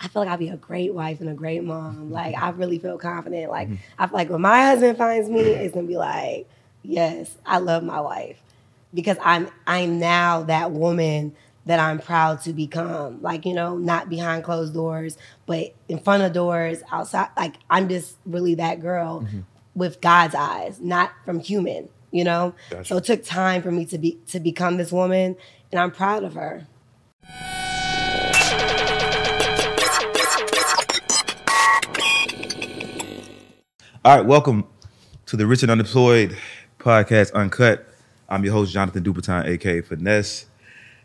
I feel like I'll be a great wife and a great mom. Mm-hmm. Like I really feel confident. Like mm-hmm. I feel like when my husband finds me, it's gonna be like, yes, I love my wife because I'm I'm now that woman that I'm proud to become. Like you know, not behind closed doors, but in front of doors, outside. Like I'm just really that girl mm-hmm. with God's eyes, not from human. You know, Gotcha. so it took time for me to be to become this woman, and I'm proud of her. All right, welcome to the Rich and Unemployed podcast, Uncut. I'm your host, Jonathan Dupatin, aka Finesse.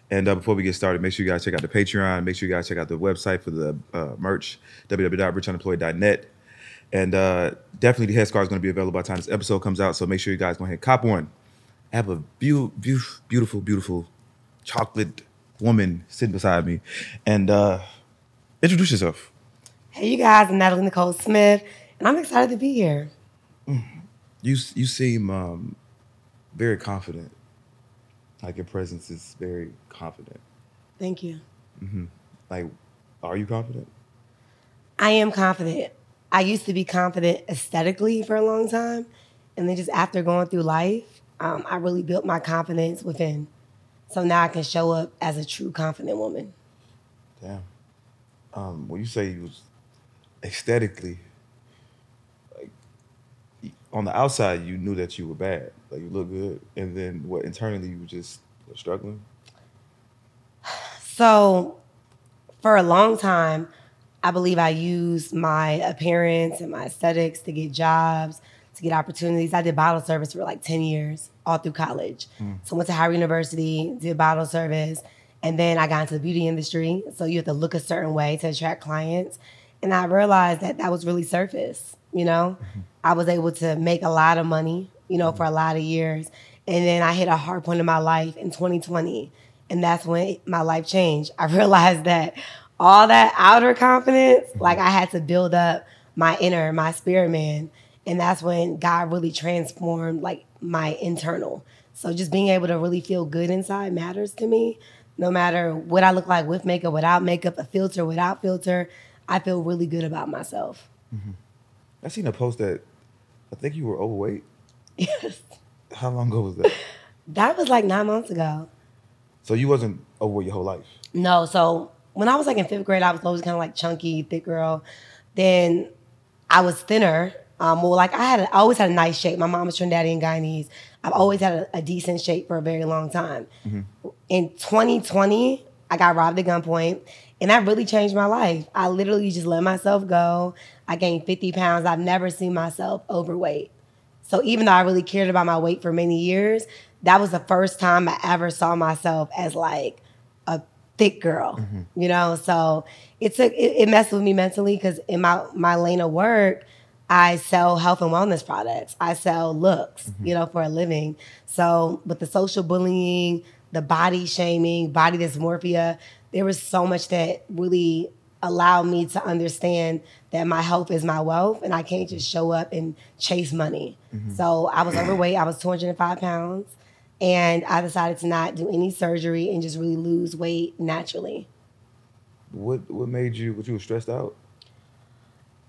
And uh, before we get started, make sure you guys check out the Patreon. Make sure you guys check out the website for the uh, merch, www.richunemployed.net. And uh, definitely the headscarf is going to be available by the time this episode comes out. So make sure you guys go ahead and cop one. I have a beau- beau- beautiful, beautiful chocolate woman sitting beside me. And uh, introduce yourself. Hey, you guys, I'm Nathalie Nicole Smith, and I'm excited to be here. You you seem um, very confident. Like your presence is very confident. Thank you. Like, are you confident? I am confident. I used to be confident aesthetically for a long time, and then just after going through life, um, I really built my confidence within. So now I can show up as a true confident woman. Damn. Um, when you say you was aesthetically, on the outside, you knew that you were bad, like you look good, and then what internally you were just struggling. So for a long time, I believe I used my appearance and my aesthetics to get jobs, to get opportunities. I did bottle service for like 10 years, all through college. Hmm. So I went to Howard University, did bottle service, and then I got into the beauty industry. So you have to look a certain way to attract clients. And I realized that that was really surface, you know? Mm-hmm. I was able to make a lot of money, you know, for a lot of years. And then I hit a hard point in my life in 2020. And that's when my life changed. I realized that all that outer confidence, mm-hmm. like I had to build up my inner, my spirit man. And that's when God really transformed like my internal. So just being able to really feel good inside matters to me. No matter what I look like with makeup, without makeup, a filter, without filter, I feel really good about myself. Mm-hmm. I seen a post that I think you were overweight. Yes. How long ago was that? That was like nine months ago. so you wasn't overweight your whole life. No, so when I was like in fifth grade, I was always kind of like chunky, thick girl. Then I was thinner. Um, well, like I had, a, I always had a nice shape. My mom was Trinidadian Guyanese. I've always had a, a decent shape for a very long time. In 2020, I got robbed at gunpoint, and that really changed my life. I literally just let myself go. I gained 50 pounds. I've never seen myself overweight. So even though I really cared about my weight for many years, that was the first time I ever saw myself as like a thick girl, mm-hmm. you know. So it took it, it messed with me mentally because in my my lane of work, I sell health and wellness products. I sell looks, mm-hmm. you know, for a living. So with the social bullying, the body shaming, body dysmorphia, there was so much that really allowed me to understand that my health is my wealth and I can't just show up and chase money. So I was overweight. I was 205 pounds. And I decided to not do any surgery and just really lose weight naturally. What what made you? What you were stressed out?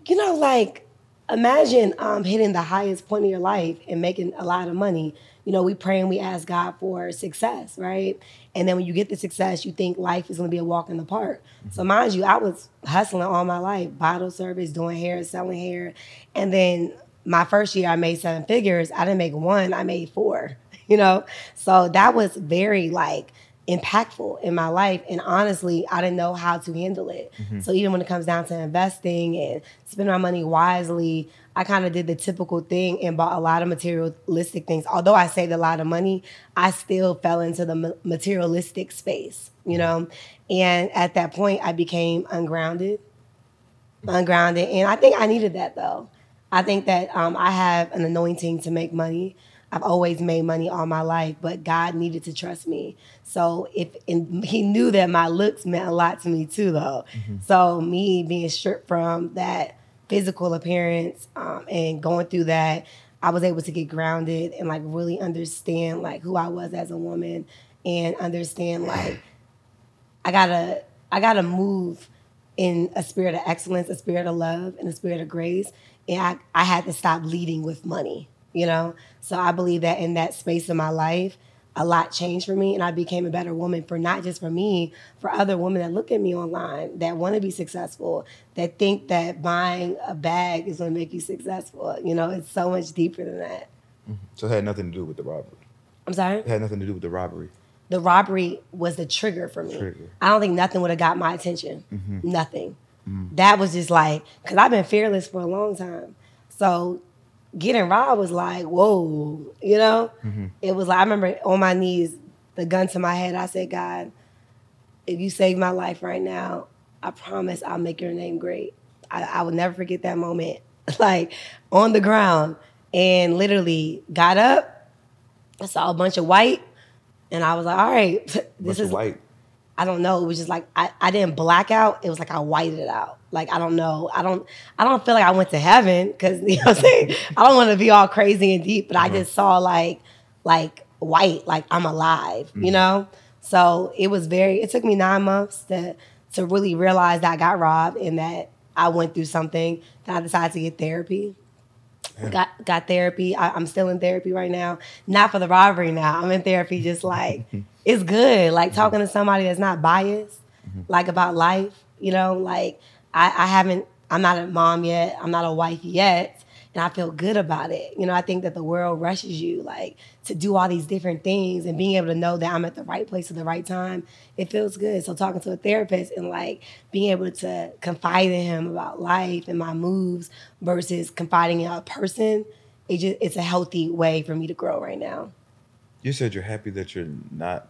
You know, like imagine um, hitting the highest point of your life and making a lot of money. You know, we pray and we ask God for success, right? And then when you get the success, you think life is going to be a walk in the park. So, mm-hmm. mind you, I was hustling all my life, bottle service, doing hair, selling hair. And then my first year, I made seven figures. I didn't make one, I made four, you know? So, that was very like, impactful in my life and honestly i didn't know how to handle it mm-hmm. so even when it comes down to investing and spending my money wisely i kind of did the typical thing and bought a lot of materialistic things although i saved a lot of money i still fell into the materialistic space you know and at that point i became ungrounded ungrounded. And I think I needed that though. I think that um, I have an anointing to make money. I've always made money all my life, but God needed to trust me. So if and He knew that my looks meant a lot to me too, though. So me being stripped from that physical appearance um, and going through that, I was able to get grounded and like really understand like who I was as a woman and understand like I gotta I gotta move in a spirit of excellence, a spirit of love, and a spirit of grace. And I, I had to stop leading with money, you know? So I believe that in that space of my life, a lot changed for me and I became a better woman for not just for me, for other women that look at me online that want to be successful, that think that buying a bag is gonna make you successful. You know, it's so much deeper than that. Mm-hmm. So it had nothing to do with the robbery. I'm sorry? It had nothing to do with the robbery. the robbery was the trigger for me. Trigger. I don't think nothing would have got my attention. Mm-hmm. Nothing. Mm-hmm. That was just like, because I've been fearless for a long time. So getting robbed was like, whoa, you know? Mm-hmm. It was like, I remember on my knees, the gun to my head, I said, God, if you save my life right now, I promise I'll make your name great. I, I will never forget that moment, like on the ground, and literally got up. I saw a bunch of white, and I was like, all right, this Bunch is white. I don't know. It was just like I, I didn't black out. It was like I whited it out. Like I don't know. I don't I don't feel like I went to heaven because you know what I'm saying. I don't want to be all crazy and deep, but I uh-huh. just saw like like white, like I'm alive, you mm-hmm. know. So it was very. It took me nine months to to really realize that I got robbed and that I went through something. Then I decided to get therapy. Got got therapy. I, I'm still in therapy right now. Not for the robbery now. I'm in therapy just like it's good. Like mm-hmm. talking to somebody that's not biased, mm-hmm. like about life. You know, like I, I haven't. I'm not a mom yet. I'm not a wife yet, and I feel good about it. You know, I think that the world rushes you like to do all these different things, and being able to know that I'm at the right place at the right time, it feels good. So talking to a therapist and like being able to confide in him about life and my moves versus confiding in a person, it just it's a healthy way for me to grow right now. You said you're happy that you're not.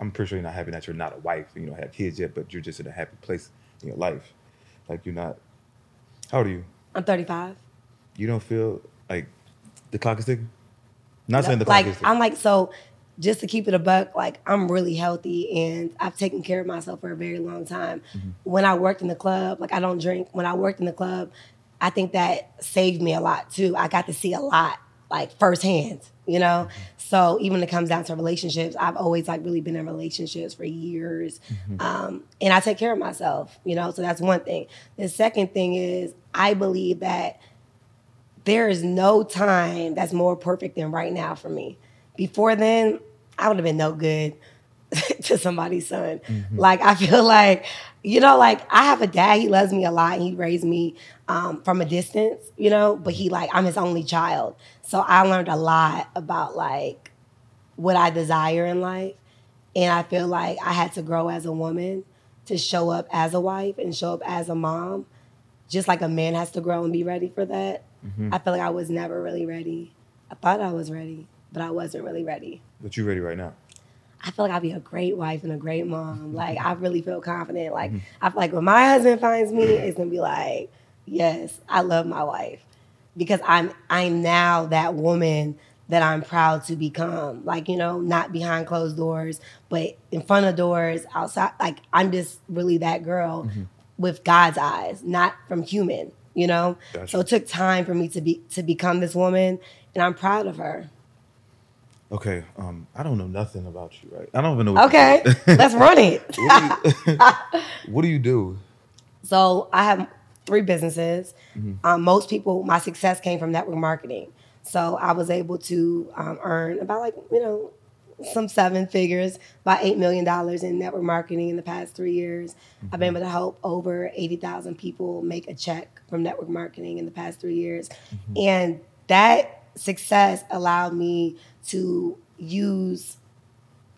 I'm pretty sure you're not happy that you're not a wife and you don't have kids yet, but you're just in a happy place your life. Like you're not. How old are you? I'm 35. You don't feel like the clock is ticking. Not saying the clock like is ticking. I'm like so just to keep it a buck, like I'm really healthy and I've taken care of myself for a very long time. Mm-hmm. When I worked in the club, like I don't drink. When I worked in the club, I think that saved me a lot too. I got to see a lot like firsthand, you know? Mm-hmm. So even when it comes down to relationships, I've always like really been in relationships for years. Mm-hmm. Um, and I take care of myself, you know? So that's one thing. The second thing is I believe that there is no time that's more perfect than right now for me. Before then, I would have been no good to somebody's son. Like I feel like, you know, like I have a dad. He loves me a lot. And he raised me um, from a distance, you know. But he like I'm his only child, so I learned a lot about like what I desire in life, and I feel like I had to grow as a woman to show up as a wife and show up as a mom just like a man has to grow and be ready for that. Mm-hmm. I feel like I was never really ready. I thought I was ready, but I wasn't really ready. but you ready right now. I feel like I'd be a great wife and a great mom. Mm-hmm. Like I really feel confident. Like mm-hmm. I feel like when my husband finds me, it's gonna be like, yes, I love my wife because I'm I'm now that woman that I'm proud to become. Like you know, not behind closed doors, but in front of doors, outside. Like I'm just really that girl with God's eyes, not from human. You know, Gotcha. so it took time for me to be to become this woman, and I'm proud of her. Okay, um, I don't know nothing about you, right? I don't even know. What Okay, let's run it. what, do you, what do you do? So I have three businesses. Um, most people, my success came from network marketing. So I was able to um, earn about like you know some seven figures, about eight million dollars in network marketing in the past three years. I've been able to help over eighty thousand people make a check from network marketing in the past three years, and that success allowed me to use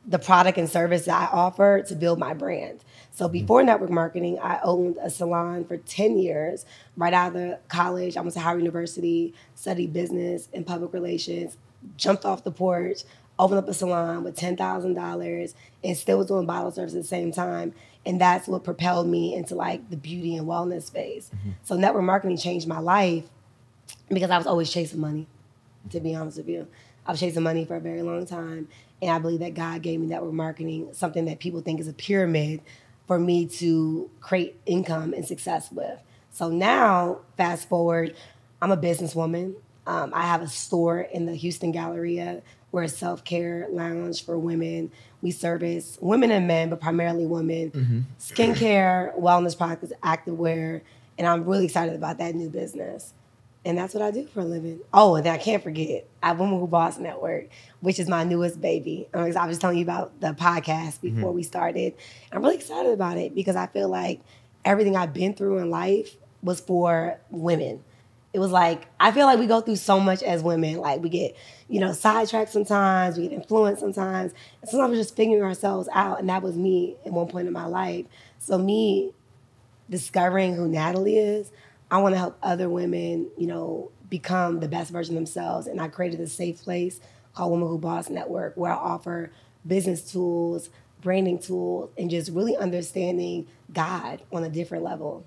the product and service that I offer to build my brand. So mm-hmm. before network marketing, I owned a salon for 10 years. Right out of college, I went to Howard University, studied business and public relations, jumped off the porch, opened up a salon with ten thousand dollars and still was doing bottle service at the same time. And that's what propelled me into like the beauty and wellness space. Mm-hmm. So network marketing changed my life because I was always chasing money, to be honest with you. I was chasing money for a very long time. And I believe that God gave me network marketing, something that people think is a pyramid for me to create income and success with. So now, fast forward, I'm a businesswoman. Um, I have a store in the Houston Galleria. We're a self care lounge for women. We service women and men, but primarily women. Skincare, wellness products, activewear, and I'm really excited about that new business. And that's what I do for a living. Oh, and I can't forget, I have Women Who Boss Network, which is my newest baby. Um, I was telling you about the podcast before we started. I'm really excited about it because I feel like everything I've been through in life was for women. It was like, I feel like we go through so much as women. Like we get, you know, sidetracked sometimes, we get influenced sometimes. And sometimes we're just figuring ourselves out. And that was me at one point in my life. So me discovering who Nathalie is, I want to help other women, you know, become the best version of themselves. And I created a safe place called Women Who Boss Network, where I offer business tools, branding tools, and just really understanding God on a different level.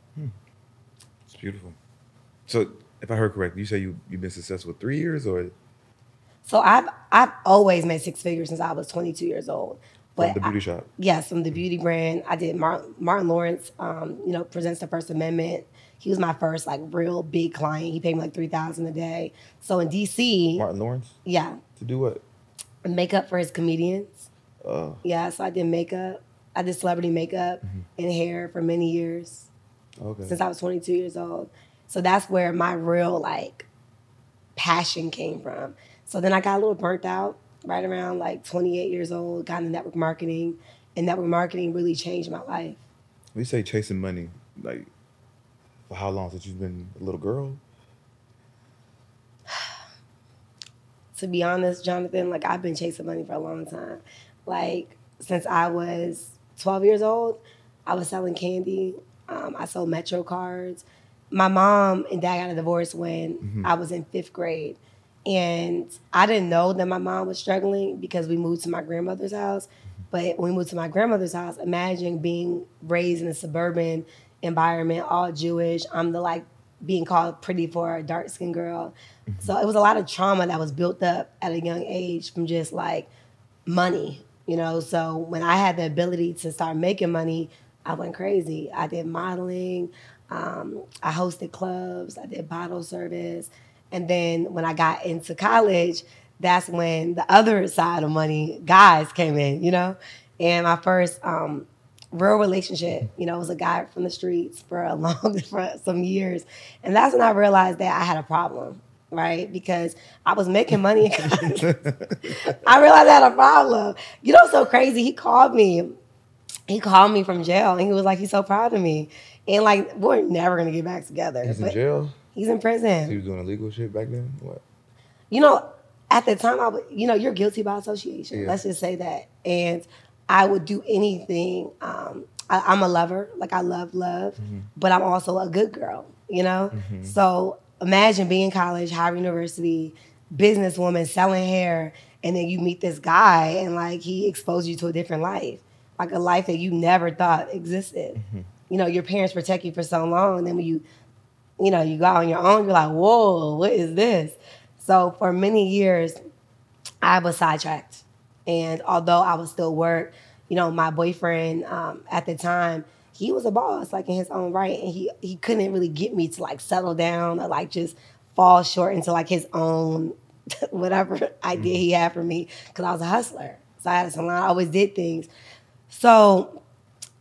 It's beautiful. So, if I heard correctly, you say you you've been successful three years, or So I've I've always made six figures since I was 22 years old. from the I- beauty shop? Yes, from the beauty brand. I did Martin, Martin Lawrence, um, you know, presents the First Amendment. He was my first like real big client. He paid me like three thousand a day. So in DC, Martin Lawrence yeah, to do what? makeup for his comedians. Uh, Yeah, so I did makeup. I did celebrity makeup and hair for many years okay. since I was 22 years old. So that's where my real like passion came from. So then I got a little burnt out right around like 28 years old, got into network marketing, and network marketing really changed my life. When you say chasing money, like for how long since you've been a little girl? to be honest, Jonathan, like I've been chasing money for a long time. Like since I was 12 years old, I was selling candy. Um, I sold Metro cards. My mom and dad got a divorce when I was in fifth grade. And I didn't know that my mom was struggling because we moved to my grandmother's house. But when we moved to my grandmother's house, imagine being raised in a suburban environment, all Jewish. I'm the like being called pretty for a dark skinned girl. So it was a lot of trauma that was built up at a young age from just like money, you know. So when I had the ability to start making money, I went crazy. I did modeling, um, I hosted clubs, I did bottle service. And then when I got into college, that's when the other side of money, guys came in, you know? And my first um, real relationship, you know, was a guy from the streets for a long, for some years. And that's when I realized that I had a problem, right? Because I was making money. I realized I had a problem. You know, so crazy. He called me. He called me from jail, and he was like, "He's so proud of me." And like, we're never gonna get back together. He's in jail. He's in prison. He was doing illegal shit back then. What? You know, at the time, I would, you know, you're guilty by association. Yeah. Let's just say that. And I would do anything. Um, I, I'm a lover, like I love love, Mm-hmm. but I'm also a good girl, you know? So imagine being in college, Howard University, businesswoman, selling hair, and then you meet this guy and like he exposed you to a different life, like a life that you never thought existed. Mm-hmm. You know, your parents protect you for so long, and then when you you know, you go out on your own, you're like, whoa, what is this? So for many years, I was sidetracked. And although I would still work, you know, my boyfriend um, at the time, he was a boss, like in his own right. And he he couldn't really get me to like settle down or like just fall short into like his own whatever idea he had for me. Cause I was a hustler. So I had a salon, I always did things. So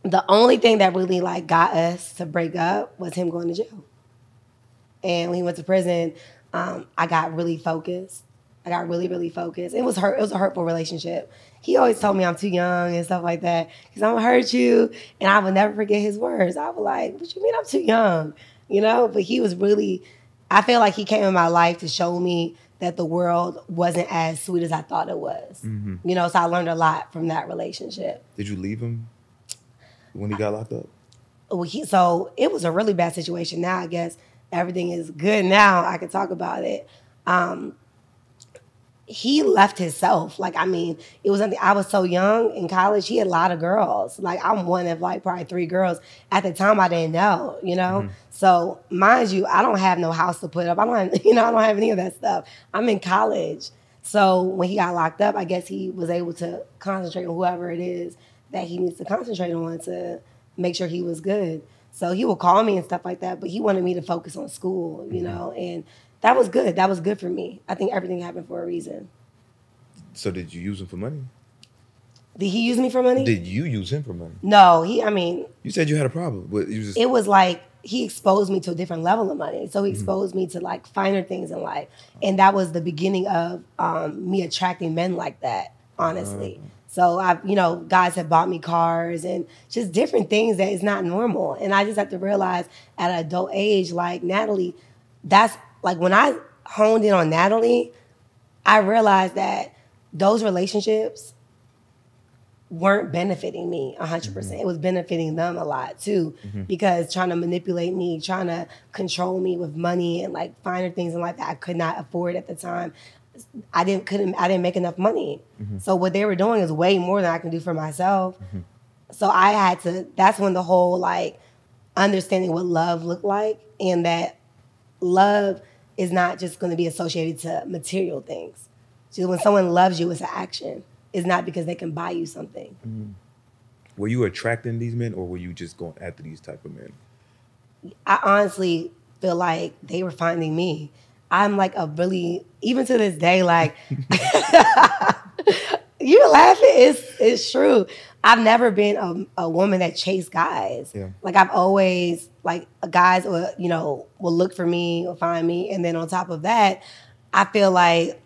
the only thing that really like got us to break up was him going to jail. And when he went to prison, um, I got really focused. I got really, really focused. It was hurt. It was a hurtful relationship. He always told me I'm too young and stuff like that because I'm gonna hurt you, and I will never forget his words. I was like, "What you mean I'm too young?" You know. But he was really. I feel like he came in my life to show me that the world wasn't as sweet as I thought it was. You know. So I learned a lot from that relationship. Did you leave him when he got locked up? well, he, so it was a really bad situation. Now I guess everything is good. Now I can talk about it. Um, he left himself. Like, I mean, it was something I was so young in college. He had a lot of girls. Like, I'm one of like probably three girls. At the time, I didn't know, you know. Mm-hmm. So, mind you, I don't have no house to put up. I don't, have, you know, I don't have any of that stuff. I'm in college. So when he got locked up, I guess he was able to concentrate on whoever it is that he needs to concentrate on to make sure he was good. So he would call me and stuff like that, but he wanted me to focus on school, you know, and that was good. That was good for me. I think everything happened for a reason. So did you use him for money? Did he use me for money? Did you use him for money? no, he. I mean, You said you had a problem, but you just it was like he exposed me to a different level of money. So he exposed me to like finer things in life, and that was the beginning of um, me attracting men like that. Honestly, so I, you know, guys have bought me cars and just different things that is not normal, and I just have to realize at an adult age, like Nathalie, that's like when I honed in on Nathalie, I realized that those relationships weren't benefiting me 100%. percent mm-hmm. It was benefiting them a lot too mm-hmm. because trying to manipulate me, trying to control me with money and like finer things in life that I could not afford at the time. I didn't couldn't I didn't make enough money. Mm-hmm. So what they were doing is way more than I can do for myself. So I had to that's when the whole like understanding what love looked like and that love is not just going to be associated to material things. So when someone loves you, it's an action. It's not because they can buy you something. Mm-hmm. were you attracting these men or were you just going after these type of men? I honestly feel like they were finding me. I'm like a really, even to this day, like you're laughing. It's it's true. I've never been a, a woman that chased guys. Yeah. Like I've always like guys will you know will look for me or find me, and then on top of that, I feel like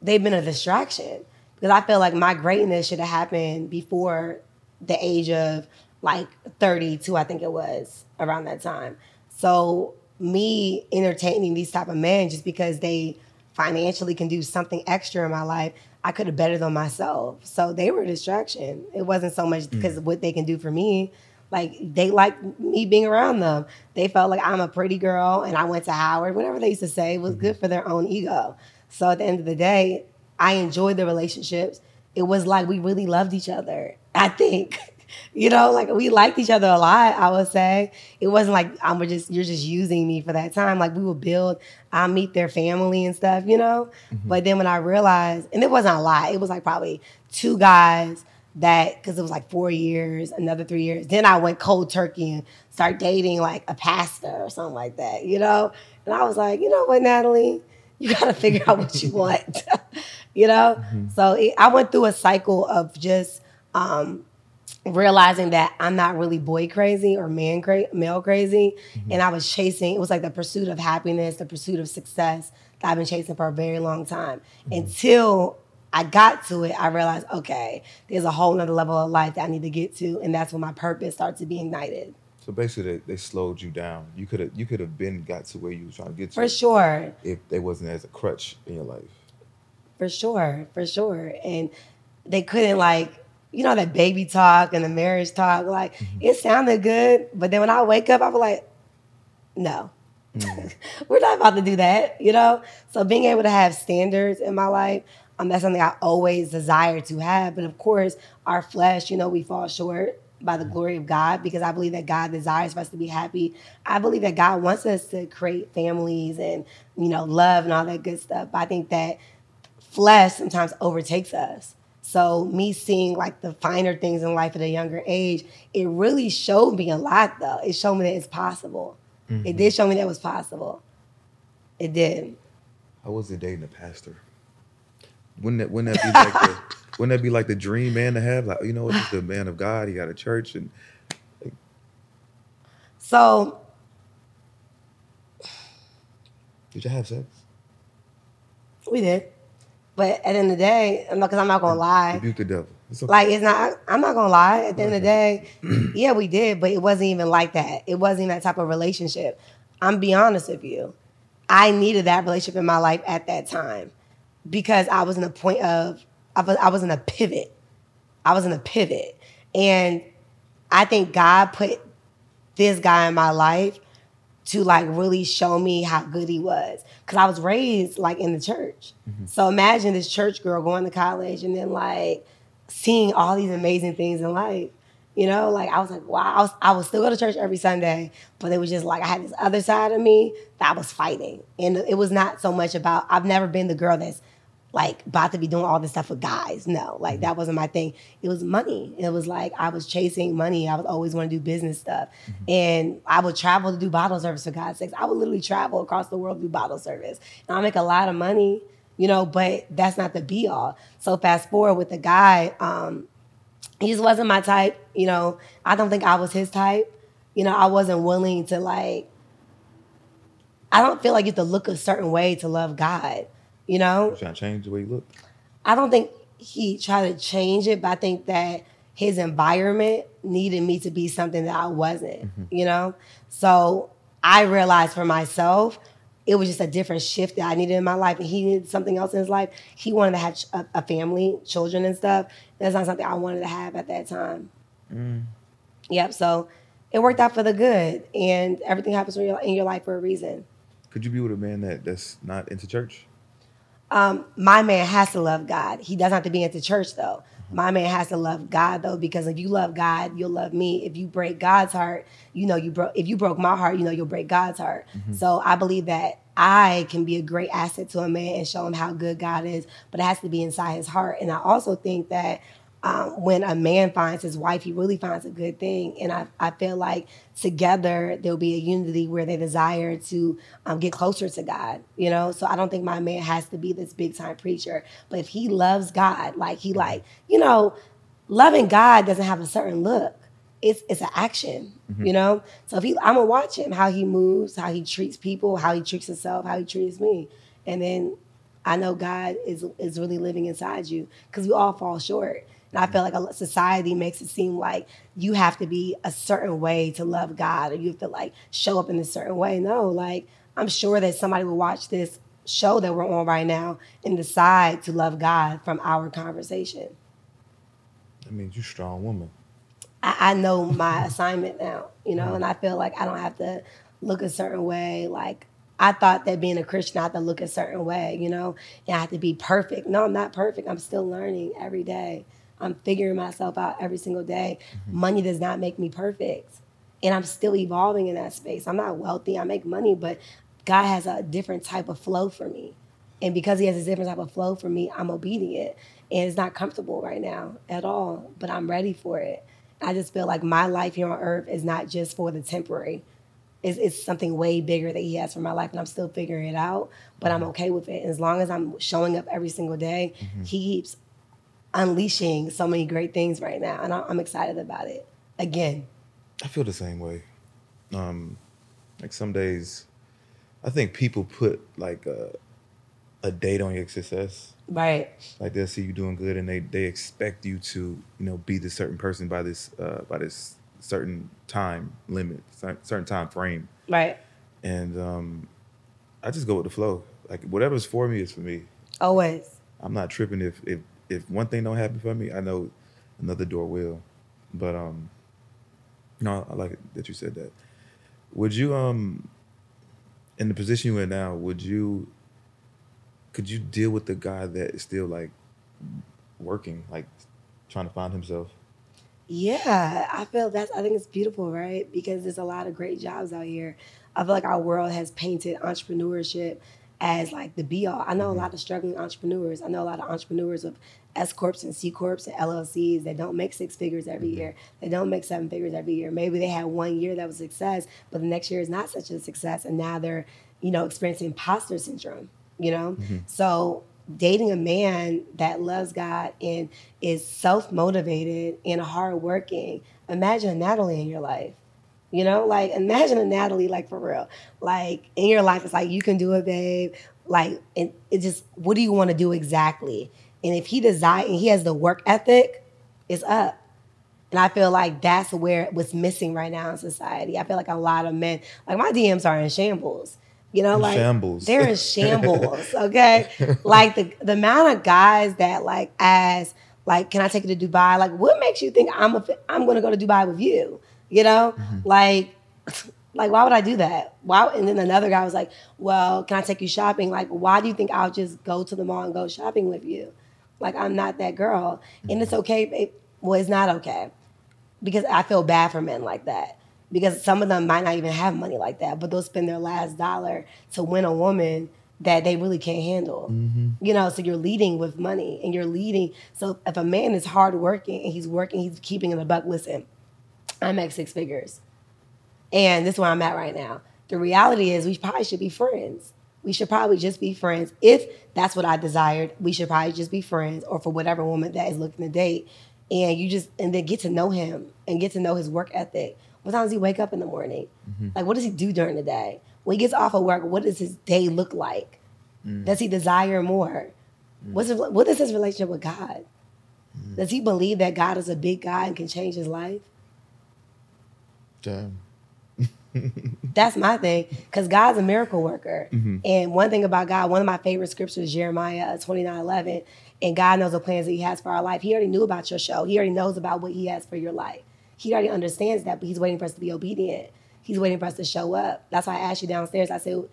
they've been a distraction because I feel like my greatness should have happened before the age of like 32, I think it was around that time. So me entertaining these type of men just because they financially can do something extra in my life, I could have bettered on myself. So they were a distraction. It wasn't so much because of mm. what they can do for me. Like they liked me being around them. They felt like I'm a pretty girl and I went to Howard, whatever they used to say was good mm-hmm. for their own ego. So at the end of the day, I enjoyed the relationships. It was like we really loved each other. I think, you know, like we liked each other a lot. I would say it wasn't like I'm just you're just using me for that time. Like we would build. I meet their family and stuff, you know. But then when I realized, and it wasn't a lot. It was like probably two guys that because it was like four years, another three years. Then I went cold turkey and start dating like a pastor or something like that, you know. And I was like, you know what, Nathalie, you got to figure out what you want, you know. So it, I went through a cycle of just um, realizing that I'm not really boy crazy or man cra- male crazy, mm-hmm. and I was chasing. It was like the pursuit of happiness, the pursuit of success that I've been chasing for a very long time mm-hmm. until. I got to it, I realized, okay, there's a whole nother level of life that I need to get to, and that's when my purpose starts to be ignited. So basically, they, they slowed you down. You could have you could have been got to where you were trying to get to For sure. if they wasn't as a crutch in your life. For sure, for sure. And they couldn't like, you know, that baby talk and the marriage talk, like it sounded good, but then when I wake up, I was like, no. We're not about to do that, you know? So being able to have standards in my life, um, that's something I always desire to have. But of course, our flesh, you know, we fall short by the glory of God because I believe that God desires for us to be happy. I believe that God wants us to create families and, you know, love and all that good stuff. But I think that flesh sometimes overtakes us. So me seeing like the finer things in life at a younger age, it really showed me a lot though. It showed me that it's possible. It mm-hmm. did show me that it was possible. It did. How was it dating a pastor? Wouldn't that wouldn't that be like the wouldn't that be like the dream man to have? Like you know, he's the man of God. He got a church, and So did you have sex? we did. But at the end of the day, because I'm not gonna lie. Rebuke the devil. It's okay. Like it's not. I'm not gonna lie. At the end of the day, yeah, we did, but it wasn't even like that. It wasn't even that type of relationship. I'm be honest with you. I needed that relationship in my life at that time because I was in a point of I was I was in a pivot. I was in a pivot, and I think God put this guy in my life to like really show me how good he was. Cause I was raised like in the church. Mm-hmm. So imagine this church girl going to college and then like seeing all these amazing things in life. You know, like I was like, wow, I was I would still go to church every Sunday, but it was just like I had this other side of me that I was fighting. And it was not so much about I've never been the girl that's like about to be doing all this stuff with guys. No, like that wasn't my thing. It was money. It was like I was chasing money. I was always want to do business stuff. And I would travel to do bottle service for God's sakes. I would literally travel across the world to do bottle service. And I make a lot of money, you know, but that's not the be all. So fast forward with the guy, um, he just wasn't my type. You know, I don't think I was his type. You know, I wasn't willing to like. I don't feel like you have to look a certain way to love God. You know, Trying to change the way you look. I don't think he tried to change it, but I think that his environment needed me to be something that I wasn't. Mm-hmm. You know, so I realized for myself. It was just a different shift that I needed in my life, and he needed something else in his life. He wanted to have a, a family, children, and stuff. That's not something I wanted to have at that time. Mm. Yep. So it worked out for the good, and everything happens in your, in your life for a reason. Could you be with a man that that's not into church? Um, my man has to love God. He doesn't have to be into church though. My man has to love God though, because if you love God, you'll love me. If you break God's heart, you know you broke. If you broke my heart, you know you'll break God's heart. So I believe that I can be a great asset to a man and show him how good God is, but it has to be inside his heart. And I also think that um, when a man finds his wife, he really finds a good thing. And I, I feel like together there'll be a unity where they desire to um, get closer to God, you know? So I don't think my man has to be this big time preacher. But if he loves God, like he like, you know, loving God doesn't have a certain look. It's it's an action, you know. So if he, I'm gonna watch him how he moves, how he treats people, how he treats himself, how he treats me, and then I know God is is really living inside you because we all fall short. And I feel like a society makes it seem like you have to be a certain way to love God, or you have to like show up in a certain way. No, like I'm sure that somebody will watch this show that we're on right now and decide to love God from our conversation. That means you're a strong woman. I, I know my assignment now, you know, and I feel like I don't have to look a certain way. Like I thought that being a Christian, I had to look a certain way, you know, and I have to be perfect. No, I'm not perfect. I'm still learning every day. I'm figuring myself out every single day. Mm-hmm. Money does not make me perfect. And I'm still evolving in that space. I'm not wealthy. I make money, but God has a different type of flow for me. And because he has a different type of flow for me, I'm obedient. And it's not comfortable right now at all, but I'm ready for it. I just feel like my life here on earth is not just for the temporary. It's, it's something way bigger that he has for my life, and I'm still figuring it out, but I'm mm-hmm. okay with it. and As long as I'm showing up every single day, mm-hmm. he keeps unleashing so many great things right now, and I- I'm excited about it. Again, I feel the same way. Um, like some days, I think people put like a, a date on your success. right? Like they'll see you doing good, and they they expect you to you know be this certain person by this uh, by this certain time limit, certain time frame, Right. and um, I just go with the flow. Like whatever's for me is for me. Always. I'm not tripping if if if one thing don't happen for me, I know another door will. But um, no, I like that you said that. Would you um, in the position you're in now, would you could you deal with the guy that is still like working, like trying to find himself? Yeah, I feel that's. I think it's beautiful, right? Because there's a lot of great jobs out here. I feel like our world has painted entrepreneurship as like the be all. I know a mm-hmm. lot of struggling entrepreneurs. I know a lot of entrepreneurs of S corps and C corps and LLCs that don't make six figures every mm-hmm. year. They don't make seven figures every year. Maybe they had one year that was a success, but the next year is not such a success, and now they're you know experiencing imposter syndrome. You know, mm-hmm. so dating a man that loves God and is self motivated and hardworking. Imagine Nathalie in your life. You know, like imagine a Nathalie, like for real, like in your life. It's like you can do it, babe. Like, and it just, what do you want to do exactly? And if he desire and he has the work ethic, it's up. And I feel like that's where what's missing right now in society. I feel like a lot of men, like my DMs are in shambles. You know, In like shambles. they're in shambles. Okay, like the the amount of guys that like ask, like, can I take you to Dubai? Like, what makes you think I'm a, I'm going to go to Dubai with you? You know, Mm-hmm. like Like, why would I do that? Why? And then another guy was like, well, can I take you shopping? Like, why do you think I'll just go to the mall and go shopping with you? Like, I'm not that girl. And it's okay. It, well, it's not okay because I feel bad for men like that. Because some of them might not even have money like that, but they'll spend their last dollar to win a woman that they really can't handle. You know, so you're leading with money and you're leading. So if a man is hardworking and he's working, he's keeping in the buck, listen, I make six figures. And this is where I'm at right now. The reality is we probably should be friends. We should probably just be friends. If that's what I desired, we should probably just be friends or for whatever woman that is looking to date. And you just and then get to know him and get to know his work ethic. What time does he wake up in the morning? Mm-hmm. Like what does he do during the day? When he gets off of work, what does his day look like? Mm. Does he desire more? Mm. What's his, what is his relationship with God? Mm. Does he believe that God is a big God and can change his life? Damn. That's my thing, because God's a miracle worker. Mm-hmm. And one thing about God, one of my favorite scriptures, Jeremiah uh, 29 11, and God knows the plans that He has for our life. He already knew about your show, He already knows about what He has for your life. He already understands that, but He's waiting for us to be obedient. He's waiting for us to show up. That's why I asked you downstairs. I said,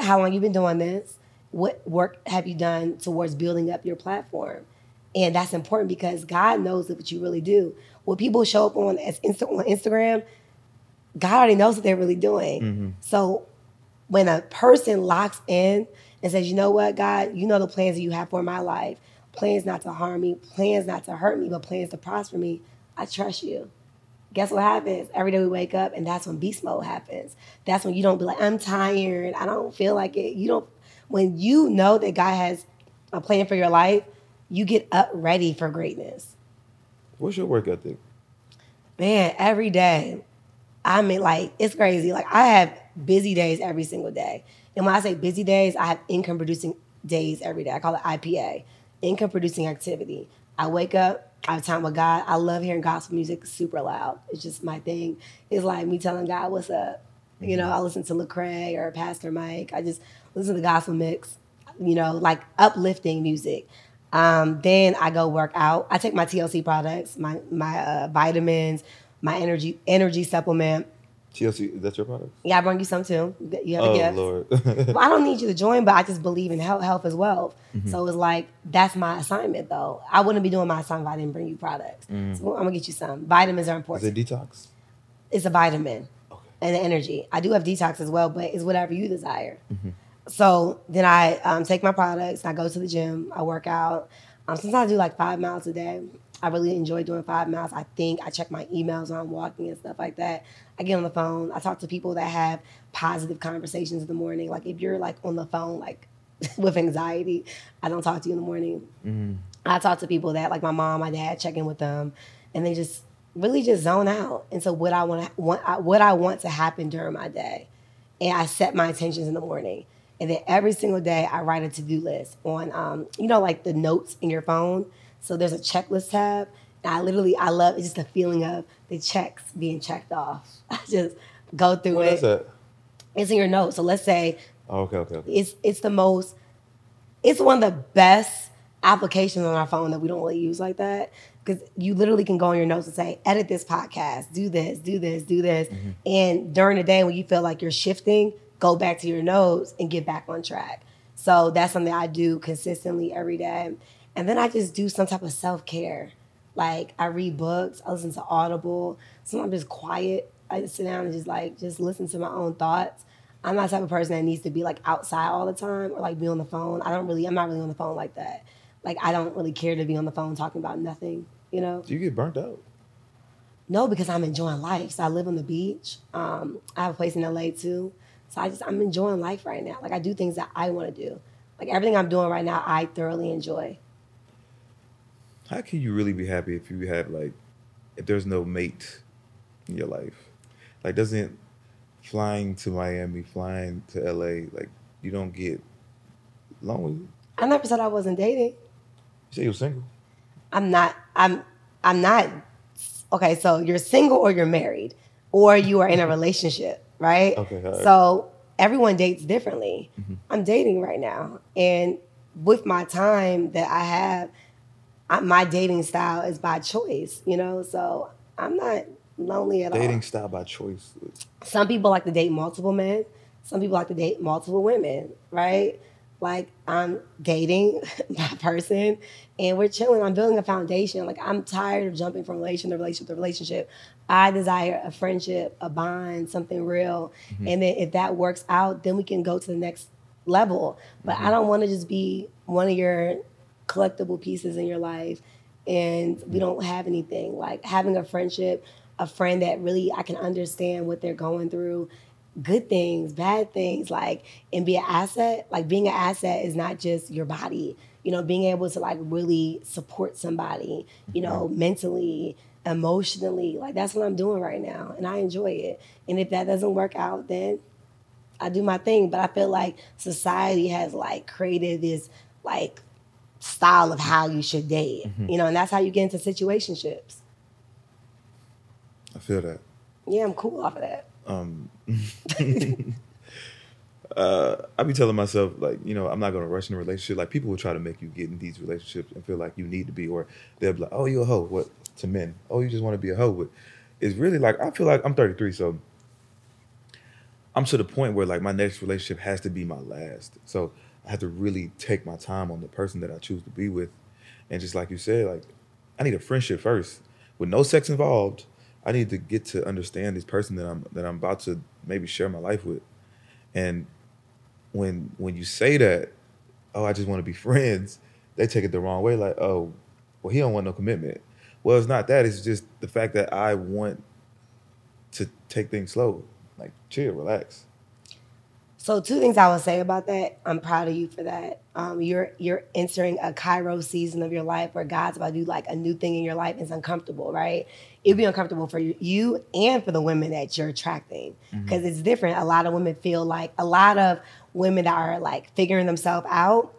How long you been doing this? What work have you done towards building up your platform? And that's important because God knows what you really do. When people show up on as Insta- on Instagram, God already knows what they're really doing. Mm-hmm. So when a person locks in and says, you know what, God, you know the plans that you have for my life, plans not to harm me, plans not to hurt me, but plans to prosper me, I trust you. Guess what happens? Every day we wake up and that's when beast mode happens. That's when you don't be like, I'm tired, I don't feel like it. You don't when you know that God has a plan for your life, you get up ready for greatness What's your work ethic? man, every day. I mean, like, it's crazy. Like, I have busy days every single day. And when I say busy days, I have income producing days every day. I call it IPA, income producing activity. I wake up, I have time with God. I love hearing gospel music super loud. It's just my thing. It's like me telling God what's up. You know, I listen to Lecrae or Pastor Mike. I just listen to the gospel mix, you know, like uplifting music. Um, then I go work out. I take my TLC products, my my uh, vitamins, my energy energy supplement. TLC, is that your product? Yeah, I bring you some too. You have a Oh gift. Lord. Well, I don't need you to join, but I just believe in health, health as well. Mm-hmm. So it's like that's my assignment, though. I wouldn't be doing my assignment if I didn't bring you products. So I'm gonna get you some. Vitamins are Mm. is important. it detox? it's a vitamin Okay. and the energy. I do have detox as well, but it's whatever you desire. Mm-hmm. So then I um, take my products. I go to the gym. I work out. Um, sometimes I do like five miles a day. I really enjoy doing five miles. I think I check my emails when I'm walking and stuff like that. I get on the phone. I talk to people that have positive conversations in the morning. Like if you're like on the phone, like with anxiety, I don't talk to you in the morning. I talk to people that like my mom, my dad, check in with them, and they just really just zone out. And so what I want to want I- what I want to happen during my day, and I set my intentions in the morning. And then every single day, I write a to do list on, um, you know, like the notes in your phone. So there's a checklist tab. And I literally, I love it's just the feeling of the checks being checked off. I just go through What it. is that? It's in your notes. So let's say Oh, okay, okay, okay. it's it's the most it's one of the best applications on our phone that we don't really use like that because you literally can go on your notes and say edit this podcast do this do this do this mm-hmm. and during the day when you feel like you're shifting go back to your notes and get back on track so that's something i do consistently every day and then i just do some type of self-care like i read books i listen to audible sometimes I'm just quiet i just sit down and just like just listen to my own thoughts I'm not the type of person that needs to be like outside all the time or like be on the phone. I don't really, I'm not really on the phone like that. Like I don't really care to be on the phone talking about nothing, you know? Do you get burnt out? No, because I'm enjoying life. So I live on the beach. Um, I have a place in LA too. So I just, I'm enjoying life right now. Like I do things that I want to do. Like everything I'm doing right now, I thoroughly enjoy. How can you really be happy if you have like if there's no mate in your life? Like doesn't flying to Miami, flying to LA, like you don't get lonely? I never said I wasn't dating. You say you're single. I'm not. I'm. I'm not. Okay, so you're single or you're married or you are in a relationship, right? Okay, right. So everyone dates differently. Mm-hmm. I'm dating right now, and with my time that I have, I, my dating style is by choice. You know, so I'm not. lonely at all. Dating style by choice. Some people like to date multiple men. Some people like to date multiple women, right? Like I'm dating my person and we're chilling. I'm building a foundation. Like I'm tired of jumping from relationship to relationship to relationship. I desire a friendship, a bond, something real. Mm-hmm. And then if that works out, then we can go to the next level. But mm-hmm. I don't want to just be one of your collectible pieces in your life and we don't have anything. Like having a friendship, a friend that really I can understand what they're going through, good things, bad things, like and be an asset. Like being an asset is not just your body. You know, being able to like really support somebody, you know, mentally, emotionally. Like that's what I'm doing right now. And I enjoy it. And if that doesn't work out, then I do my thing. But I feel like society has like created this like style of how you should date. You know, and that's how you get into situationships. I feel that. Yeah, I'm cool off of that. uh, I be telling myself like, you know, I'm not gonna rush in a relationship. Like people will try to make you get in these relationships and feel like you need to be, or they'll be like, oh, you a hoe. What to men? Oh, you just want to be a hoe. But it's really like I feel like I'm 33, so I'm to the point where like my next relationship has to be my last. So I have to really take my time on the person that I choose to be with, and just like you said, like I need a friendship first with no sex involved. I need to get to understand this person that I'm that I'm about to maybe share my life with, and when when you say that, oh, I just want to be friends, they take it the wrong way. Like, oh, well, he don't want no commitment. Well, it's not that. It's just the fact that I want to take things slow, like chill, relax. So two things I would say about that. I'm proud of you for that. Um, you're you're entering a Kairos season of your life where God's about to do like a new thing in your life. It's uncomfortable, right? It'd be uncomfortable for you, you and for the women that you're attracting because it's different. A lot of women feel like a lot of women that are like figuring themselves out.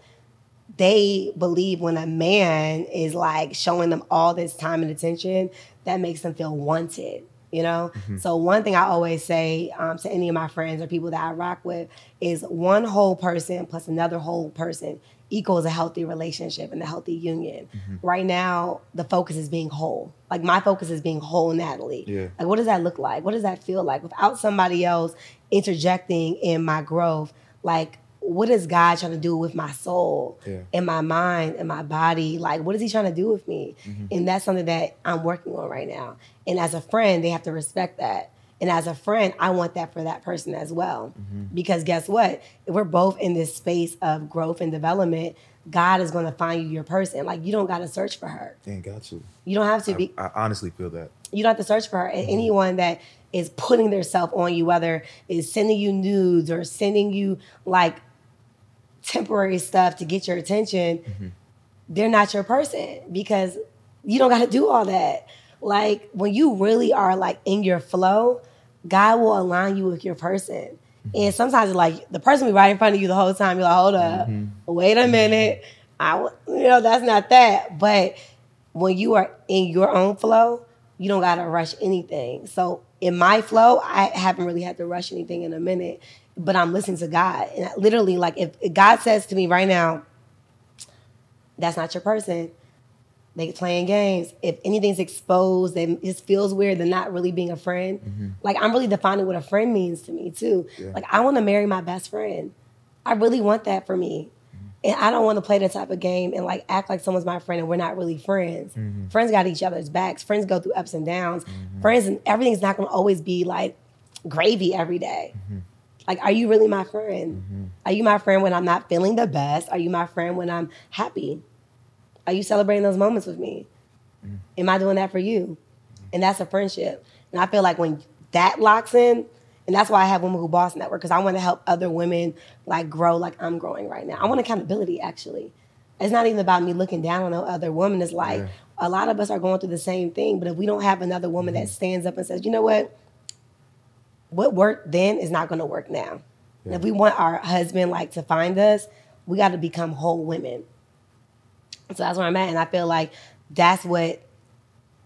They believe when a man is like showing them all this time and attention, that makes them feel wanted you know? So one thing i always say um, to any of my friends or people that i rock with is one whole person plus another whole person equals a healthy relationship and a healthy union. Right now the focus is being whole. Like my focus is being whole Nathalie Yeah. like what does that look like? What does that feel like? Without somebody else interjecting in my growth like what is god trying to do with my soul Yeah. in my mind and my body? Like what is he trying to do with me? Mm-hmm. And that's something that i'm working on right now. And as a friend they have to respect that. And as a friend i want that for that person as well. Mm-hmm. Because guess what? If we're both in this space of growth and development god is going to find you your person. Like you don't got to search for her. You ain't got to. you don't have to be I, I honestly feel that. you don't have to search for her. And mm-hmm. anyone that is putting their self on you, whether it's sending you nudes or sending you like temporary stuff to get your attention, mm-hmm. they're not your person because you don't got to do all that. Like when you really are like in your flow, God will align you with your person. Mm-hmm. And sometimes like the person be right in front of you the whole time. You're like, hold up, mm-hmm. wait a minute. I, w- you know, that's not that. But when you are in your own flow, you don't gotta rush anything. So in my flow, I haven't really had to rush anything in a minute, but I'm listening to God. And I literally, like, if, if God says to me right now, that's not your person, they playing games. If anything's exposed and it just feels weird, they're not really being a friend. Mm-hmm. Like I'm really defining what a friend means to me too. Yeah. Like I want to marry my best friend. I really want that for me. Mm-hmm. And I don't want to play that type of game and like act like someone's my friend and we're not really friends. Mm-hmm. Friends got each other's backs. Friends go through ups and downs. Friends and everything's not gonna always be like gravy every day. Like, are you really my mm-hmm. friend? Mm-hmm. Are you my friend when I'm not feeling the best? Are you my friend when I'm happy? Are you celebrating those moments with me? Mm. Am I doing that for you? And that's a friendship. And I feel like when that locks in, and that's why I have Women Who Boss Network, because I want to help other women like grow like I'm growing right now. I want accountability actually. It's not even about me looking down on no other woman. It's like Yeah. a lot of us are going through the same thing. But if we don't have another woman that mm-hmm. stands up and says, you know what? What worked then is not gonna work now. And if we want our husband like to find us, we got to become whole women. So that's where I'm at. And I feel like that's what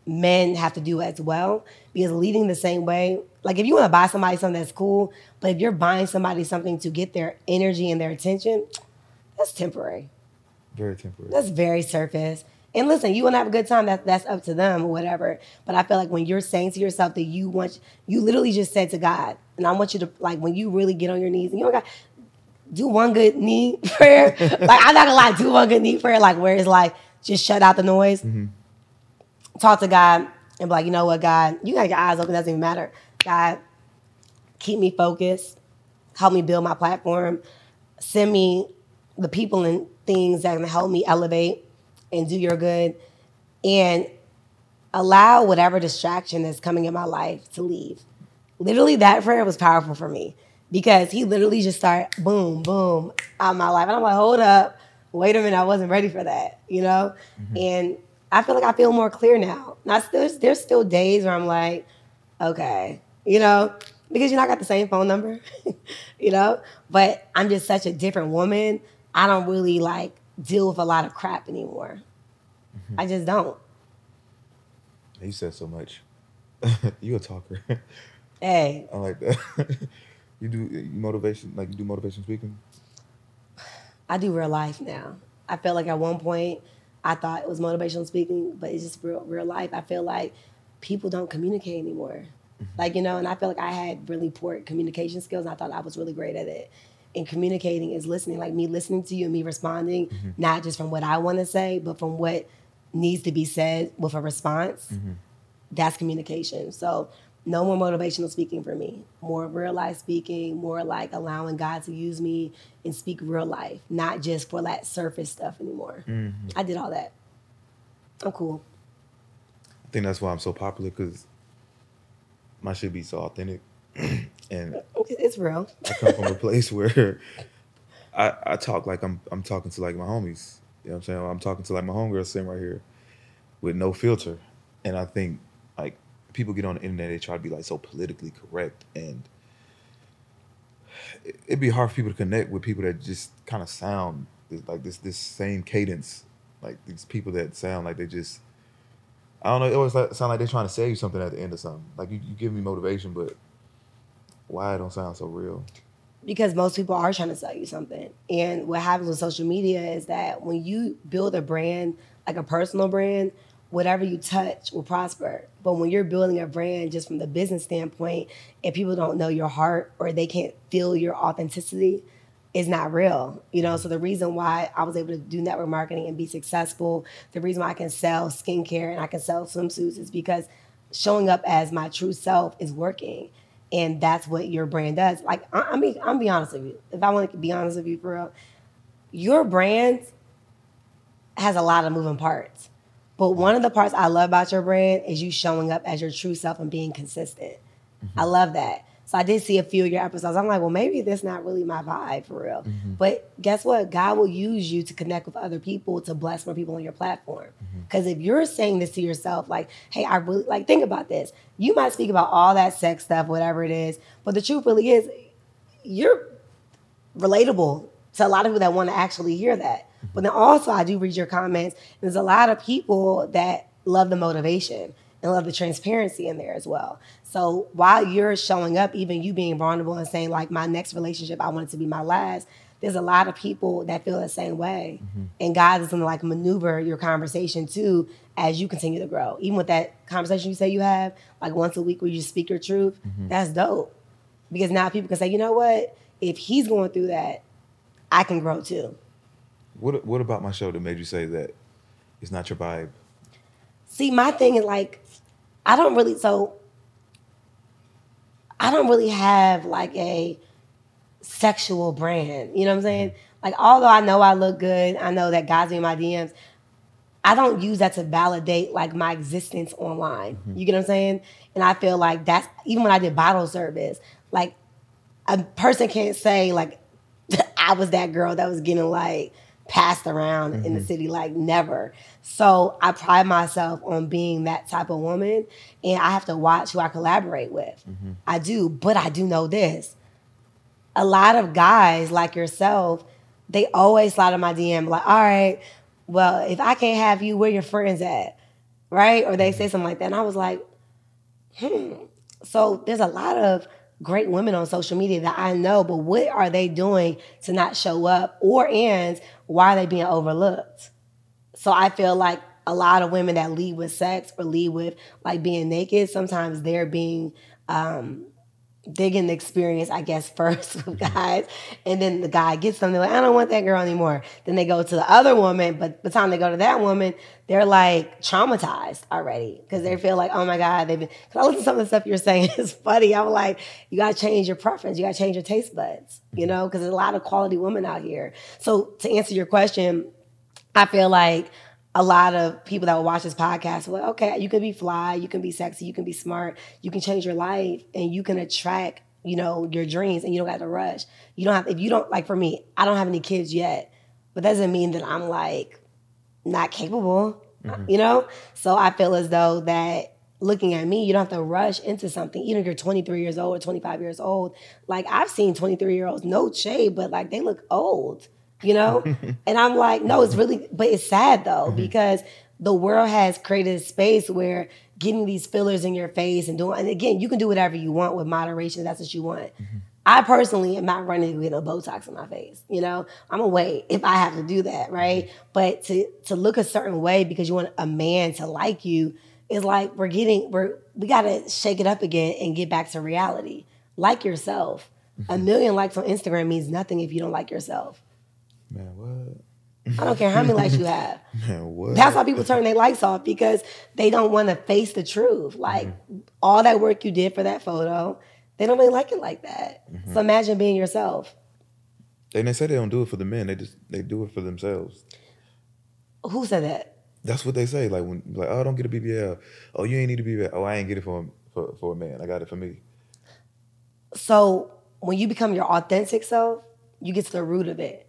men have to do as well. Because leading the same way, like if you want to buy somebody something that's cool, but if you're buying somebody something to get their energy and their attention, that's temporary. Very temporary. That's very surface. And listen, you want to have a good time. That that's up to them or whatever. But I feel like when you're saying to yourself that you want, you literally just said to God, and I want you to like when you really get on your knees and you don't got do one good knee prayer. like I'm not gonna lie, do one good knee prayer. Like where it's like just shut out the noise, Mm-hmm. talk to God, and be like, you know what, God, you got your eyes open. Doesn't even matter. God, keep me focused. Help me build my platform. Send me the people and things that can help me elevate and do your good, and allow whatever distraction that's coming in my life to leave. Literally, that prayer was powerful for me because he literally just started boom, boom out my life. And I'm like, hold up, wait a minute, I wasn't ready for that, you know? Mm-hmm. And I feel like I feel more clear now. Now, there's, there's still days where I'm like, okay, you know, because you know, I got the same phone number, you know? But I'm just such a different woman. I don't really like deal with a lot of crap anymore. Mm-hmm. I just don't. You said so much. you a talker. Hey, I like that. you do you motivation like you do motivation speaking. I do real life now. I felt like at one point I thought it was motivational speaking, but it's just real real life. I feel like people don't communicate anymore. Mm-hmm. Like, you know, and I feel like I had really poor communication skills and I thought I was really great at it. And communicating is listening, like me listening to you and me responding, mm-hmm. not just from what I want to say, but from what needs to be said with a response. Mm-hmm. That's communication. So no more motivational speaking for me. More real life speaking, more like allowing God to use me and speak real life, not just for that surface stuff anymore. Mm-hmm. I did all that. I'm cool. I think that's why I'm so popular because my shit be so authentic, and It's real. I come from a place where I, I talk like I'm I'm talking to like my homies. You know what I'm saying? I'm talking to like my homegirl sitting right here with no filter. And I think like people get on the internet, they try to be like so politically correct and it- it'd be hard for people to connect with people that just kind of sound like this this same cadence. Like these people that sound like they just I don't know, it always like, sound like they're trying to say you something at the end of something. Like you, you give me motivation, but why it don't sound so real? because most people are trying to sell you something. And what happens with social media is that when you build a brand, like a personal brand, whatever you touch will prosper. But when you're building a brand just from the business standpoint, if people don't know your heart or they can't feel your authenticity, it's not real. You know, so the reason why I was able to do network marketing and be successful, the reason why I can sell skincare and I can sell swimsuits is because showing up as my true self is working and that's what your brand does. Like I, I mean, I'm be honest with you. If I want to be honest with you for real, your brand has a lot of moving parts. But one of the parts I love about your brand is you showing up as your true self and being consistent. Mm-hmm. I love that. So I did see a few of your episodes. I'm like, well, maybe that's not really my vibe for real. Mm-hmm. But guess what? God will use you to connect with other people to bless more people on your platform. Mm-hmm. Because if you're saying this to yourself, like, hey, I really like think about this. You might speak about all that sex stuff, whatever it is, but the truth really is, you're relatable to a lot of people that want to actually hear that. Mm-hmm. But then also, I do read your comments. And there's a lot of people that love the motivation and love the transparency in there as well. So while you're showing up, even you being vulnerable and saying like, my next relationship, I want it to be my last. There's a lot of people that feel the same way, mm-hmm. and God is gonna like maneuver your conversation too as you continue to grow. Even with that conversation you say you have, like once a week where you speak your truth, mm-hmm. that's dope because now people can say, you know what? If he's going through that, I can grow too. What What about my show that made you say that it's not your vibe? See, my thing is like, I don't really so. I don't really have like a sexual brand. You know what I'm saying? Mm-hmm. Like, although I know I look good, I know that guys in my DMs. I don't use that to validate like my existence online. Mm-hmm. You get what I'm saying? And I feel like that's even when I did bottle service, like a person can't say like I was that girl that was getting like passed around in the mm-hmm. city, like never. So I pride myself on being that type of woman, and I have to watch who I collaborate with. Mm-hmm. I do, but I do know this: a lot of guys like yourself, they always slide in my DM like, "All right, well, if I can't have you, where your friends at?" Right? Or they say mm-hmm. something like that, and I was like, hmm. So there's a lot of great women on social media that I know, but what are they doing to not show up or and why are they being overlooked? So I feel like a lot of women that lead with sex or lead with like being naked, sometimes they're being um get an experience, I guess, first with guys, and then the guy gets. They're like, I don't want that girl anymore. Then they go to the other woman, but by the time they go to that woman, they're like traumatized already because they feel like, oh my god, they've been. Because I listen to some of the stuff you're saying it's funny. I'm like, you gotta change your preference. You gotta change your taste buds. You know, because there's a lot of quality women out here. So to answer your question, I feel like a lot of people that will watch this podcast will like, okay, you can be fly, you can be sexy, you can be smart, you can change your life, and you can attract, you know, your dreams, and you don't have to rush. You don't have if you don't like for me, I don't have any kids yet, but that doesn't mean that I'm like not capable, mm-hmm. you know. So I feel as though that looking at me, you don't have to rush into something. Even if you're 23 years old or 25 years old, like I've seen 23 year olds, no shade, but like they look old you know? and I'm like, no, it's really, but it's sad though, mm-hmm. because the world has created a space where getting these fillers in your face and doing, and again, you can do whatever you want with moderation. That's what you want. Mm-hmm. I personally am not running with a Botox in my face. You know, I'm gonna wait if I have to do that, right? Mm-hmm. But to to look a certain way because you want a man to like you is like we're getting we're we gotta shake it up again and get back to reality. Like yourself. A million likes on Instagram means nothing if you don't like yourself. Man, what? I don't care how many likes you have. Man, what? That's why people turn their lights off because they don't want to face the truth. Like mm-hmm. all that work you did for that photo, they don't really like it like that. Mm-hmm. So imagine being yourself. And they say they don't do it for the men. They just they do it for themselves. Who said that? That's what they say. Like when like, oh, don't get a BBL. Oh, you ain't need a BBL. Oh, I ain't get it for for for a man. I got it for me. So when you become your authentic self, you get to the root of it.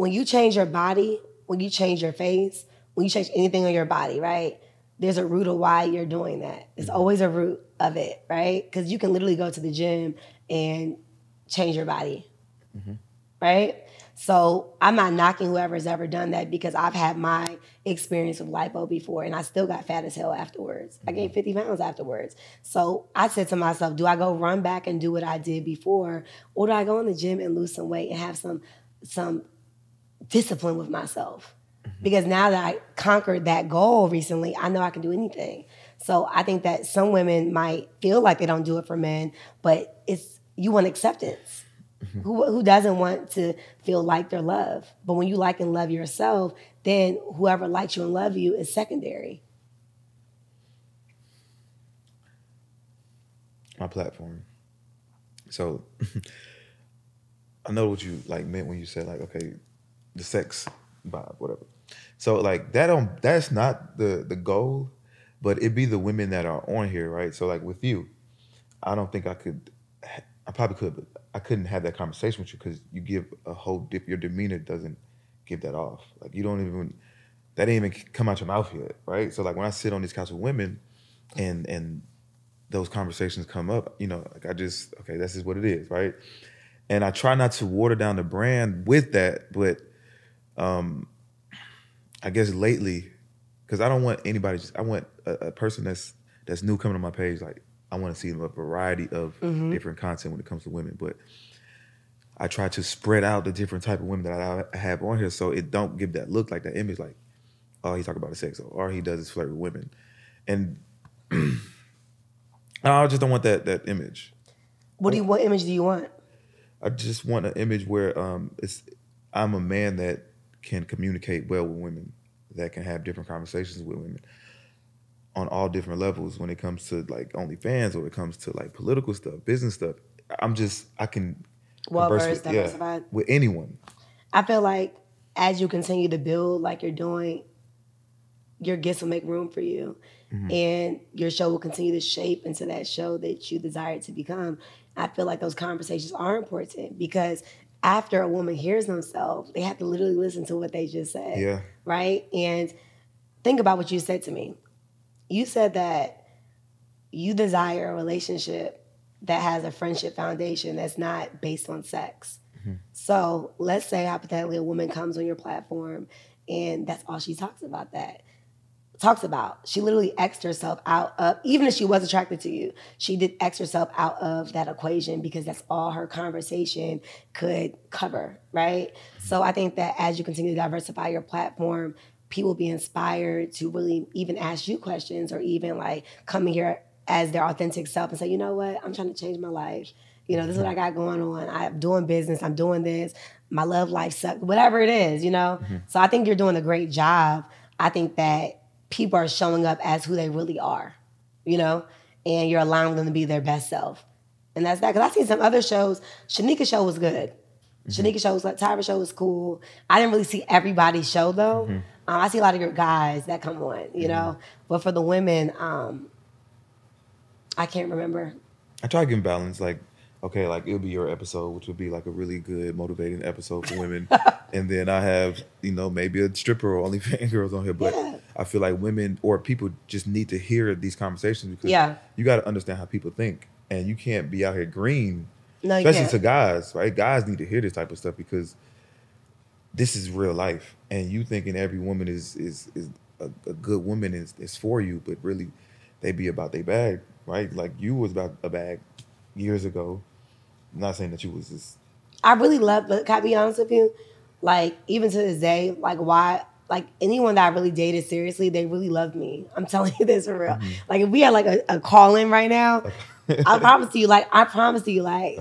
When you change your body, when you change your face, when you change anything on your body, right? There's a root of why you're doing that. There's mm-hmm. always a root of it, right? Because you can literally go to the gym and change your body, mm-hmm. right? So I'm not knocking whoever's ever done that because I've had my experience with lipo before and I still got fat as hell afterwards. I gained mm-hmm. 50 pounds afterwards. So I said to myself, do I go run back and do what I did before? Or do I go in the gym and lose some weight and have some some discipline with myself? Because now that I conquered that goal recently, I know I can do anything. So I think that some women might feel like they don't do it for men, but it's you want acceptance. Mm-hmm. Who, who doesn't want to feel liked or loved? But when you like and love yourself, then whoever likes you and love you is secondary. My platform. So I know what you like meant when you said like, okay, the sex vibe, whatever. So like that don't that's not the the goal, but it be the women that are on here, right? So like with you, I don't think I could. I probably could, but I couldn't have that conversation with you because you give a whole dip. Your demeanor doesn't give that off. Like you don't even that ain't even come out your mouth yet, right? So like when I sit on these couch with women, and and those conversations come up, you know, like I just okay, this is what it is, right? And I try not to water down the brand with that, but um, I guess lately, because I don't want anybody. Just, I want a, a person that's that's new coming to my page. Like I want to see a variety of different content when it comes to women, but I try to spread out the different type of women that I have on here, so it don't give that look like that image. Like, oh, he talk about the sex, or all he does is flirt with women, and I just don't want that that image. What do you what image do you want? I just want an image where um, it's I'm a man that can communicate well with women, that can have different conversations with women on all different levels when it comes to like OnlyFans or it comes to like political stuff, business stuff. I'm just I can Well versed, with, yeah, with anyone. I feel like as you continue to build like you're doing, your gifts will make room for you. Mm-hmm. And your show will continue to shape into that show that you desire to become. I feel like those conversations are important because after a woman hears themselves, they have to literally listen to what they just said. Yeah. Right? And think about what you said to me. You said that you desire a relationship that has a friendship foundation that's not based on sex. Mm-hmm. So let's say hypothetically a woman comes on your platform and that's all she talks about that. Talks about. She literally X'd herself out of, even if she was attracted to you, she did X herself out of that equation because that's all her conversation could cover, right? So I think that as you continue to diversify your platform, people be inspired to really even ask you questions or even like come here as their authentic self and say, you know what, I'm trying to change my life. You know, this is what I got going on. I'm doing business. I'm doing this. My love life sucks. Whatever it is, you know. Mm-hmm. So I think you're doing a great job. I think that people are showing up as who they really are, you know, and you're allowing them to be their best self. And that's that. Because I've seen some other shows. Shanika show was good. Shanika show was like Tyra show was cool. I didn't really see everybody's show though. Um, I see a lot of your guys that come on, you know. But for the women, um, I can't remember. I try to give balance. Like, okay, like it'll be your episode, which would be like a really good, motivating episode for women. and then I have, you know, maybe a stripper or OnlyFans girls on here. But Yeah. I feel like women or people just need to hear these conversations because Yeah. you got to understand how people think. And you can't be out here green, No, especially to guys, right? Guys need to hear this type of stuff because this is real life. And you thinking every woman is is is a, a good woman is, is for you, but really they be about their bag, right? Like you was about a bag years ago. I'm not saying that you was just I really love, but can I be honest with you? Like, even to this day, like, why, like, anyone that I really dated seriously, they really loved me. I'm telling you this for real. Mm-hmm. Like, if we had like a, a call in right now, I promise you, like, I promise you, like,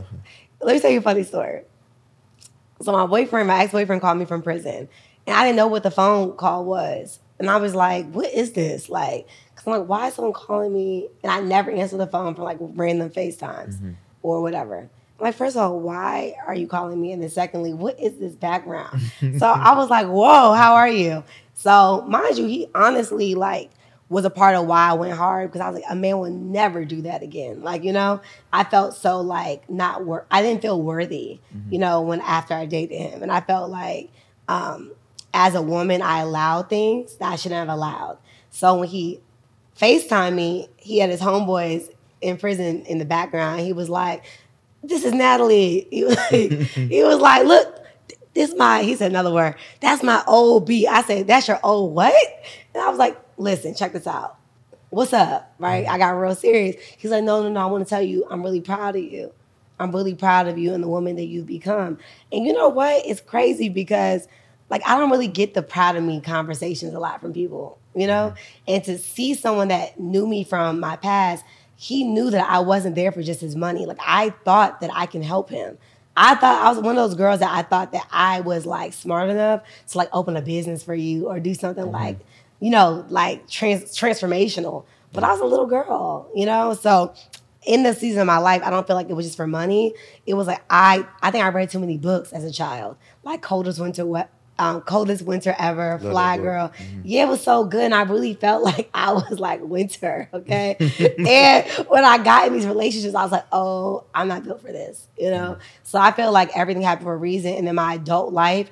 let me tell you a funny story. So, my boyfriend, my ex boyfriend called me from prison, and I didn't know what the phone call was. And I was like, what is this? Like, cause I'm like, why is someone calling me? And I never answer the phone for like random FaceTimes or whatever. Like, first of all, why are you calling me? And then secondly, what is this background? so I was like, whoa, how are you? So mind you, he honestly like was a part of why I went hard because I was like, a man will never do that again. Like, you know, I felt so like not worth I didn't feel worthy, you know, when after I dated him. And I felt like um as a woman, I allowed things that I shouldn't have allowed. So when he FaceTime me, he had his homeboys in prison in the background. He was like, This is Nathalie. He was like, he was like Look, this my, he said another word, that's my old beat. I said, That's your old what? And I was like, Listen, check this out. What's up? Right? I got real serious. He's like, No, no, no, I want to tell you, I'm really proud of you. I'm really proud of you and the woman that you've become. And you know what? It's crazy because like I don't really get the proud of me conversations a lot from people, you know? Mm-hmm. And to see someone that knew me from my past, he knew that I wasn't there for just his money. Like I thought that I can help him. I thought I was one of those girls that I thought that I was like smart enough to like open a business for you or do something mm-hmm. like, you know, like trans- transformational. But I was a little girl, you know? So in the season of my life, I don't feel like it was just for money. It was like I I think I read too many books as a child, like Coldest Winter Ever. Um, coldest winter ever, that Fly. Girl. Yeah, it was so good. And I really felt like I was like winter, okay? and when I got in these relationships, I was like, oh, I'm not built for this, you know? So I feel like everything happened for a reason. And in my adult life,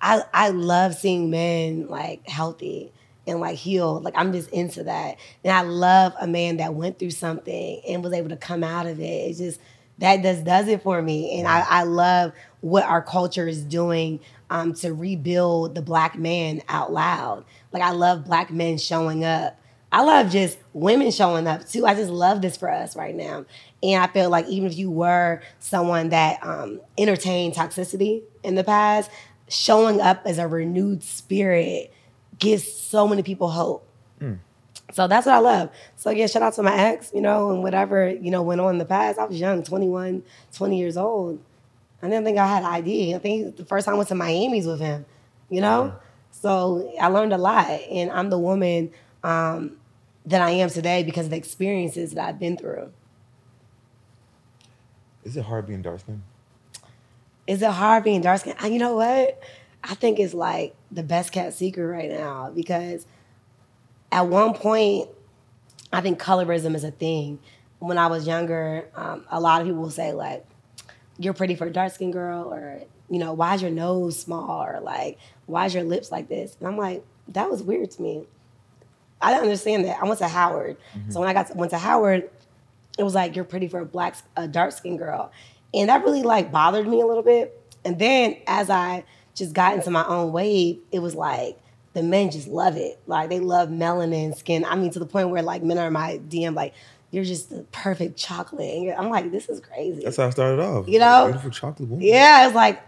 I, I love seeing men like healthy and like healed. Like I'm just into that. And I love a man that went through something and was able to come out of it. It's just that just does it for me. And I, I love what our culture is doing um, to rebuild the black man out loud. Like I love black men showing up. I love just women showing up too. I just love this for us right now. And I feel like even if you were someone that um, entertained toxicity in the past, showing up as a renewed spirit gives so many people hope. So that's what I love. So yeah, shout out to my ex, you know, and whatever, you know, went on in the past. I was young, 21, 20 years old. I didn't think I had ID. I think the first time I went to Miami's with him, you know? So I learned a lot. And I'm the woman um, that I am today because of the experiences that I've been through. is it hard being dark skinned? Is it hard being dark skinned? You know what? I think it's like the best kept secret right now because at one point, I think colorism is a thing. When I was younger, um, a lot of people will say like, "You're pretty for a dark skinned girl," or you know, "Why is your nose small?" or like, "Why is your lips like this?" And I'm like, that was weird to me. I didn't understand that. I went to Howard, so mm-hmm. when I got to, went to Howard, it was like you're pretty for a black, a dark skinned girl, and that really like bothered me a little bit. And then as I just got into my own wave, it was like the men just love it. Like they love melanin skin. I mean, to the point where like men are my DM like, "You're just the perfect chocolate." And I'm like, this is crazy. That's how I started off. You know? beautiful chocolate woman. Yeah, it's like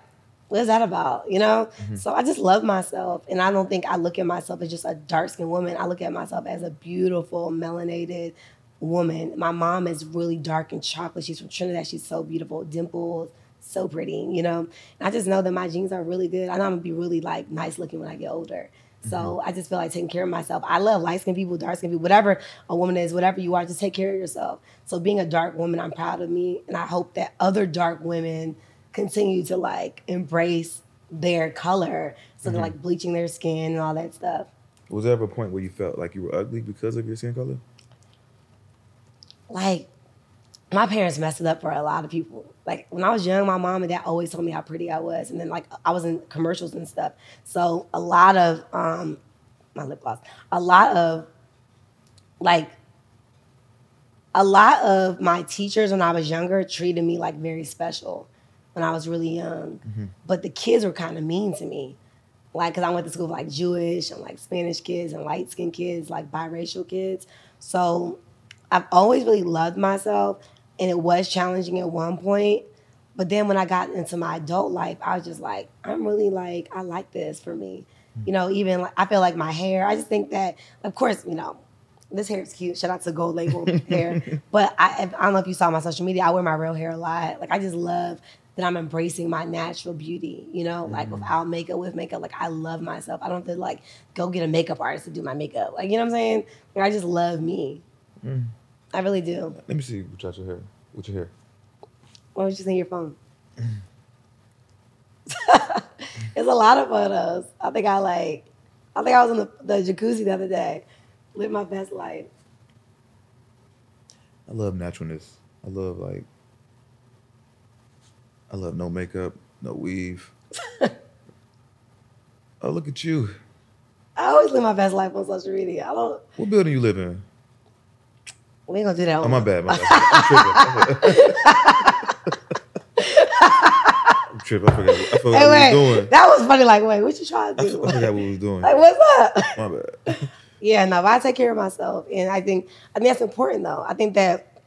what is that about? You know? Mm-hmm. So I just love myself. And I don't think I look at myself as just a dark skinned woman. I look at myself as a beautiful, melanated woman. My mom is really dark and chocolate. She's from Trinidad. She's so beautiful, dimples, so pretty, you know? And I just know that my genes are really good. I know I'm gonna be really like nice looking when I get older. So mm-hmm. I just feel like taking care of myself. I love light skinned people, dark skinned people, whatever a woman is, whatever you are, just take care of yourself. So being a dark woman, I'm proud of me. And I hope that other dark women continue to like embrace their color. So they're mm-hmm. like bleaching their skin and all that stuff. Was there ever a point where you felt like you were ugly because of your skin color? like my parents messed it up for a lot of people. Like when I was young, my mom and dad always told me how pretty I was, and then like I was in commercials and stuff. So a lot of um, my lip gloss, a lot of like a lot of my teachers when I was younger treated me like very special when I was really young. But the kids were kind of mean to me. Like, cause I went to school with like Jewish and like Spanish kids and light skinned kids, like biracial kids. So I've always really loved myself and it was challenging at one point. But then when I got into my adult life, I was just like, I'm really like, I like this for me. Hmm. You know, even like, I feel like my hair, I just think that, of course, you know, this hair is cute. Shout out to Gold Label hair. But I, I don't know if you saw my social media, I wear my real hair a lot. Like, I just love that I'm embracing my natural beauty, you know, like hmm. without makeup, with makeup. Like, I love myself. I don't have to, like, go get a makeup artist to do my makeup. Like, you know what I'm saying? Like, I just love me. Hmm. I really do. Let me see what your hair. What your hair? What was you saying your phone? it's a lot of photos. I think I like, I think I was in the, the jacuzzi the other day. Live my best life. I love naturalness. I love like. I love no makeup, no weave. oh, look at you! I always live my best life on social media. I don't, What building you live in? We ain't gonna do that. Oh, on- my bad. My bad. I'm tripping. I'm tripping. I forgot. I forgot Hey, what we was doing. that was funny. Like, wait, what you trying to do? I forgot what we was doing. like, what's up? My bad. Yeah, no, but I take care of myself, and I think I think that's important though. I think that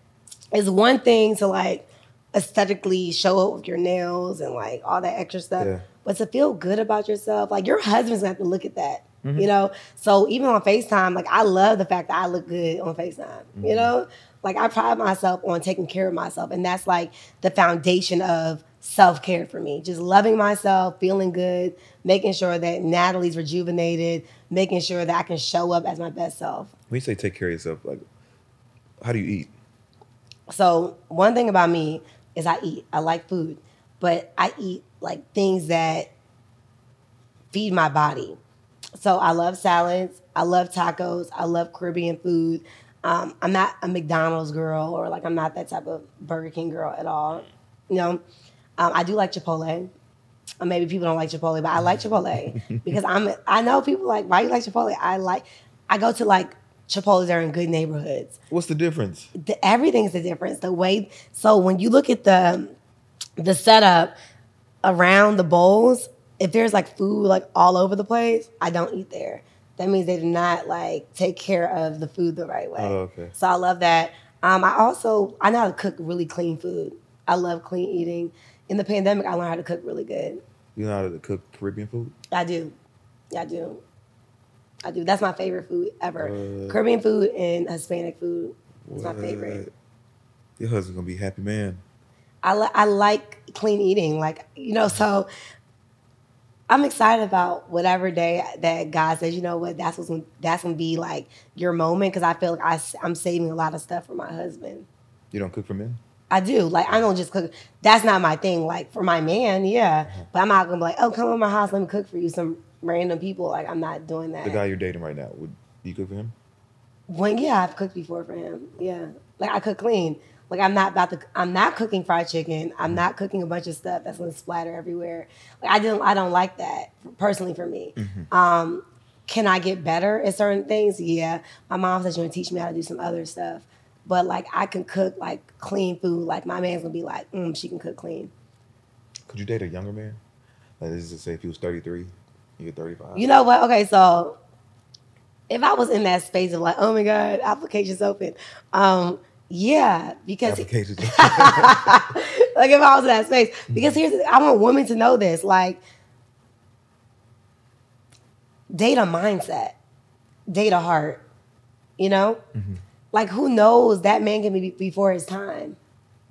it's one thing to like aesthetically show up with your nails and like all that extra stuff, Yeah. but to feel good about yourself, like your husband's gonna have to look at that, Mm-hmm. you know. So even on Facetime, like I love the fact that I look good on Facetime, you mm-hmm. know. Like I pride myself on taking care of myself, and that's like the foundation of self care for me. Just loving myself, feeling good, making sure that Nathalie's rejuvenated, making sure that I can show up as my best self. When you say take care of yourself, like, how do you eat? So one thing about me is I eat. I like food, but I eat like things that feed my body. So I love salads. I love tacos. I love Caribbean food. Um, I'm not a McDonald's girl or like I'm not that type of Burger King girl at all. You know, um, I do like Chipotle. Or maybe people don't like Chipotle, but I like Chipotle because I'm. I know people like why you like Chipotle. I like. I go to like Chipotle's are in good neighborhoods What's the difference? the, everything's the difference. The way so when you look at the the setup around the bowls, if there's like food like all over the place, I don't eat there. That means they do not like take care of the food the right way. Oh, okay. So I love that. Um, I also I know how to cook really clean food. I love clean eating. In the pandemic, I learned how to cook really good. You know how to cook Caribbean food? I do. Yeah, I do. I do. That's my favorite food ever. What? Caribbean food and Hispanic food is my favorite. Your husband's gonna be a happy man. I, li- I like clean eating. Like, you know, so I'm excited about whatever day that God says, you know what, that's what's gonna, that's gonna be like your moment because I feel like I, I'm saving a lot of stuff for my husband. You don't cook for men? I do. Like, I don't just cook. That's not my thing. Like, for my man, yeah. Uh-huh. But I'm not gonna be like, oh, come to my house, let me cook for you. Some random people. Like, I'm not doing that. The guy you're dating right now, would you cook for him? When yeah, I've cooked before for him. Yeah, like I cook clean. Like I'm not about to. I'm not cooking fried chicken. I'm not cooking a bunch of stuff that's gonna splatter everywhere. Like I don't. I don't like that personally for me. Um, can I get better at certain things? Yeah. My mom said she's gonna teach me how to do some other stuff. But like I can cook like clean food. Like my man's gonna be like, mm, she can cook clean. Could you date a younger man? Like this is to say if he was 33, you're 35. You know what? Okay, so if I was in that space of like, oh my God, applications open, um, Yeah, because like if I was in that space. Because here's I want women to know this. Like date a mindset. Date a heart. You know? Mm-hmm. Like who knows that man can be before his time.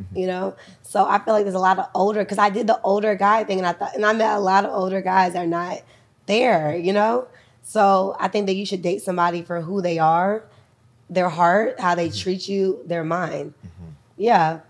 Mm-hmm. You know? So I feel like there's a lot of older because I did the older guy thing and I thought and I met a lot of older guys that are not there, you know? So I think that you should date somebody for who they are, their heart, how they mm-hmm. treat you, their mind. Mm-hmm. Yeah.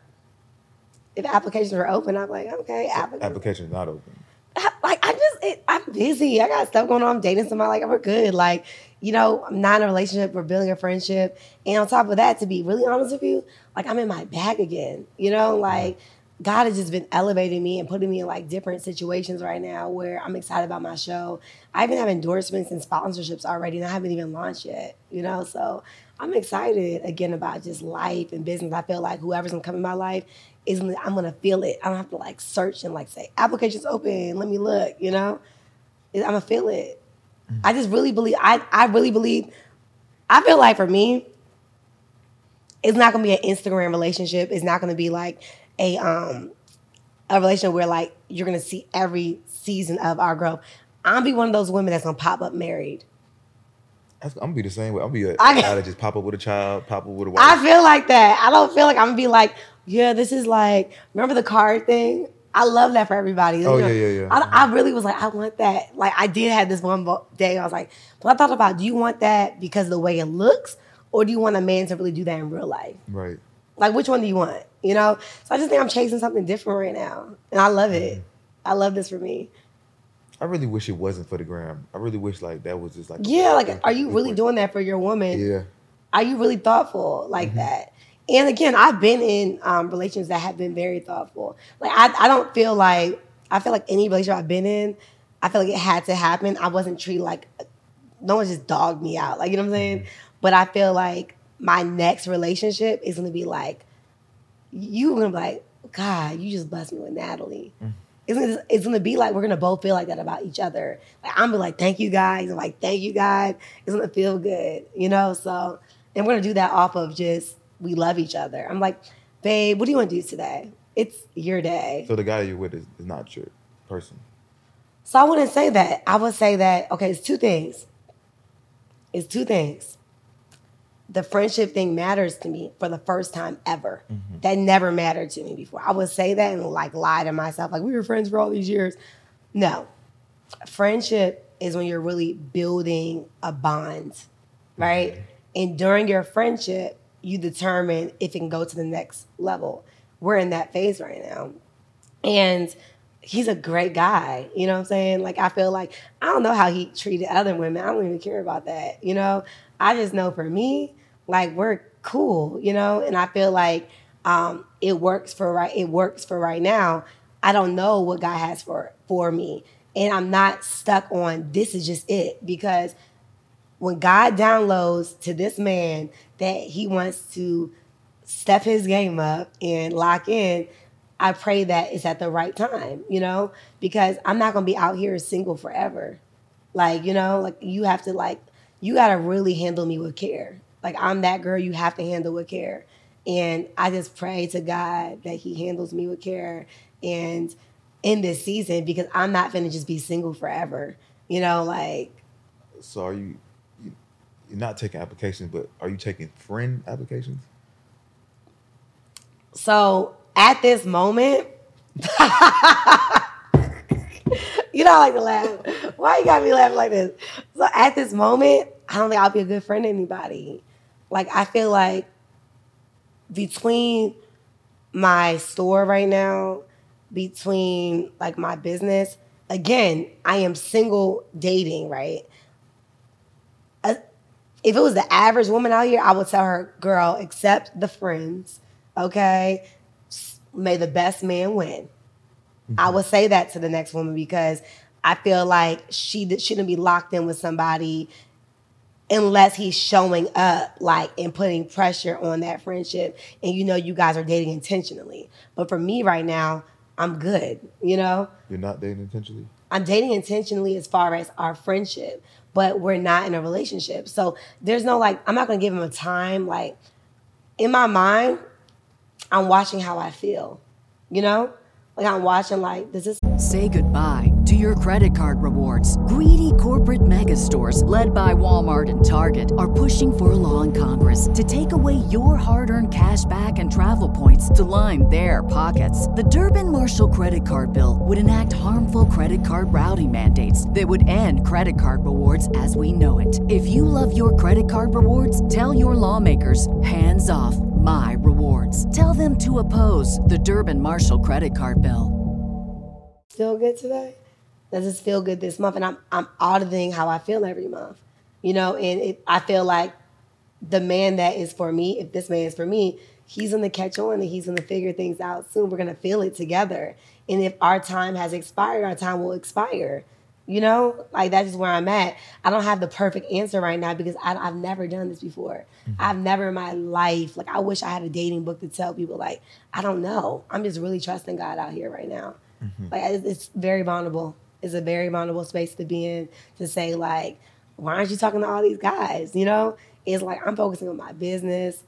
If applications are open, I'm like, okay, applications. Application is not open. I- like I just it, I'm busy. I got stuff going on. I'm dating somebody. Like we're good. Like you know, I'm not in a relationship. We're building a friendship. And on top of that, to be really honest with you, like I'm in my bag again. You know, mm-hmm. like God has just been elevating me and putting me in like different situations right now where I'm excited about my show. I even have endorsements and sponsorships already, and I haven't even launched yet. You know, so I'm excited again about just life and business. I feel like whoever's gonna come in my life is I'm gonna feel it. I don't have to like search and like say applications open. Let me look. You know, I'm gonna feel it. I just really believe. I I really believe. I feel like for me, it's not gonna be an Instagram relationship. It's not gonna be like a um a relationship where like you're gonna see every season of our growth. I'm gonna be one of those women that's gonna pop up married. I'm gonna be the same way. I'm gonna be a I- guy that just pop up with a child, pop up with a wife. I feel like that. I don't feel like I'm gonna be like, yeah, this is like, remember the card thing? I love that for everybody. Oh, You know, yeah, yeah, yeah. I, I really was like, I want that. Like, I did have this one day. I was like, but I thought about, do you want that because of the way it looks, or do you want a man to really do that in real life? right. Like, which one do you want? You know. So I just think I'm chasing something different right now, and I love it. Mm-hmm. I love this for me. I really wish it wasn't for the gram. I really wish like that was just like Yeah, like, are you really doing that for your woman? Yeah. are you really thoughtful like Mm-hmm. that? And again, I've been in um, relations that have been very thoughtful. Like I, I don't feel like I feel like any relationship I've been in, I feel like it had to happen. I wasn't treated like no one just dogged me out. Like you know what I'm saying? But I feel like my next relationship is gonna be like you gonna be like, God, you just blessed me with Nathalie. It's gonna, it's gonna be like we're gonna both feel like that about each other. Like I'm gonna be like, thank you guys. I'm like, thank you guys. It's gonna feel good, you know. So, and we're gonna do that off of just we love each other. I'm like, babe, what do you want to do today? It's your day. So the guy you're with is, is not your person. So I wouldn't say that. I would say that okay, it's two things. It's two things. The friendship thing matters to me for the first time ever. Mm-hmm. That never mattered to me before. I would say that and like lie to myself, like we were friends for all these years. No. Friendship is when you're really building a bond, right? And during your friendship, you determine if it can go to the next level. We're in that phase right now. And he's a great guy. You know what I'm saying? Like I feel like I don't know how he treated other women. I don't even care about that. You know, I just know for me, like we're cool. You know, and I feel like um, it works for right. It works for right now. I don't know what God has for for me, and I'm not stuck on this is just it because when God downloads to this man that he wants to step his game up and lock in, I pray that it's at the right time, you know, because I'm not gonna be out here single forever. Like, you know, like you have to like you gotta really handle me with care. Like I'm that girl you have to handle with care. And I just pray to God that He handles me with care and in this season because I'm not gonna just be single forever. You know, like So are you, you you're not taking applications, but are you taking friend applications? So at this moment, you know, I like to laugh. Why you got me laughing like this? So at this moment, I don't think I'll be a good friend to anybody. Like I feel like between my store right now, between like my business, again, I am single dating, right? Uh, if it was the average woman out here, I would tell her, girl, accept the friends, okay? May the best man win. I would say that to the next woman because I feel like she shouldn't be locked in with somebody unless he's showing up like and putting pressure on that friendship and you know you guys are dating intentionally. But for me right now, I'm good, you know? You're not dating intentionally. I'm dating intentionally as far as our friendship, but we're not in a relationship. So there's no like, I'm not gonna give him a time. Like, in my mind, I'm watching how I feel. You know? Like I'm watching like, does this Say goodbye to your credit card rewards. Greedy corporate mega stores, led by Walmart and Target, are pushing for a law in Congress to take away your hard earned cash back and travel points to line their pockets. The Durbin Marshall credit card bill would enact harmful credit card routing mandates that would end credit card rewards as we know it. If you love your credit card rewards, tell your lawmakers hands off my rewards. Tell them to oppose the Durbin Marshall credit card bill. feel good today? Does this feel good this month? And I'm I'm auditing how I feel every month. You know, and it, I feel like the man that is for me, if this man is for me, he's gonna catch on and he's gonna figure things out soon. We're gonna feel it together. And if our time has expired, our time will expire. You know, like that's just where I'm at. I don't have the perfect answer right now because I, I've never done this before. Mm-hmm. I've never in my life, like, I wish I had a dating book to tell people, like, I don't know. I'm just really trusting God out here right now. Mm-hmm. Like, it's, it's very vulnerable. It's a very vulnerable space to be in to say, like, why aren't you talking to all these guys? You know, it's like I'm focusing on my business.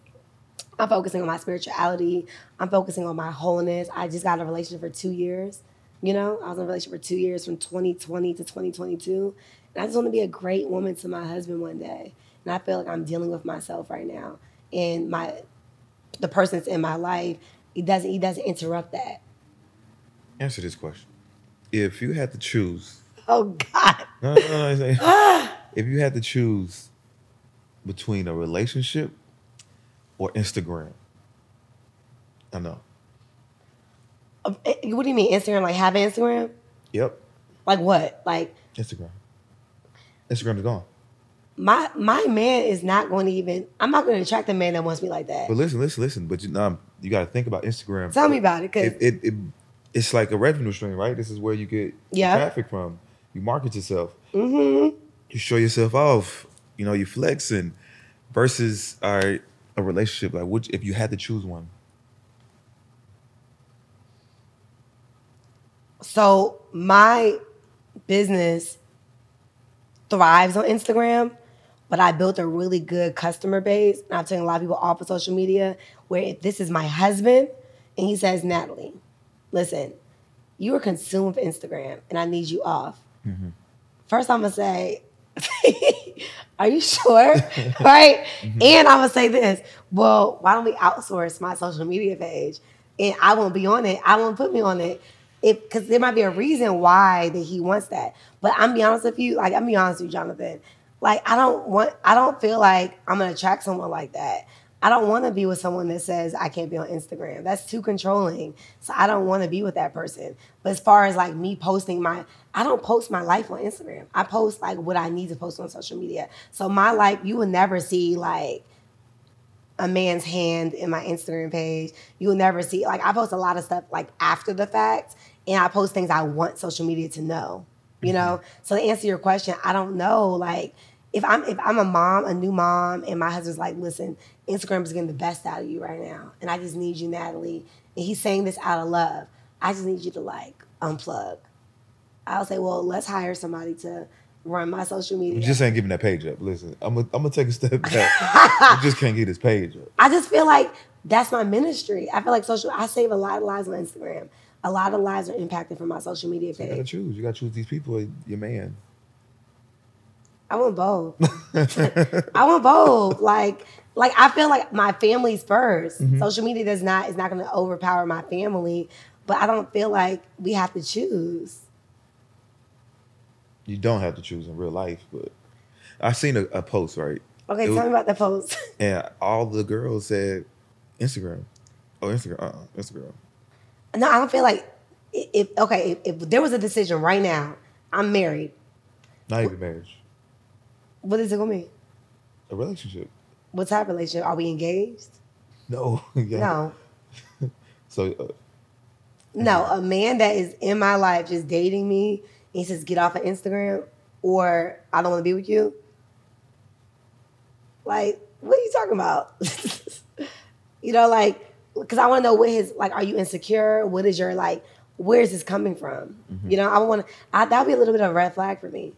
I'm focusing on my spirituality. I'm focusing on my wholeness. I just got a relationship for two years. You know, I was in a relationship for two years from 2020 to 2022. And I just want to be a great woman to my husband one day. And I feel like I'm dealing with myself right now. And my the person that's in my life, he doesn't he doesn't interrupt that. Answer this question. If you had to choose, Oh God. no, no, no, it's like- ah. if you had to choose between a relationship or Instagram, I know. Uh, What do you mean Instagram? Like have Instagram? Yep, Like what? Like Instagram. Instagram is gone. my my man is not going to even. I'm not going to attract a man that wants me like that. But listen, listen, listen. But you, um, you got to think about Instagram. Tell me about it, cause it, it, it it's like a revenue stream, right? This is where you get Yeah. traffic from. You market yourself. hmm You show yourself off. You know, you flexing versus all right, a relationship. Like, which if you had to choose one, So my business thrives on Instagram, but I built a really good customer base. And I'm telling a lot of people off of social media where if this is my husband and he says, Nathalie, listen, you are consumed with Instagram and I need you off. Mm-hmm. First, I'm gonna say, Are you sure? right? Mm-hmm. And I'm gonna say this. Well, why don't we outsource my social media page? And I won't be on it. I won't put me on it. If because there might be a reason why that he wants that. But I'm be honest with you, like I'm be honest with you, Jonathan. Like I don't want I don't feel like I'm gonna attract someone like that. I don't want to be with someone that says I can't be on Instagram. That's too controlling. So I don't want to be with that person. But as far as like me posting my, I don't post my life on Instagram. I post like what I need to post on social media. So my life, you will never see like a man's hand in my Instagram page. You will never see like I post a lot of stuff like after the fact, and I post things I want social media to know. You mm-hmm. know. So to answer your question, I don't know like if I'm if I'm a mom, a new mom, and my husband's like, listen, Instagram is getting the best out of you right now, and I just need you, Nathalie. And he's saying this out of love. I just need you to like unplug. I'll say, well, let's hire somebody to run my social media. you just ain't giving that page up. Listen, I'm gonna I'm gonna take a step back. you just can't get this page up. I just feel like that's my ministry. I feel like social. I save a lot of lives on Instagram. A lot of lives are impacted from my social media You gotta choose. You gotta choose these people. or Your man. I want both. I want both. Like, like I feel like my family's 1st Social media does not is not going to overpower my family, but I don't feel like we have to choose. You don't have to choose in real life, but I seen a, a post right, Okay, It tell was- me about the post. and all the girls said Instagram. Oh, Instagram. Uh, uh Instagram. No, I don't feel like if okay if, if there was a decision right now, I'm married. Not even marriage. What is it gonna be? A relationship. What type of relationship? Are we engaged? No. yeah. No. So uh, No, a man that is in my life just dating me he says get off of Instagram or I don't want to be with you. Like, what are you talking about? you know, like, because I want to know what his like. Are you insecure? What is your like? Where is this coming from? Mm-hmm. You know, I want to. That would be a little bit of a red flag for me.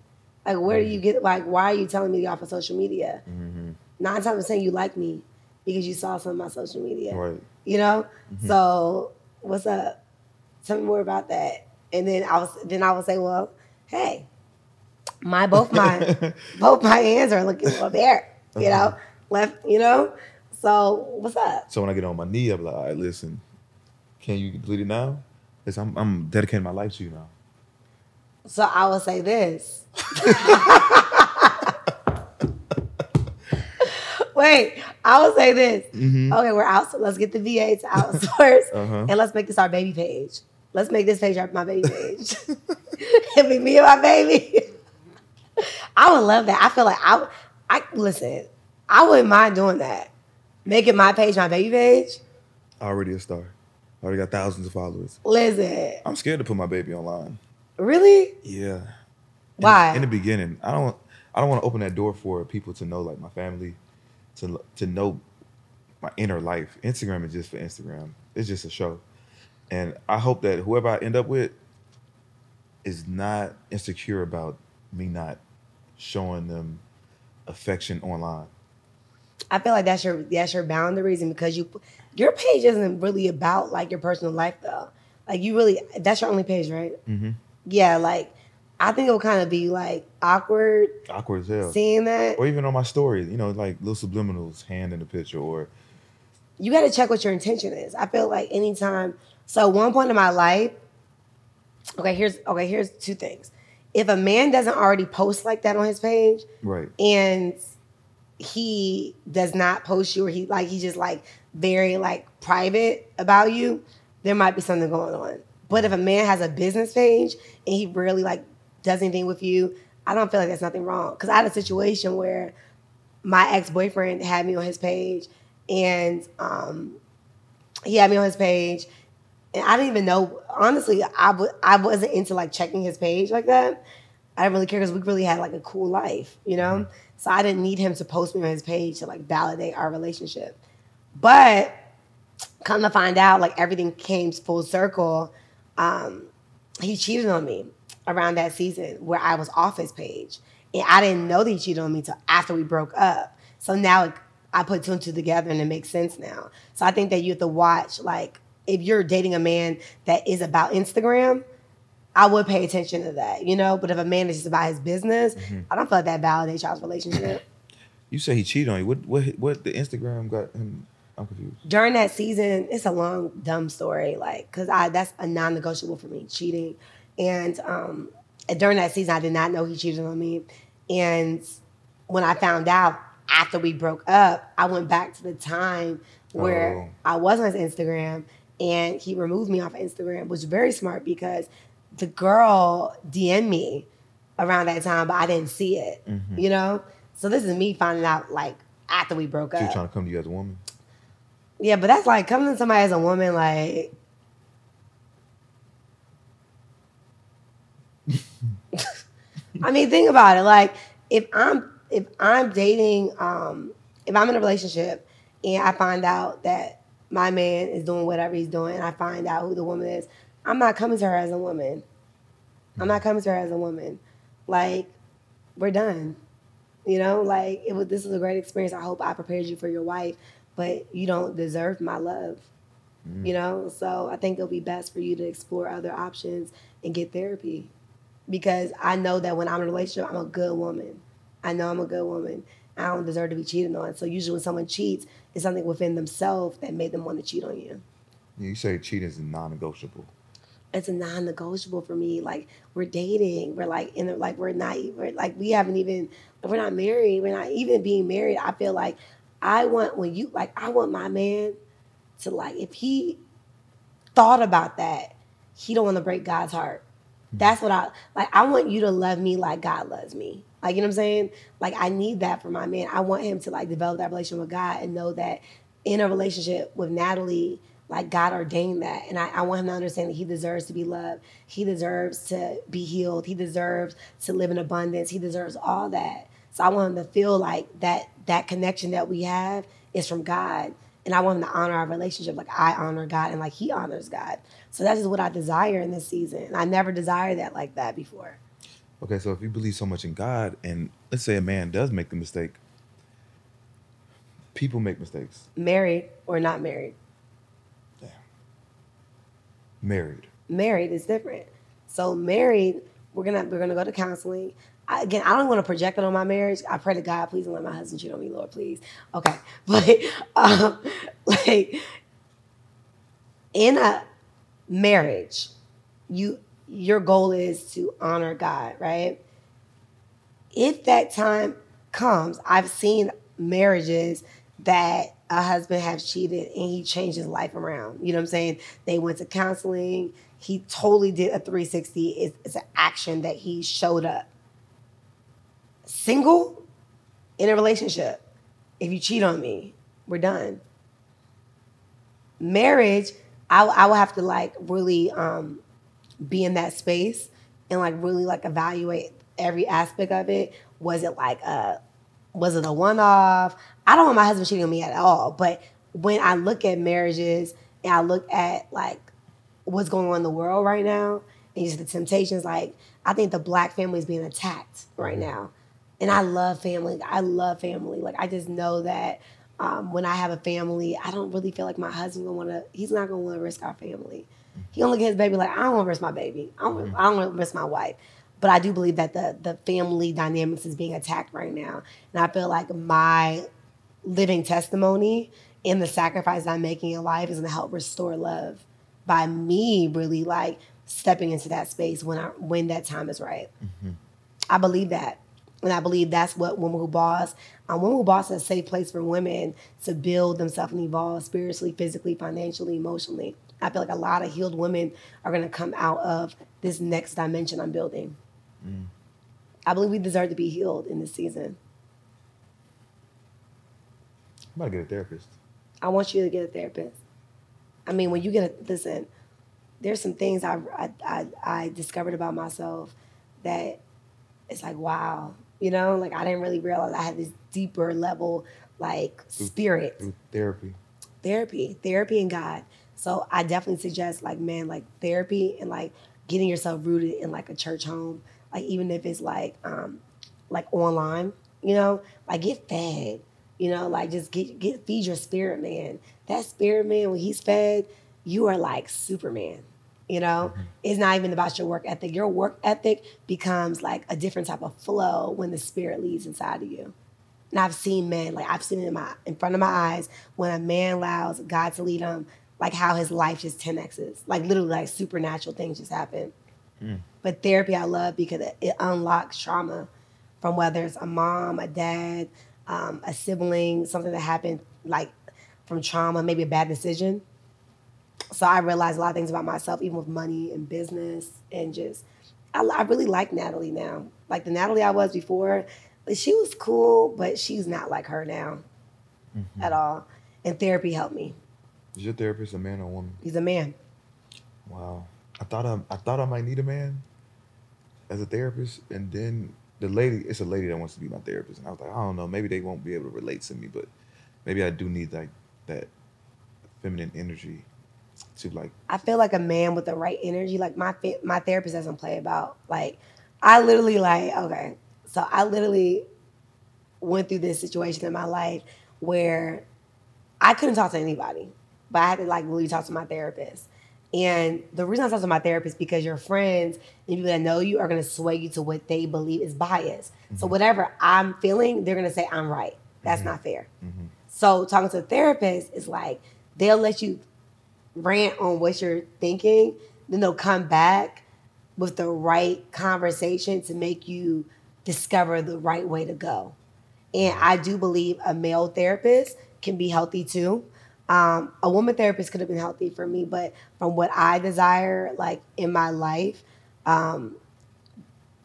Like, where do you get? Like, why are you telling me off of social media? Mm-hmm. Nine times of ten, you like me, because you saw some of my social media. Right. You know? Mm-hmm. So what's up? Tell me more about that. And then I was then I would say, well, hey, my both my both my hands are looking for there. You know? Uh-huh. Left, you know? So what's up? So when I get on my knee, I'm like, all right, listen, can you complete it now? Listen, I'm, I'm dedicating my life to you now. So I will say this. Wait, I will say this. Okay, we're out. So let's get the VA to outsource Uh-huh. and let's make this our baby page. Let's make this page our my baby page. It'll be me and my baby. I would love that. I feel like I, I listen. I wouldn't mind doing that. Making my page my baby page. Already a star. Already got thousands of followers. Listen, I'm scared to put my baby online. really? Yeah. In- Why? In, the beginning, I don't. I don't want to open that door for people to know, like my family, to to know my inner life. Instagram is just for Instagram. It's just a show, and I hope that whoever I end up with is not insecure about me not showing them affection online. I feel like that's your that's your boundaries, and because you your page isn't really about like your personal life though. Like you really that's your only page, right? Mm-hmm. Yeah, like I think it would kind of be like awkward Awkward as hell. seeing that. Or even on my story, you know, like little subliminals, hand in the picture, or You got to check what your intention is. I feel like anytime. So one point in my life, okay, here's okay, here's two things. If a man doesn't already post like that on his page, right. and he does not post you or he like he's just like very like private about you, there might be something going on. But if a man has a business page and he really like does anything with you, I don't feel like there's nothing wrong. Cause I had a situation where my ex-boyfriend had me on his page and um he had me on his page and I didn't even know honestly I w- I wasn't into like checking his page like that. I didn't really care because we really had like a cool life, you know? So I didn't need him to post me on his page to like validate our relationship. But come to find out, like everything came full circle. Um, he cheated on me around that season where I was off his page. And I didn't know that he cheated on me till after we broke up. So now I put two and two together and it makes sense now. So I think that you have to watch, like, if you're dating a man that is about Instagram, I would pay attention to that, you know. But if a man is just about his business, I don't feel like that validates y'all's relationship. You say he cheated on you. What what what the Instagram got him? I'm confused. During that season, it's a long, dumb story, like, cause I that's a non-negotiable for me, cheating. And um, during that season, I did not know he cheated on me. And when I found out after we broke up, I went back to the time where Oh. I was on his Instagram, and he removed me off of Instagram, which was very smart because the girl DM'd me around that time, but I didn't see it. You know, so this is me finding out like after we broke She was up. trying to come to you as a woman. Yeah, but that's like coming to somebody as a woman, like. I mean, think about it. Like, if I'm if I'm dating, um, if I'm in a relationship and I find out that my man is doing whatever he's doing, and I find out who the woman is, I'm not coming to her as a woman. I'm not coming to her as a woman. Like, we're done. You know, like it was. This was a great experience. I hope I prepared you for your wife, but you don't deserve my love. Mm. You know, so I think it'll be best for you to explore other options and get therapy, because I know that when I'm in a relationship, I'm a good woman. I know I'm a good woman. I don't deserve to be cheated on. So usually when someone cheats, it's something within themselves that made them want to cheat on you. You say cheating is non-negotiable. It's a non-negotiable for me. Like we're dating, we're like in the, like we're not we're like we haven't even we're not married. We're not even being married. I feel like I want when you like I want my man to like if he thought about that, he don't want to break God's heart. Hmm. That's what I like. I want you to love me like God loves me. Like you know what I'm saying? Like I need that for my man. I want him to like develop that relationship with God and know that in a relationship with Nathalie, like God ordained that. And I, I want him to understand that he deserves to be loved. He deserves to be healed. He deserves to live in abundance. He deserves all that. So I want him to feel like that that connection that we have is from God. And I want him to honor our relationship like I honor God and like he honors God. So that's just what I desire in this season. I never desired that like that before. Okay, so if you believe so much in God, and let's say a man does make the mistake, People make mistakes. Married or not married? Married. Married is different. So married, we're gonna we're gonna go to counseling. I, again, I don't want to project it on my marriage. I pray to God, please don't let my husband cheat on me, Lord, please. Okay, but um, like in a marriage, you your goal is to honor God, right? If that time comes, I've seen marriages that a husband has cheated and he changed his life around. You know what I'm saying? They went to counseling. He totally did a 360. It's, it's an action that he showed up. Single in a relationship, if you cheat on me, we're done. Marriage, I, I will have to like really um, be in that space and like really like evaluate every aspect of it. Was it like a was it a one off? I don't want my husband cheating on me at all. But when I look at marriages and I look at like what's going on in the world right now and just the temptations, like I think the black family is being attacked right now. And I love family. I love family. Like I just know that um, when I have a family, I don't really feel like my husband gonna wanna he's not gonna wanna risk our family. He gonna look at his baby like, I don't wanna risk my baby. I don't, I don't wanna risk my wife. But I do believe that the the family dynamics is being attacked right now. And I feel like my living testimony and the sacrifice I'm making in life is gonna help restore love by me really like stepping into that space when I when that time is right. I believe that. And I believe that's what Women Who Boss, um, Women Who Boss is a safe place for women to build themselves and evolve spiritually, physically, financially, emotionally. I feel like a lot of healed women are going to come out of this next dimension I'm building. I believe we deserve to be healed in this season. I'm about to get a therapist. I want you to get a therapist. I mean, when you get a listen, there's some things I I, I, I discovered about myself that it's like wow, you know, like I didn't really realize I had this deeper level like spirit Through therapy. therapy, therapy and God. So I definitely suggest like man, like therapy and like getting yourself rooted in like a church home, like even if it's like um like online, you know, like get fed, you know, like just get get feed your spirit man. That spirit man when he's fed, you are like Superman. You know, mm-hmm. it's not even about your work ethic. Your work ethic becomes like a different type of flow when the spirit leads inside of you. And I've seen men, like I've seen it in my in front of my eyes, when a man allows God to lead him, like how his life just 10x's. Like literally like supernatural things just happen. Mm. But therapy I love because it, it unlocks trauma from whether it's a mom, a dad, um, a sibling, something that happened like from trauma, maybe a bad decision. So I realized a lot of things about myself, even with money and business, and just I, I really like Nathalie now. Like the Nathalie I was before, she was cool, but she's not like her now at all. And therapy helped me. Is your therapist a man or a woman? He's a man. Wow. I thought I, I thought I might need a man as a therapist, and then the lady, it's a lady that wants to be my therapist, and I was like, I don't know, maybe they won't be able to relate to me, but maybe I do need like that feminine energy to like. I feel like a man with the right energy. Like my my therapist doesn't play about. Like I literally like okay, so I literally went through this situation in my life where I couldn't talk to anybody, but I had to like really talk to my therapist. And the reason I talk to my therapist because your friends and people that know you are going to sway you to what they believe is bias. So mm-hmm. whatever I'm feeling, they're going to say I'm right. That's mm-hmm. not fair. Mm-hmm. So talking to a therapist is like they'll let you rant on what you're thinking, then they'll come back with the right conversation to make you discover the right way to go. And I do believe a male therapist can be healthy too. Um, a woman therapist could have been healthy for me, but from what I desire, like in my life, um,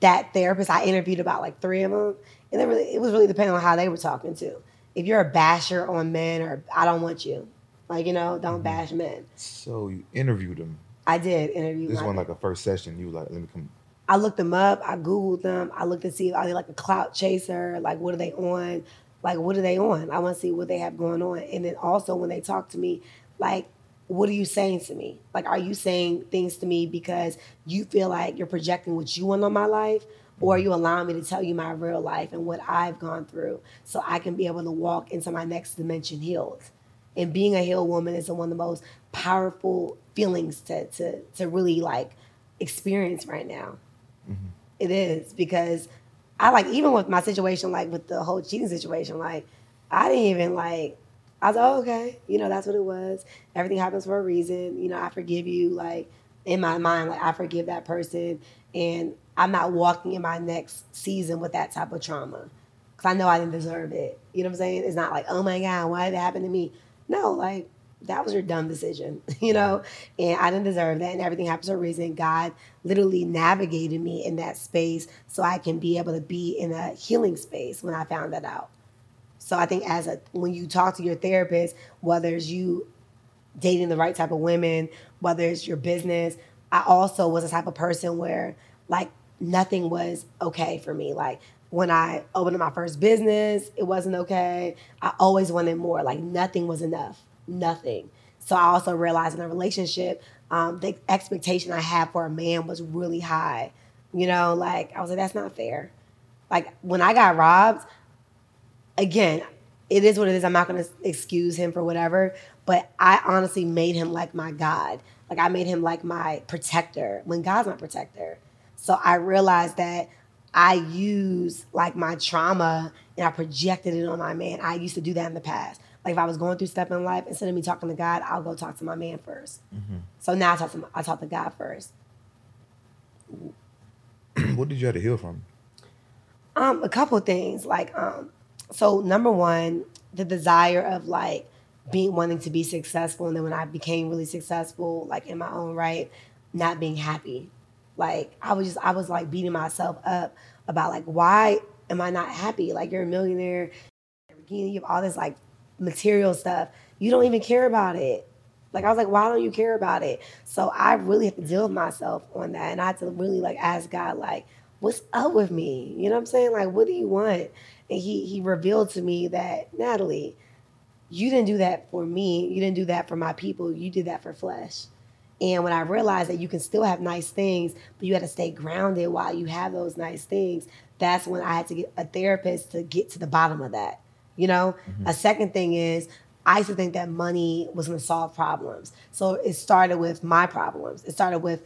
that therapist I interviewed about like three of them, and it really it was really depending on how they were talking to. If you're a basher on men, or I don't want you, like you know, don't bash men. So you interviewed them. I did interview. This one like a first session. You like, let me come. I looked them up. I googled them. I looked to see are they like a clout chaser? Like what are they on? Like what are they on? I want to see what they have going on. And then also when they talk to me, like what are you saying to me? Like are you saying things to me because you feel like you're projecting what you want on my life, or are you allow me to tell you my real life and what I've gone through so I can be able to walk into my next dimension healed. And being a healed woman is one of the most powerful feelings to to to really like experience right now. Mm-hmm. It is because I like even with my situation, like with the whole cheating situation, like I didn't even like I was like, oh, okay, you know, that's what it was. Everything happens for a reason. You know, I forgive you. Like in my mind, like I forgive that person, and I'm not walking in my next season with that type of trauma because I know I didn't deserve it. You know what I'm saying? It's not like, oh my god, why did it happen to me? No, like that was your dumb decision, you know, and I didn't deserve that, and everything happens for a reason. God literally navigated me in that space so I can be able to be in a healing space when I found that out. So I think as a when you talk to your therapist, whether it's you dating the right type of women, whether it's your business, I also was a type of person where like nothing was okay for me. Like when I opened my first business, it wasn't okay. I always wanted more. Like nothing was enough. Nothing. So I also realized in a relationship, um, the expectation I had for a man was really high. You know, like I was like, that's not fair. Like when I got robbed, again, it is what it is. I'm not to excuse him for whatever, but I honestly made him like my God. Like I made him like my protector when God's my protector. So I realized that I use like my trauma and I projected it on my man. I used to do that in the past. Like if I was going through stuff in life, instead of me talking to God, I'll go talk to my man 1st mm-hmm. So now I talk to my, I talk to God first. what did you have to heal from? Um, a couple things. Like um, so number one, the desire of like being wanting to be successful and then when I became really successful, like in my own right, not being happy. Like I was just I was like beating myself up about like why am I not happy? Like you're a millionaire, you have all this like material stuff. You don't even care about it. Like I was like, why don't you care about it? So I really have to deal with myself on that. And I had to really like ask God, like, what's up with me? You know what I'm saying? Like, what do you want? and he he revealed to me that Nathalie, you didn't do that for me. You didn't do that for my people. You did that for flesh. And when I realized that you can still have nice things, but you had to stay grounded while you have those nice things, that's when I had to get a therapist to get to the bottom of that. You know, mm-hmm. a second thing is I used to think that money was going to solve problems. So it started with my problems. It started with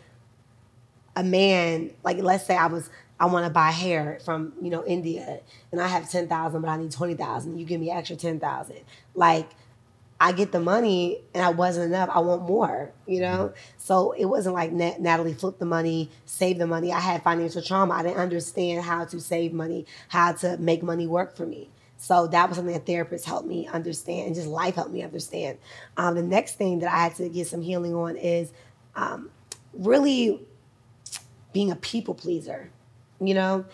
a man, like let's say I was I want to buy hair from you know India, and I have ten thousand, but I need twenty thousand. You give me extra ten thousand. Like I get the money, and I wasn't enough. I want more. You know, so it wasn't like Nat- Nathalie flipped the money, save the money. I had financial trauma. I didn't understand how to save money, how to make money work for me. So that was something that therapists helped me understand, and just life helped me understand. Um, the next thing that I had to get some healing on is um, really being a people pleaser you know,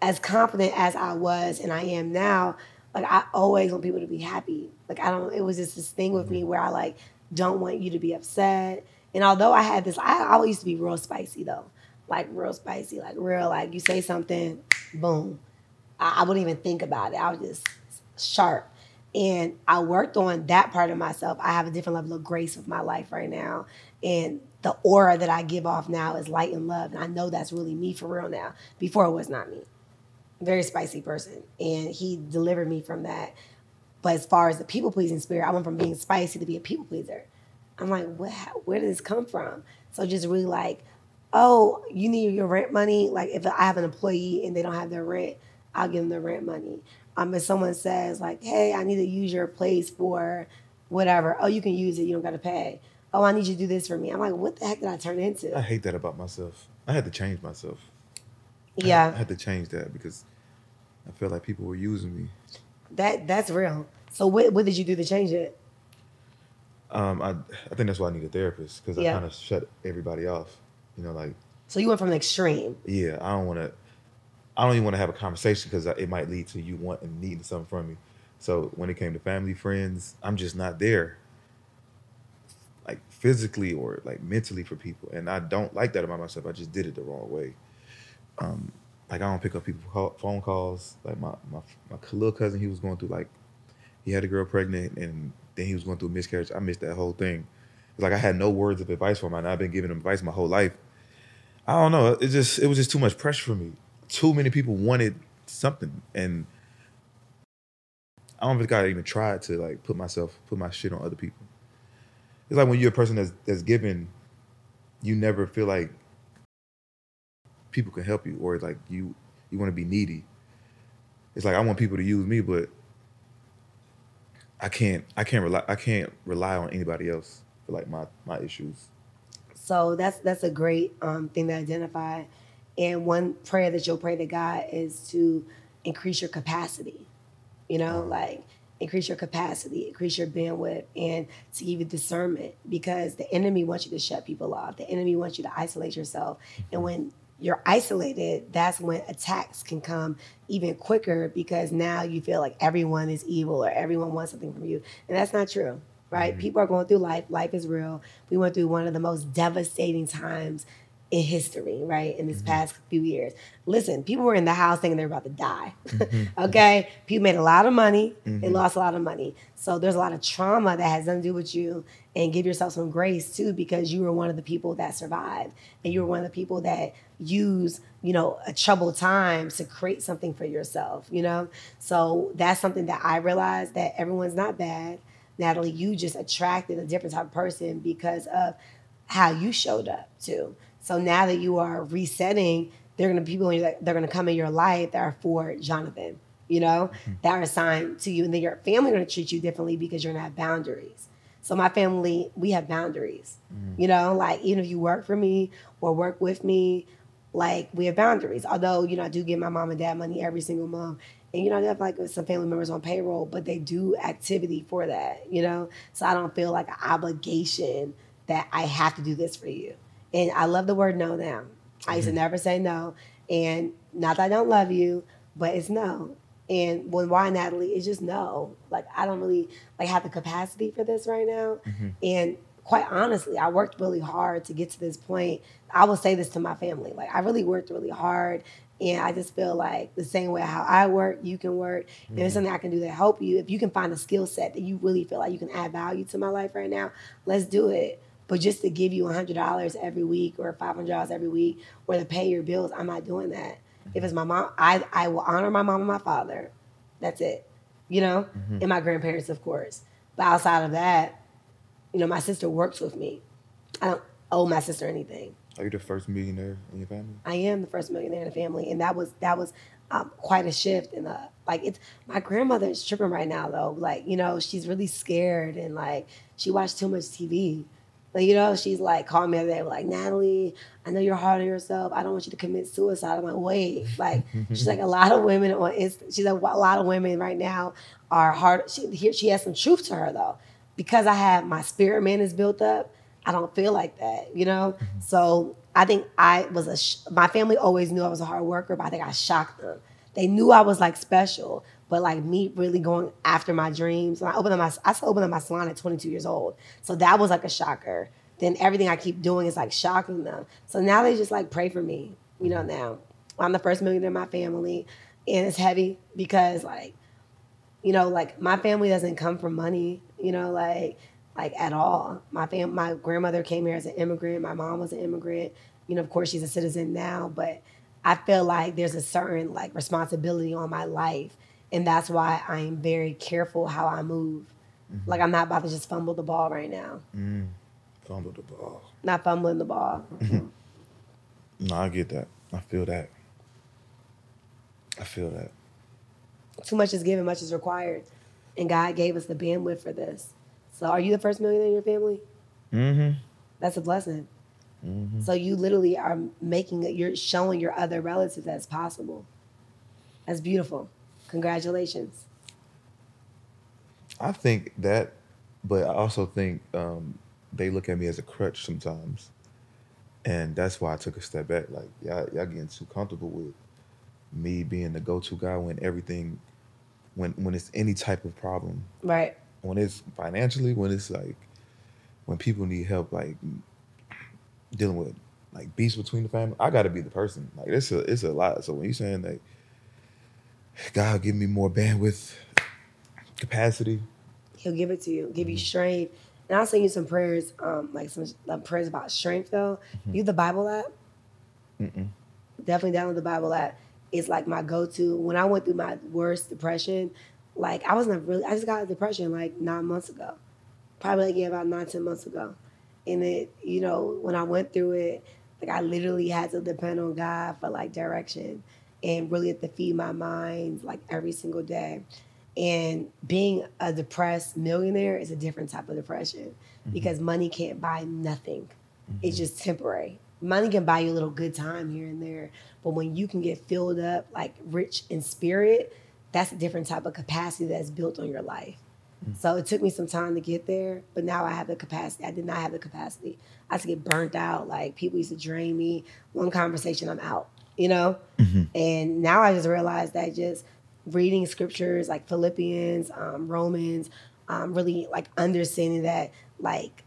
as confident as I was and I am now, like I always want people to be happy. Like I don't, it was just this thing with me where I like don't want you to be upset. And although I had this, I always used to be real spicy though, like real spicy, like real, like you say something, boom. I, I wouldn't even think about it. I was just sharp. And I worked on that part of myself. I have a different level of grace with my life right now. And the aura that I give off now is light and love. And I know that's really me for real now. Before it was not me. Very spicy person. And he delivered me from that. But as far as the people pleasing spirit, I went from being spicy to be a people pleaser. I'm like, what, where did this come from? So just really like, oh, you need your rent money. Like if I have an employee and they don't have their rent, I'll give them the rent money. Um, if someone says like, hey, I need to use your place for whatever, oh, you can use it. You don't got to pay oh, I need you to do this for me. I'm like, what the heck did I turn into? I hate that about myself. I had to change myself. Yeah. I had, I had to change that because I felt like people were using me. That that's real. So what what did you do to change it? Um, I I think that's why I need a therapist because yeah. I kind of shut everybody off. You know, like. So you went from an extreme. Yeah, I don't want to. I don't even want to have a conversation because it might lead to you wanting needing something from me. So when it came to family, friends, I'm just not there like physically or like mentally for people. And I don't like that about myself. I just did it the wrong way. Um, like I don't pick up people call, phone calls. Like my, my my little cousin, he was going through like he had a girl pregnant and then he was going through a miscarriage. I missed that whole thing. It's like I had no words of advice for him. And I've been giving him advice my whole life. I don't know. It just it was just too much pressure for me. Too many people wanted something, and I don't think I even tried to like put myself, put my shit on other people. It's like when you're a person that's that's given, you never feel like people can help you, or like you you want to be needy. It's like I want people to use me, but I can't I can't rely I can't rely on anybody else for like my my issues. So that's that's a great um, thing to identify. And one prayer that you'll pray to God is to increase your capacity. You know, like increase your capacity, increase your bandwidth, and to give you discernment because the enemy wants you to shut people off. The enemy wants you to isolate yourself. And when you're isolated, that's when attacks can come even quicker because now you feel like everyone is evil or everyone wants something from you. And that's not true, right? Mm-hmm. People are going through life. Life is real. We went through one of the most devastating times in history, right? In this mm-hmm. past few years. Listen, people were in the house thinking they're about to die. Mm-hmm. okay? People made a lot of money. They mm-hmm. lost a lot of money. So there's a lot of trauma that has nothing to do with you. And give yourself some grace too, because you were one of the people that survived. And you were one of the people that use, you know, a troubled time to create something for yourself, you know? So that's something that I realized that everyone's not bad. Nathalie, you just attracted a different type of person because of how you showed up too. So now that you are resetting, they're gonna be people your- they're gonna come in your life that are for Jonathan, you know, mm-hmm. that are assigned to you, and then your family gonna treat you differently because you're gonna have boundaries. So my family, we have boundaries. Mm-hmm. You know, like even if you work for me or work with me, like we have boundaries. Although, you know, I do give my mom and dad money every single month. And you know, they have like some family members on payroll, but they do activity for that, you know? So I don't feel like an obligation that I have to do this for you. And I love the word no now. I used to mm-hmm. never say no. And not that I don't love you, but it's no. And when why Nathalie, it's just no. Like I don't really like have the capacity for this right now. Mm-hmm. And quite honestly, I worked really hard to get to this point. I will say this to my family. Like I really worked really hard. And I just feel like the same way how I work, you can work. And there's mm-hmm. something I can do to help you. If you can find a skill set that you really feel like you can add value to my life right now, let's do it. But just to give you $100 every week or $500 every week or to pay your bills, I'm not doing that. If it's my mom, I, I will honor my mom and my father. That's it. You know? And my grandparents, of course. But outside of that, you know, my sister works with me. I don't owe my sister anything. Are you the first millionaire in your family? I am the first millionaire in the family, and that was that was um, quite a shift. And like it's my grandmother is tripping right now though. Like you know she's really scared and like she watched too much TV. You know she's like calling me the other day like Nathalie, I know you're hard on yourself. I don't want you to commit suicide. I'm like wait, like she's like a lot of women on Inst- she's like a lot of women right now are hard. She here she has some truth to her though, because I have my spirit man is built up. I don't feel like that, you know? Mm-hmm. So I think I was a, sh- my family always knew I was a hard worker, but I think I shocked them. They knew I was like special, but like me really going after my dreams. And I opened up my, I opened up my salon at 22 years old. So that was like a shocker. Then everything I keep doing is like shocking them. So now they just like pray for me, you know, now. I'm the first millionaire in my family. And it's heavy because like, you know, like my family doesn't come from money, you know, like like at all. My fam my grandmother came here as an immigrant, my mom was an immigrant. You know, of course she's a citizen now, but I feel like there's a certain like responsibility on my life. And that's why I am very careful how I move. Mm-hmm. Like I'm not about to just fumble the ball right now. Mm. Fumble the ball. Not fumbling the ball. No, I get that. I feel that. I feel that. Too much is given, much is required. And God gave us the bandwidth for this. So are you the first millionaire in your family? Mm-hmm. That's a blessing. Mm-hmm. So you literally are making it, you're showing your other relatives that's possible. That's beautiful. Congratulations. I think that, but I also think um, they look at me as a crutch sometimes, and that's why I took a step back. Like y'all, y'all getting too comfortable with me being the go-to guy when everything, when when it's any type of problem, Right. when it's financially, when it's like, when people need help, like dealing with like beefs between the family, I got to be the person. Like it's a it's a lot. So when you saying like, God give me more bandwidth, capacity, He'll give it to you, give you strength. And I'll send you some prayers, um, like some uh, prayers about strength though. You have the Bible app? Mm-mm. Definitely download the Bible app. It's like my go-to. When I went through my worst depression, like I wasn't really I just got a depression like nine months ago. Probably like yeah, about nine, ten months ago. And it, you know, when I went through it, like I literally had to depend on God for like direction and really had to feed my mind like every single day. And being a depressed millionaire is a different type of depression mm-hmm. because money can't buy nothing. Mm-hmm. It's just temporary. Money can buy you a little good time here and there, but when you can get filled up like rich in spirit, that's a different type of capacity that's built on your life. Mm. So it took me some time to get there, but now I have the capacity. I did not have the capacity. I used to get burnt out. Like people used to drain me. One conversation, I'm out, you know? And now I just realized that just reading scriptures like Philippians, um, Romans, um, really like understanding that like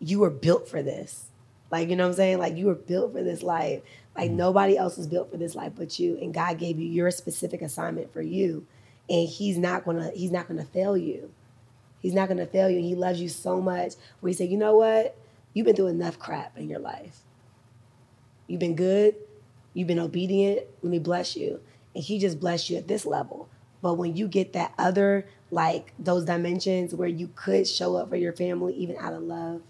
you were built for this. Like, you know what I'm saying? Like you were built for this life. Like nobody else was built for this life but you. And God gave you your specific assignment for you. And he's not gonna, he's not gonna fail you. He's not gonna fail you. He loves you so much where he said, you know what? You've been through enough crap in your life. You've been good, you've been obedient, let me bless you. And he just blessed you at this level. But when you get that other, like those dimensions where you could show up for your family even out of love,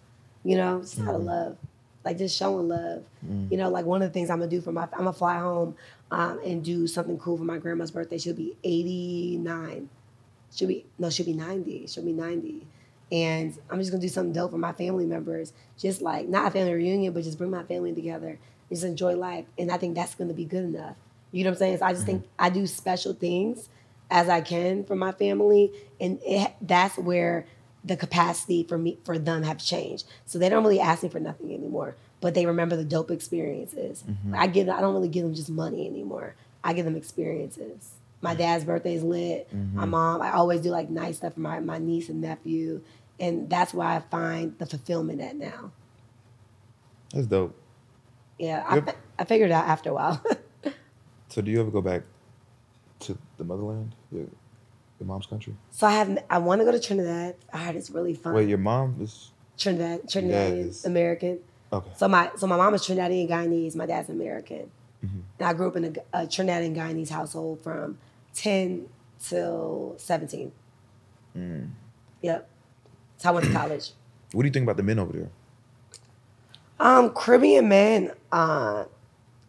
you know, just out of love, like just showing love. You know, like one of the things I'm gonna do for my, I'm gonna fly home um, and do something cool for my grandma's birthday. She'll be 89. She'll be, no, she'll be 90. She'll be 90. And I'm just gonna do something dope for my family members. Just like, not a family reunion, but just bring my family together. Just enjoy life. And I think that's gonna be good enough. You know what I'm saying? So I just think mm-hmm. I do special things as I can for my family, and it, that's where the capacity for me for them have changed. So they don't really ask me for nothing anymore, but they remember the dope experiences. Mm-hmm. I give I don't really give them just money anymore. I give them experiences. My dad's birthday is lit. My mm-hmm. mom, I always do like nice stuff for my, my niece and nephew. And that's where I find the fulfillment at now. That's dope. Yeah, I, fi- I figured it out after a while. So do you ever go back to the motherland, your, your mom's country? so I have I want to go to Trinidad. I heard it's really fun. Wait, your mom is Trinidad, Trinidadian Yes. American. okay. So my so my mom is Trinidadian Guyanese. My dad's American. Mm-hmm. And I grew up in a, a Trinidadian Guyanese household from ten till seventeen. Mm. Yep. So I went to college. What do you think about the men over there? Um, Caribbean men, uh,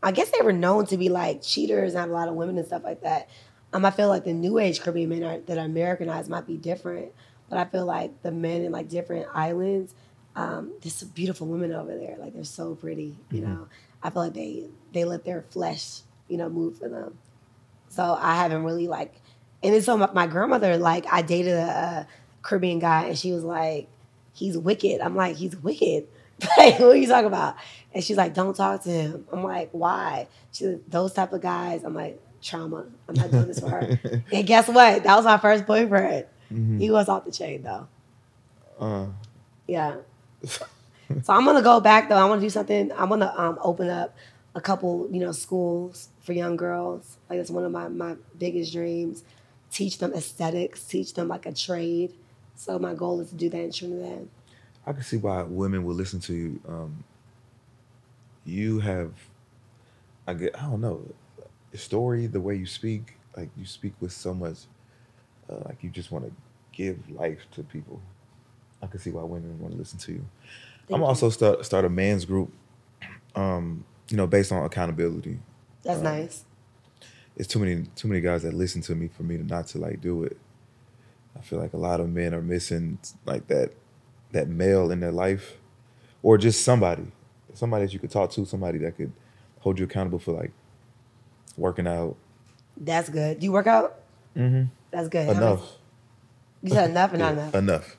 I guess they were known to be like cheaters and have a lot of women and stuff like that. Um, I feel like the new age Caribbean men are, that are Americanized might be different, but I feel like the men in like different islands, um, there's some beautiful women over there. Like they're so pretty, you know. I feel like they they let their flesh, you know, move for them. So I haven't really like, and then so my, my grandmother like I dated a, a Caribbean guy and she was like, he's wicked. I'm like, he's wicked. like, what are you talking about? And she's like, don't talk to him. I'm like, why? She's like, those type of guys. I'm like, trauma. I'm not doing this for her. and guess what? That was my first boyfriend. He was off the chain though. Uh, Yeah. so I'm gonna go back though. I want to do something. I want to um, open up a couple, you know, schools for young girls. Like that's one of my my biggest dreams. Teach them aesthetics. Teach them like a trade. So my goal is to do that in Trinidad. I can see why women will listen to you. Um, you have, I get, I don't know, your story, the way you speak, like you speak with so much, uh, like you just want to give life to people. I can see why women want to listen to you. Thank I'm you. also start start a man's group, um, you know, based on accountability. That's Um, nice. It's too many too many guys that listen to me for me to not to like do it. I feel like a lot of men are missing like that that male in their life, or just somebody, somebody that you could talk to, somebody that could hold you accountable for like working out That's good. Do you work out? mm-hmm. That's good. Enough. You said enough or not enough? Enough.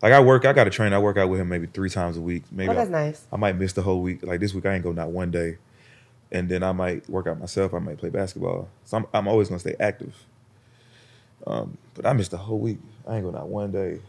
Like I work, I got to train. I work out with him maybe three times a week. Maybe Oh, that's I, nice. I might miss the whole week. Like this week, I ain't go not one day, and then I might work out myself. I might play basketball. So I'm, I'm always gonna stay active. Um, but I missed the whole week. I ain't go not one day.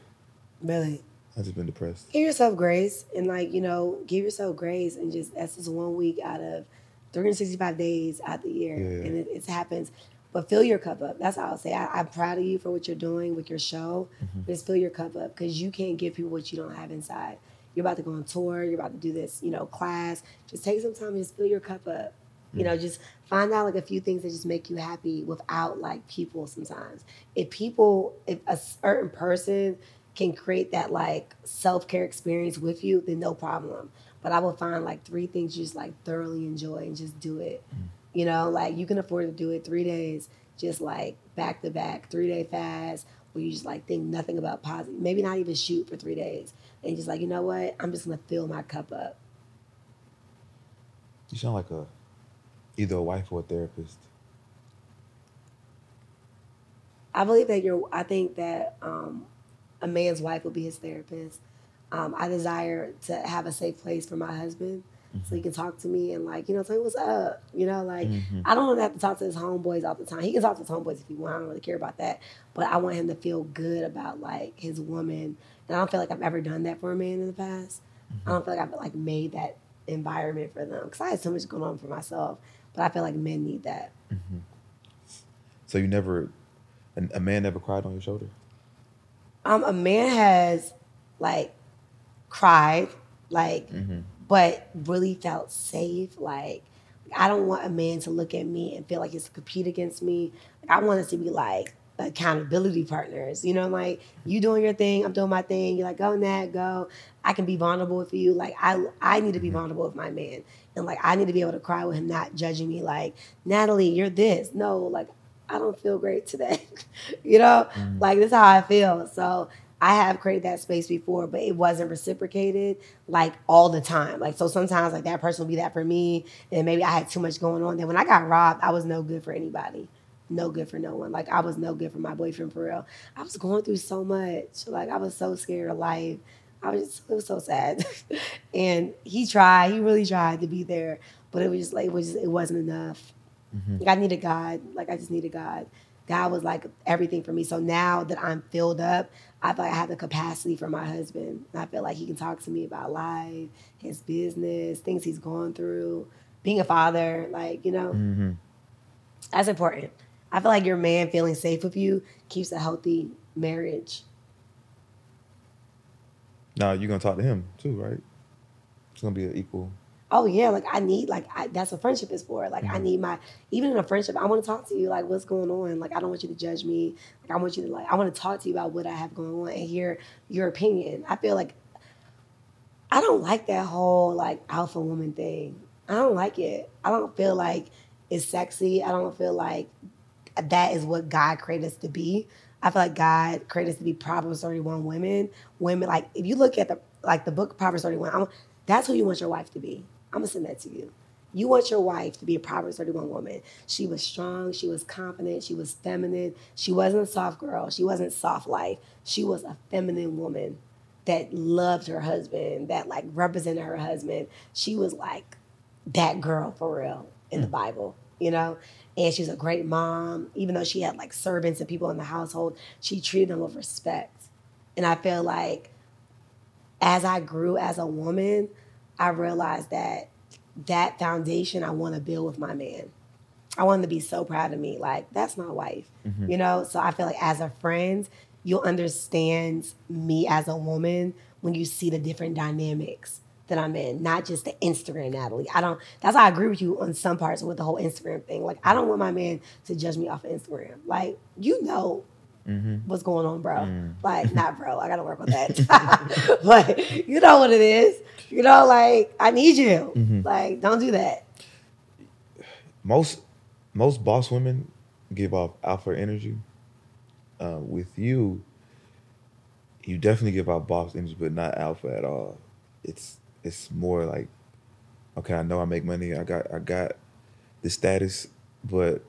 Really. I just been depressed. Give yourself grace and like, you know, give yourself grace and just that's just one week out of 365 days out the year. Yeah. And it, it happens. But fill your cup up. That's all I'll say. I, I'm proud of you for what you're doing with your show. Mm-hmm. Just fill your cup up because you can't give people what you don't have inside. You're about to go on tour. You're about to do this, you know, class. Just take some time and just fill your cup up. You know, mm-hmm. just find out like a few things that just make you happy without like people sometimes. If people, if a certain person can create that like self care experience with you, then no problem. But I will find like three things you just like thoroughly enjoy and just do it. You know, like you can afford to do it three days, just like back to back, three day fast, where you just like think nothing about positive. Maybe not even shoot for three days. And just like, you know what? I'm just gonna fill my cup up. You sound like a either a wife or a therapist. I believe that you're. I think that um, a man's wife will be his therapist. Um, I desire to have a safe place for my husband, so he mm-hmm. can talk to me and like you know tell me what's up. You know, like mm-hmm. I don't have to talk to his homeboys all the time. He can talk to his homeboys if he wants. I don't really care about that, but I want him to feel good about like his woman. And I don't feel like I've ever done that for a man in the past. I don't mm-hmm. feel like I've like made that environment for them because I had so much going on for myself. But I feel like men need that. So you never, a man never cried on your shoulder. Um, a man has like cried, like, but really felt safe. Like, I don't want a man to look at me and feel like he's to compete against me. I want us to be like accountability partners. You know, like you doing your thing, I'm doing my thing. You're like, go Nat, go. I can be vulnerable with you. Like I, I need to be vulnerable with my man, and like I need to be able to cry with him, not judging me. Like Nathalie, you're this. No, like I don't feel great today. you know, mm. like this is how I feel. So I have created that space before, but it wasn't reciprocated like all the time. Like so sometimes like that person will be that for me, and maybe I had too much going on. Then when I got robbed, I was no good for anybody. No good for no one. Like I was no good for my boyfriend for real. I was going through so much. Like I was so scared of life. I was just, it was so sad. and he tried, he really tried to be there, but it was just like it was it wasn't enough. Mm-hmm. Like I needed God. Like I just needed God. God was like everything for me. So now that I'm filled up, I feel like I have the capacity for my husband. I feel like he can talk to me about life, his business, things he's going through, being a father. Like you know, mm-hmm. that's important. I feel like your man feeling safe with you keeps a healthy marriage. Now you're gonna talk to him too, right? It's gonna be an equal. Oh yeah, like I need like I, that's what friendship is for. Like I mm-hmm. need my even in a friendship, I want to talk to you. Like what's going on? Like I don't want you to judge me. Like I want you to like I want to talk to you about what I have going on and hear your opinion. I feel like I don't like that whole like alpha woman thing. I don't like it. I don't feel like it's sexy. I don't feel like that is what God created us to be. I feel like God created us to be Proverbs 31 women. Women, like if you look at the like the book Proverbs 31, I'm, that's who you want your wife to be. I'm gonna send that to you. You want your wife to be a Proverbs 31 woman. She was strong, she was confident, she was feminine. She wasn't a soft girl, she wasn't soft life. She was a feminine woman that loved her husband, that like represented her husband. She was like that girl for real in the mm. Bible, you know? And she's a great mom. Even though she had like servants and people in the household, she treated them with respect. And I feel like as I grew as a woman, I realized that that foundation I want to build with my man. I want him to be so proud of me. Like, that's my wife, mm-hmm. you know? So I feel like as a friend, you'll understand me as a woman when you see the different dynamics that I'm in, not just the Instagram Nathalie. I don't, that's how I agree with you on some parts with the whole Instagram thing. Like, I don't want my man to judge me off of Instagram. Like, you know mm-hmm. what's going on, bro. Mm. Like, not bro, I gotta work on that. but you know what it is. You know, like, I need you. Like, don't do that. Most most boss women give off alpha energy. Uh, with you, you definitely give off boss energy, but not alpha at all. It's it's more like, okay, I know I make money. I got I got the status, but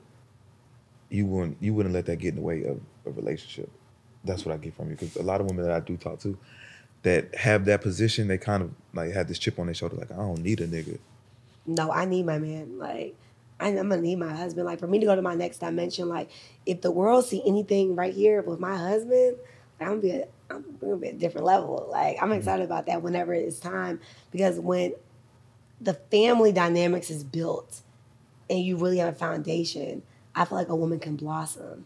you wouldn't you wouldn't let that get in the way of a relationship. That's what I get from you because a lot of women that I do talk to that have that position, they kind of like have this chip on their shoulder, like I don't need a nigga. no, I need my man. Like, I, I'm gonna need my husband. Like, for me to go to my next dimension, like, if the world see anything right here with my husband, like, I'm gonna be, a, I'm gonna be a different level. Like, I'm mm-hmm. excited about that whenever it's time because when the family dynamics is built and you really have a foundation, I feel like a woman can blossom.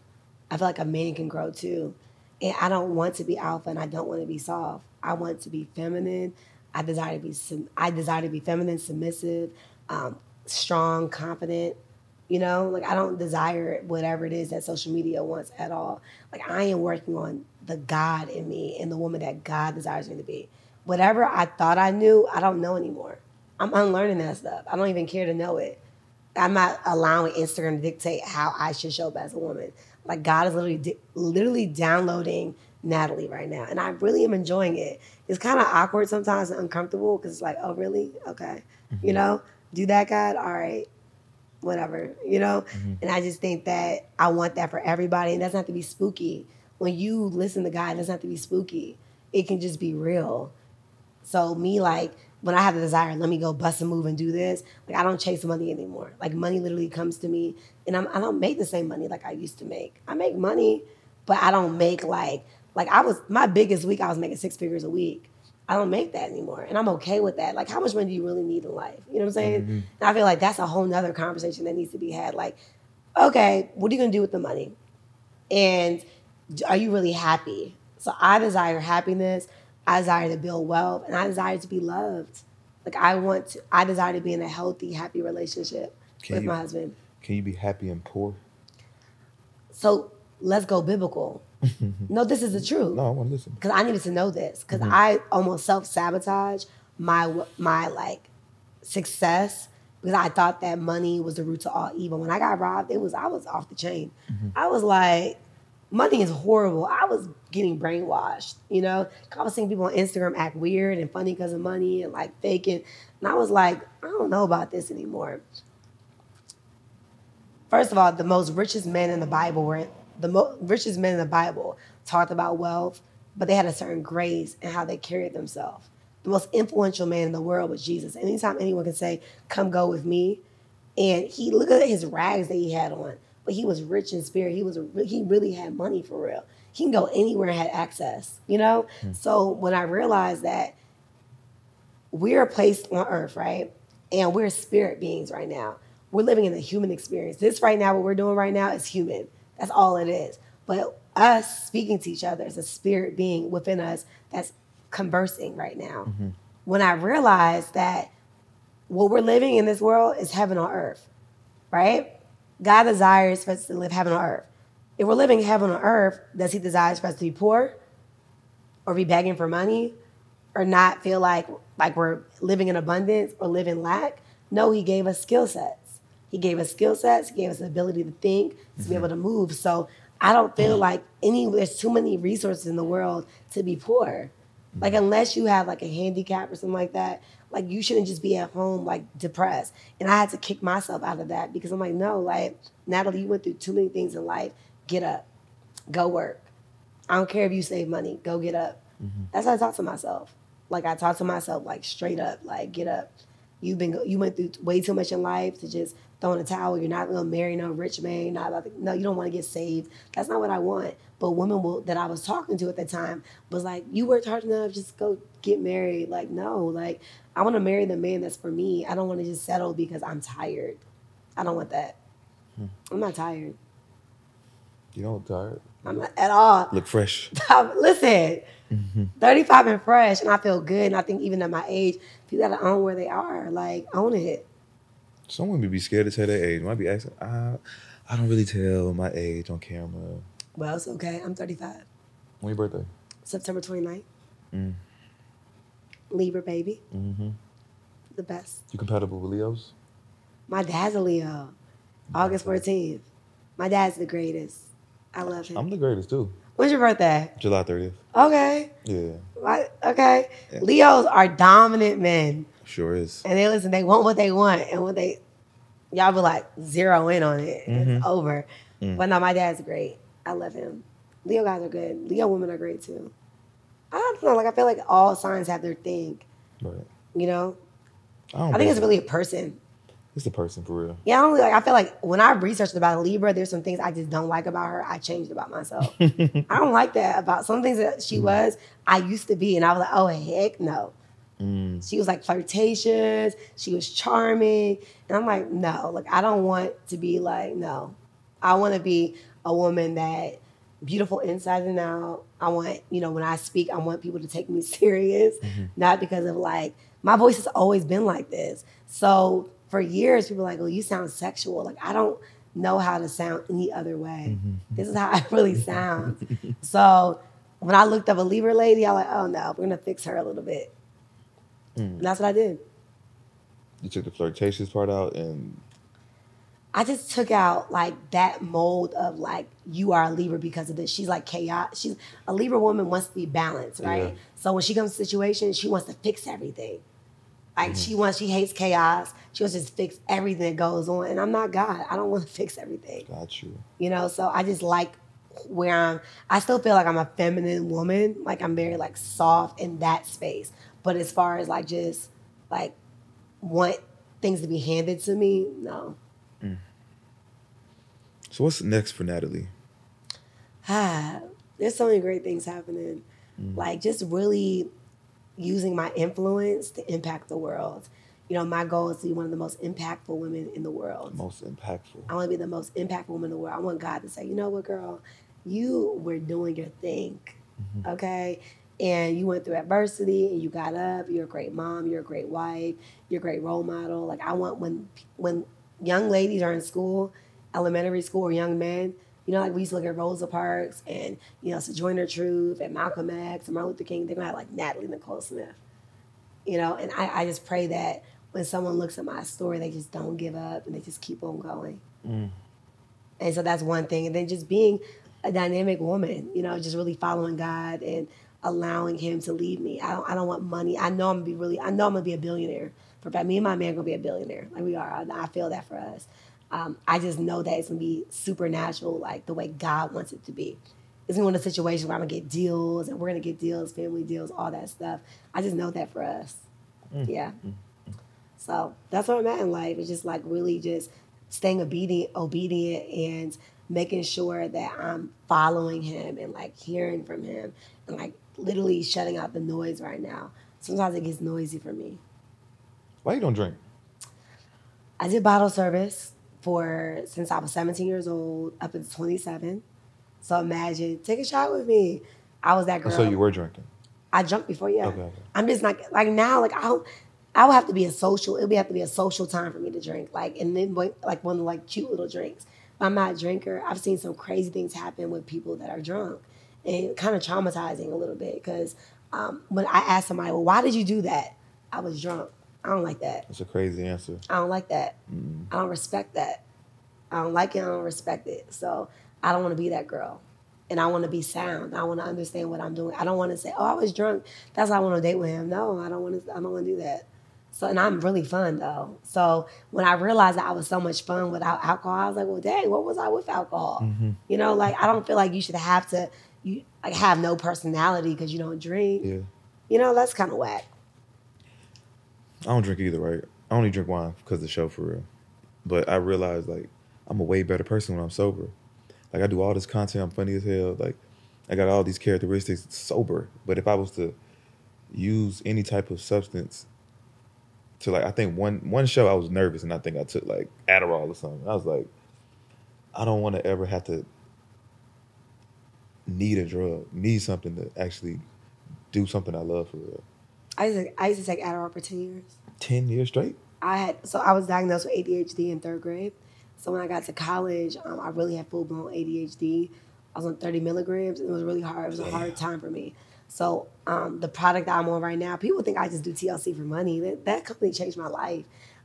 I feel like a man can grow too. And I don't want to be alpha and I don't want to be soft. I want to be feminine. I desire to be I desire to be feminine, submissive, um, strong, confident. You know, like I don't desire whatever it is that social media wants at all. Like I am working on the God in me and the woman that God desires me to be. Whatever I thought I knew, I don't know anymore. I'm unlearning that stuff. I don't even care to know it. I'm not allowing Instagram to dictate how I should show up as a woman. Like God is literally literally downloading Nathalie right now, and I really am enjoying it. It's kind of awkward sometimes and uncomfortable because it's like, oh really? Okay, you mm-hmm. know, do that, God. All right, whatever, you know. Mm-hmm. And I just think that I want that for everybody. And it doesn't to be spooky. When you listen to God, it doesn't have to be spooky. It can just be real. So me like when I have the desire, let me go bust a move and do this. Like I don't chase money anymore. Like money literally comes to me, and I'm, I don't make the same money like I used to make. I make money, but I don't make like like I was my biggest week. I was making six figures a week. I don't make that anymore, and I'm okay with that. Like how much money do you really need in life? You know what I'm saying? Mm-hmm. And I feel like that's a whole nother conversation that needs to be had. Like, okay, what are you gonna do with the money? and are you really happy? So I desire happiness. I desire to build wealth, and I desire to be loved. Like I want to. I desire to be in a healthy, happy relationship Can with you- my husband. Can you be happy and poor? So let's go biblical. Mm-hmm. no, this is the truth. No, I want to listen. because I needed to know this because mm-hmm. I almost self sabotage my my like success because I thought that money was the root to all evil. When I got robbed, it was I was off the chain. Mm-hmm. I was like, money is horrible. I was getting brainwashed. You know, I was seeing people on Instagram act weird and funny because of money and like faking, and I was like, I don't know about this anymore. First of all, the most richest men in the Bible were the mo- richest men in the Bible talked about wealth, but they had a certain grace in how they carried themselves. The most influential man in the world was Jesus. Anytime anyone can say, "Come go with me," and he look at his rags that he had on, but he was rich in spirit. He was he really had money for real. He can go anywhere and had access. You know. Hmm. So when I realized that we're placed on earth, right? And we're spirit beings right now. We're living in the human experience. This right now, what we're doing right now is human. That's all it is. But us speaking to each other is a spirit being within us that's conversing right now. Mm-hmm. When I realized that what we're living in this world is heaven on earth, right? God desires for us to live heaven on earth. If we're living heaven on earth, does he desire for us to be poor or be begging for money or not feel like like we're living in abundance or live in lack. No, he gave us skill sets. He gave us skill sets. He gave us the ability to think, to be mm-hmm. able to move. So I don't feel mm-hmm. like any there's too many resources in the world to be poor. Like mm-hmm. unless you have like a handicap or something like that, like you shouldn't just be at home like depressed. And I had to kick myself out of that because I'm like, no, like Nathalie, you went through too many things in life. Get up, go work. I don't care if you save money. Go get up. That's how I talk to myself. Like I talk to myself like straight up, like get up. You've been you went through way too much in life to just throw in a towel. You're not gonna marry no rich man. Not about to, no, you don't want to get saved. That's not what I want. But women will, that I was talking to at the time was like, you worked hard enough, just go get married. Like no, like I want to marry the man that's for me. I don't want to just settle because I'm tired. I don't want that. Hmm. I'm not tired. You don't tired. I'm not at all. Look fresh. Listen, mm-hmm. 35 and fresh, and I feel good. And I think even at my age, people gotta own where they are. Like, own it. Some women be scared to tell their age. Might be asking, I, I don't really tell my age on camera. Well, it's okay. I'm 35. When your birthday? September 29th. Mm. Libra baby. Mm-hmm. The best. You compatible with Leos? My dad's a Leo. August 14th. My dad's the greatest. I love him. I'm the greatest too. When's your birthday? July 30th. Okay. Yeah, My- Okay. Yeah. Leos are dominant men. Sure is. And they listen, they want what they want. And when they, y'all be like, zero in on it. It's mm-hmm. over. Mm. But no, my dad's great. I love him. Leo guys are good. Leo women are great too. I don't know. Like, I feel like all signs have their thing, Right. you know? I, don't I think it's really a person. It's a person for real. Yeah, I don't like. I feel like when I researched about Libra, there's some things I just don't like about her. I changed about myself. I don't like that about some things that she mm. was. I used to be, and I was like, oh heck no. Mm. She was like flirtatious. She was charming, and I'm like, no. Like I don't want to be like no. I want to be a woman that beautiful inside and out. I want you know when I speak, I want people to take me serious, not because of like my voice has always been like this. So for years, people were like, "Oh, you sound sexual." Like I don't know how to sound any other way. This is how I really sound. so when I looked up a Libra lady, I was like, "Oh no, we're gonna fix her a little bit." And that's what I did. You took the flirtatious part out, and I just took out like that mold of like you are a Libra because of this. She's like chaos. She's a Libra woman wants to be balanced, right? Yeah. So when she comes to situations, she wants to fix everything. Like mm-hmm. she wants, she hates chaos. She wants to just fix everything that goes on. And I'm not God. I don't want to fix everything. got you. You know, so I just like where I'm I still feel like I'm a feminine woman. Like I'm very like soft in that space. But as far as like just like want things to be handed to me, no. Mm. So what's next for Nathalie? ah, there's so many great things happening. Mm. Like just really using my influence to impact the world. You know, my goal is to be one of the most impactful women in the world. Most impactful. I want to be the most impactful woman in the world. I want God to say, you know what, girl, you were doing your thing, mm-hmm. okay? And you went through adversity and you got up. You're a great mom. You're a great wife. You're a great role model. Like I want when when young ladies are in school, elementary school, or young men. You know, like we used to look at Rosa Parks and you know Sojourner Truth and Malcolm X and Martin Luther King. They're gonna have like Nathalie Nicole Smith you know and I, I just pray that when someone looks at my story they just don't give up and they just keep on going mm. and so that's one thing and then just being a dynamic woman you know just really following god and allowing him to lead me. I don't, I don't want money. I know i'm gonna be really i know i'm gonna be a billionaire. For fact me and my man gonna be a billionaire. Like we are. I, I feel that for us. Um, i just know that it's gonna be supernatural like the way god wants it to be. It's gonna be one of the situations where I'm gonna get deals and we're gonna get deals, family deals, all that stuff. I just know that for us. Mm. Yeah. Mm. Mm. So that's where I'm at in life. It's just like really just staying obedient, obedient, and making sure that I'm following him and like hearing from him and like literally shutting out the noise right now. Sometimes it gets noisy for me. Why you don't drink? I did bottle service for since I was 17 years old up until 27. So imagine, take a shot with me. I was that Oh, girl. so you were drinking. I jumped before, yeah. Okay, okay. I'm just like like now, like I'll I would have to be a social. It would have to be a social time for me to drink, like and then like one of the like cute little drinks. If I'm not a drinker. I've seen some crazy things happen with people that are drunk, and kind of traumatizing a little bit because um, when I asked somebody, well, why did you do that? I was drunk. I don't like that. That's a crazy answer. I don't like that. I don't respect that. I don't like it. I don't respect it. So I don't want to be that girl. And I want to be sound. I want to understand what I'm doing. I don't want to say, "Oh, I was drunk. That's why I want to date with him." No, I don't want to. I don't want to do that. So, and I'm really fun though. So when I realized that I was so much fun without alcohol, I was like, "Well, dang, what was I with alcohol?" You know, like I don't feel like you should have to, you like have no personality because you don't drink. Yeah. You know, that's kind of whack. I don't drink either, right? I only drink wine because of the show for real. But I realize like I'm a way better person when I'm sober. Like I do all this content, I'm funny as hell. Like I got all these characteristics sober. But if I was to use any type of substance to like I think one one show I was nervous and I think I took like Adderall or something. I was like, I don't want to ever have to need a drug, need something to actually do something I love for real. I used to, I used to take Adderall for ten years. Ten years straight? I had so I was diagnosed with ADHD in third grade. So when I got to college, um, I really had full blown ADHD. I was on 30 milligrams. And it was really hard. It was a hard time for me. So um, the product that I'm on right now, people think I just do TLC for money. That, that company changed my life.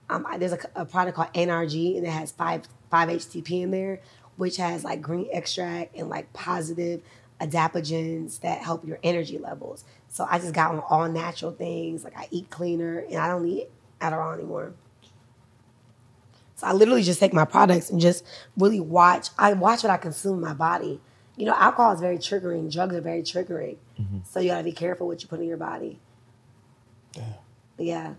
Um, I, there's a, a product called NRG, and it has five five HTP in there, which has like green extract and like positive adaptogens that help your energy levels. So I just got on all natural things. Like I eat cleaner, and I don't need Adderall anymore. So I literally just take my products and just really watch. I watch what I consume in my body. You know, alcohol is very triggering. Drugs are very triggering. Mm-hmm. So you gotta be careful what you put in your body. Damn. Yeah.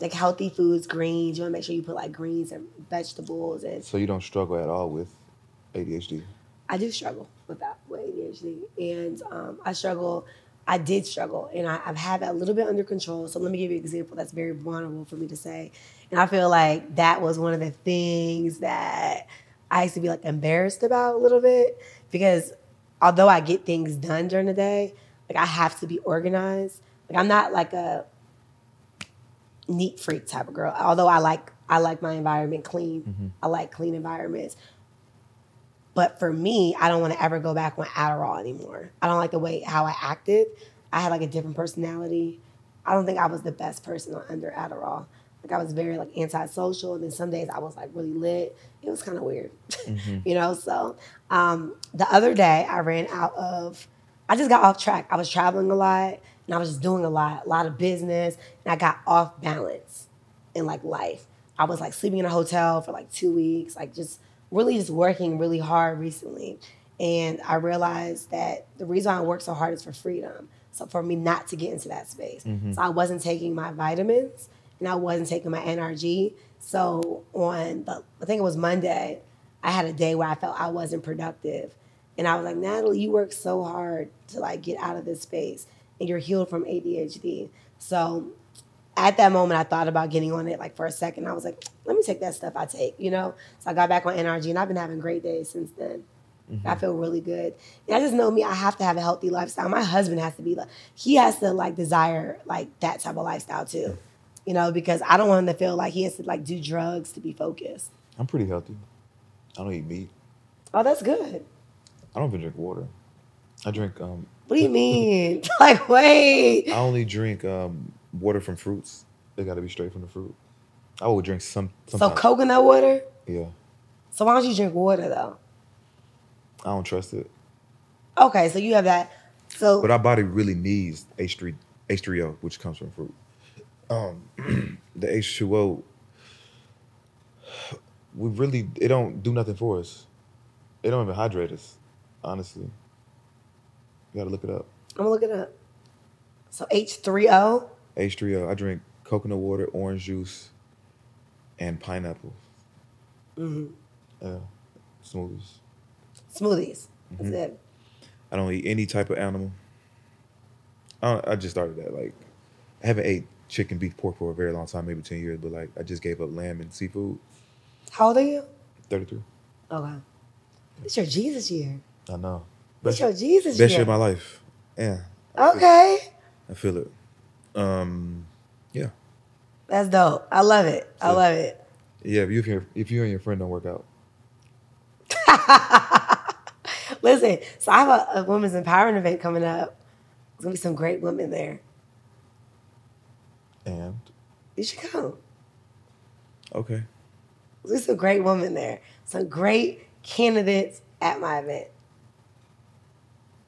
Like healthy foods, greens. You wanna make sure you put like greens and vegetables. And So you don't struggle at all with ADHD? I do struggle with that with ADHD, and um, I struggle. I did struggle, and I, I've had that a little bit under control. So let me give you an example that's very vulnerable for me to say, and I feel like that was one of the things that I used to be like embarrassed about a little bit because although I get things done during the day, like I have to be organized. Like I'm not like a neat freak type of girl. Although I like I like my environment clean. I like clean environments. But for me, I don't want to ever go back on Adderall anymore. I don't like the way how I acted. I had like a different personality. I don't think I was the best person on- under Adderall. Like I was very like antisocial, and then some days I was like really lit. It was kind of weird, you know. So um, the other day I ran out of. I just got off track. I was traveling a lot, and I was just doing a lot, a lot of business, and I got off balance in like life. I was like sleeping in a hotel for like two weeks, like just really just working really hard recently. And I realized that the reason I work so hard is for freedom. So for me not to get into that space. Mm-hmm. So I wasn't taking my vitamins and I wasn't taking my NRG. So on the I think it was Monday, I had a day where I felt I wasn't productive. And I was like, Nathalie, you work so hard to like get out of this space and you're healed from ADHD. So at that moment, I thought about getting on it like for a second. I was like, let me take that stuff I take, you know? So I got back on NRG and I've been having great days since then. I feel really good. And I just know me, I have to have a healthy lifestyle. My husband has to be like, he has to like desire like that type of lifestyle too, you know, because I don't want him to feel like he has to like do drugs to be focused. I'm pretty healthy. I don't eat meat. Oh, that's good. I don't even drink water. I drink um What do you mean? like, wait. I only drink um water from fruits. They gotta be straight from the fruit. I will drink some So sometimes. coconut water? yeah. So why don't you drink water though? I don't trust it. Okay, so you have that. So But our body really needs H3 H3O, which comes from fruit. Um the H2O we really it don't do nothing for us. It don't even hydrate us, honestly. You gotta look it up. I'm gonna look it up. So H3O. H3O. I drink coconut water, orange juice, and pineapple. Mm-hmm. Yeah, smoothies. Smoothies. That's Mm-hmm. it. I don't eat any type of animal. I, I just started that. Like, I haven't ate chicken, beef, pork for a very long time, maybe ten years. But like, I just gave up lamb and seafood. How old are you? Thirty-three. Okay. It's your Jesus year. I know. It's Best, your Jesus best year. Best year of my life. Yeah. okay. I feel it. Um, yeah, That's dope. I love it. I love it. yeah. If you if, if you and your friend don't work out, Listen, so I have a, a women's empowerment event coming up. There's gonna be some great women there. and You should come. okay, There's some great women there. Some great candidates at my event.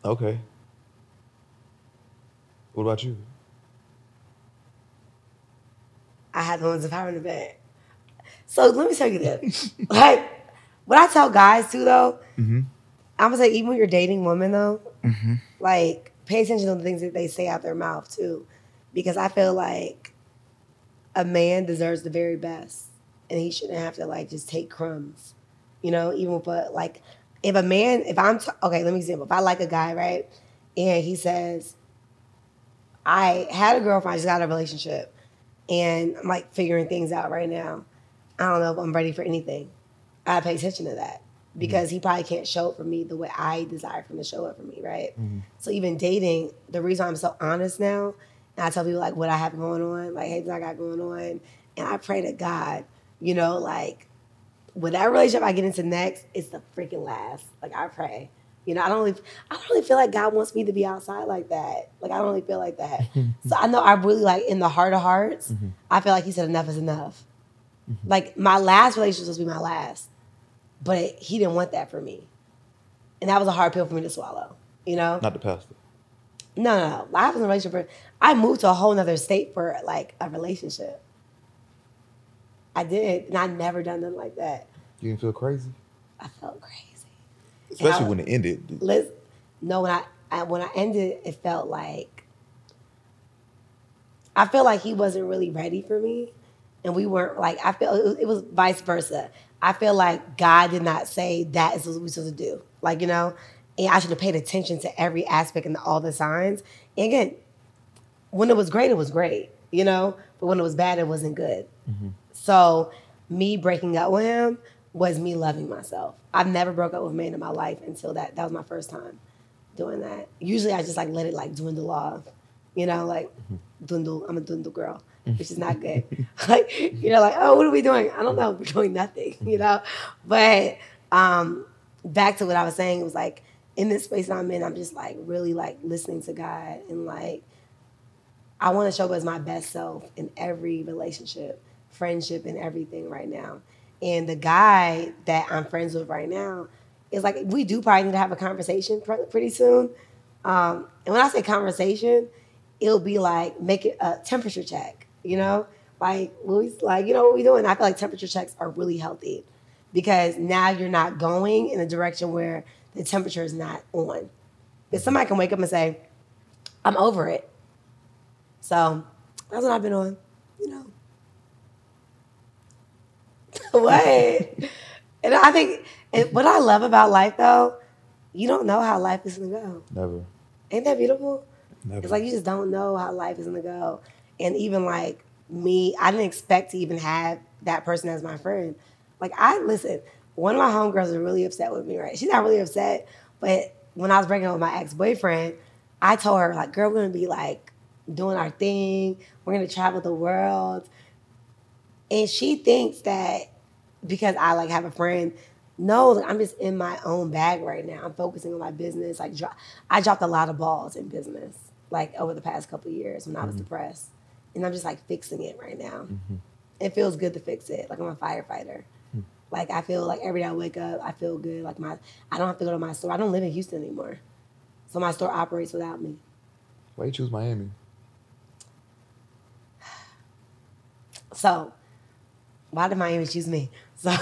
okay. What about you? I had the women's empowerment event. So let me tell you this. like, what I tell guys too, though, Mm-hmm. I'm gonna say even when you're dating women though, like pay attention to the things that they say out their mouth too, because I feel like a man deserves the very best, and he shouldn't have to like just take crumbs, you know. Even but like if a man, if I'm t- okay, let me example. If I like a guy, right, and he says, I had a girlfriend, I just got a relationship, and I'm like figuring things out right now. I don't know if I'm ready for anything. I pay attention to that mm-hmm. because he probably can't show up for me the way I desire for him to show up for me, right? Mm-hmm. So even dating, the reason I'm so honest now, and I tell people like what I have going on, like hey, this I got going on, and I pray to God, you know, like whatever relationship I get into next, it's the freaking last. Like I pray. You know, I don't really, I don't really feel like God wants me to be outside like that. Like I don't really feel like that. so I know I really like in the heart of hearts, mm-hmm. I feel like He said enough is enough. Mm-hmm. Like my last relationship was be my last, but He didn't want that for me, and that was a hard pill for me to swallow. You know, Not the pastor. no, no, no. I was in a relationship. For, I moved to a whole nother state for like a relationship. I did, and I'd never done nothing like that. You didn't feel crazy, I felt crazy. Especially I- when it ended. Liz, no, when I, I when I ended, it felt like I felt like he wasn't really ready for me, and we weren't like I feel it, it was vice versa. I feel like God did not say that is what we're supposed to do, like you know, and I should have paid attention to every aspect and all the signs. And again, when it was great, it was great, you know, but when it was bad, it wasn't good. Mm-hmm. So me breaking up with him was me loving myself. I've never broke up with a man in my life until that. That was my first time doing that. Usually I just like let it like dwindle off. You know, like dwindle. I'm a dwindle girl. which is not good. like you know, like, oh, what are we doing? I don't know. We're doing nothing, you know. But um, back to what I was saying, it was like in this space I'm in, I'm just like really like listening to God and like I want to show up as my best self in every relationship, friendship, and everything right now. And the guy that I'm friends with right now is like, we do probably need to have a conversation pr- pretty soon. Um, and when I say conversation, it'll be like make it a temperature check, you know? Like, Louis, like, you know what we doing? I feel like temperature checks are really healthy because now you're not going in a direction where the temperature is not on. If somebody can wake up and say, I'm over it. So that's what I've been on, you know. what? and I think and what I love about life though, you don't know how life is gonna go. Never. Ain't that beautiful? Never. It's like you just don't know how life is gonna go. And even like me, I didn't expect to even have that person as my friend. Like I listen, one of my homegirls is really upset with me, right? She's not really upset, but when I was breaking up with my ex-boyfriend, I told her, like, girl, we're gonna be like doing our thing, we're gonna travel the world. And she thinks that because I like have a friend, no, like, I'm just in my own bag right now. I'm focusing on my business. Like dro- I dropped a lot of balls in business, like over the past couple of years when I was mm-hmm. depressed, and I'm just like fixing it right now. Mm-hmm. It feels good to fix it. Like I'm a firefighter. Hmm. Like I feel like every day I wake up, I feel good. Like my, I don't have to go to my store. I don't live in Houston anymore, so my store operates without me. Why you choose Miami? So, why did Miami choose me? So,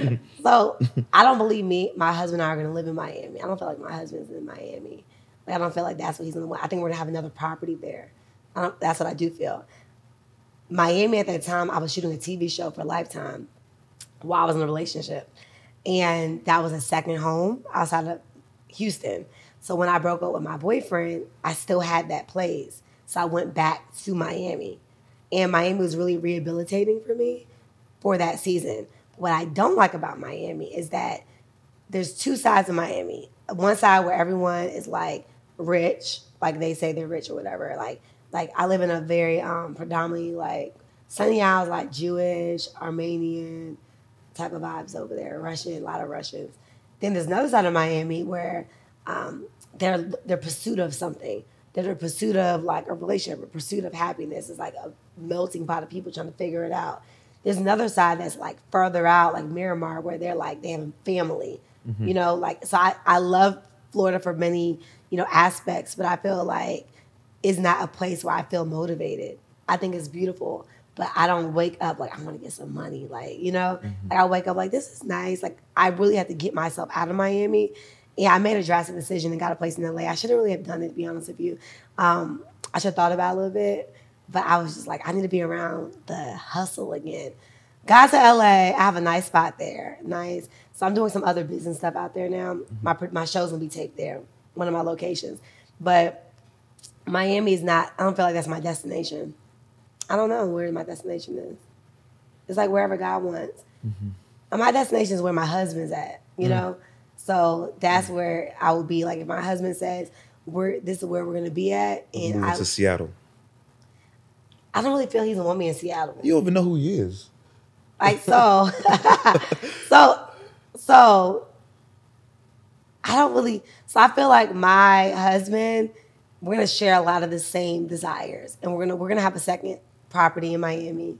so I don't believe me. My husband and I are gonna live in Miami. I don't feel like my husband's in Miami. Like I don't feel like that's what he's gonna want. I think we're gonna have another property there. That's what I do feel. Miami at that time, I was shooting a TV show for Lifetime while I was in a relationship, and that was a second home outside of Houston. So when I broke up with my boyfriend, I still had that place. So I went back to Miami. And Miami was really rehabilitating for me for that season. What I don't like about Miami is that there's two sides of Miami. One side where everyone is like rich, like they say they're rich or whatever. Like like I live in a very um predominantly like Sunny Isles like Jewish, Armenian type of vibes over there, Russian, a lot of Russians. Then there's another side of Miami where um, they're their pursuit of something. They're the pursuit of like a relationship, a pursuit of happiness. It's like a melting pot of people trying to figure it out. There's another side that's like further out, like Miramar, where they're like they have a family. You know, like so I, I love Florida for many, you know, aspects, but I feel like it's not a place where I feel motivated. I think it's beautiful, but I don't wake up like I want to get some money. Like, you know, like I wake up like this is nice. Like I really have to get myself out of Miami. Yeah, I made a drastic decision and got a place in LA. I shouldn't really have done it, to be honest with you. Um, I should have thought about it a little bit, but I was just like, I need to be around the hustle again. Got to LA. I have a nice spot there. Nice. So I'm doing some other business stuff out there now. Mm-hmm. My my show's gonna be taped there, one of my locations. But Miami is not. I don't feel like that's my destination. I don't know where my destination is. It's like wherever God wants. Mm-hmm. And my destination is where my husband's at. You mm. know, so that's mm. where I will be. Like if my husband says, "We're this is where we're gonna be at," and Moving I, to Seattle. I don't really feel he's want me in Seattle. You don't even know who he is. Like so, so, so. I don't really. So I feel like my husband, we're gonna share a lot of the same desires, and we're gonna we're gonna have a second property in Miami.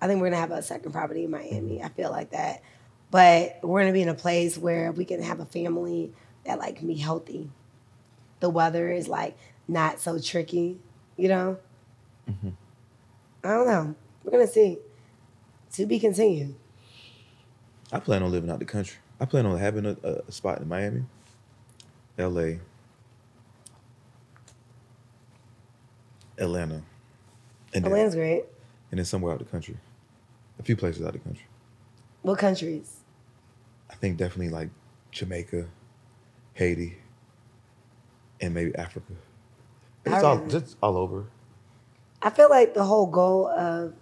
I think we're gonna have a second property in Miami. I feel like that, but we're gonna be in a place where we can have a family that like can be healthy. The weather is like not so tricky, you know. Mm-hmm. I don't know. We're gonna see. To be continued. I plan on living out the country. I plan on having a, a, spot in Miami, L.A., Atlanta, and then, Atlanta's great. and then somewhere out the country. A few places out the country. What countries? I think definitely like Jamaica, Haiti, and maybe Africa. It's all just all over. I feel like the whole goal of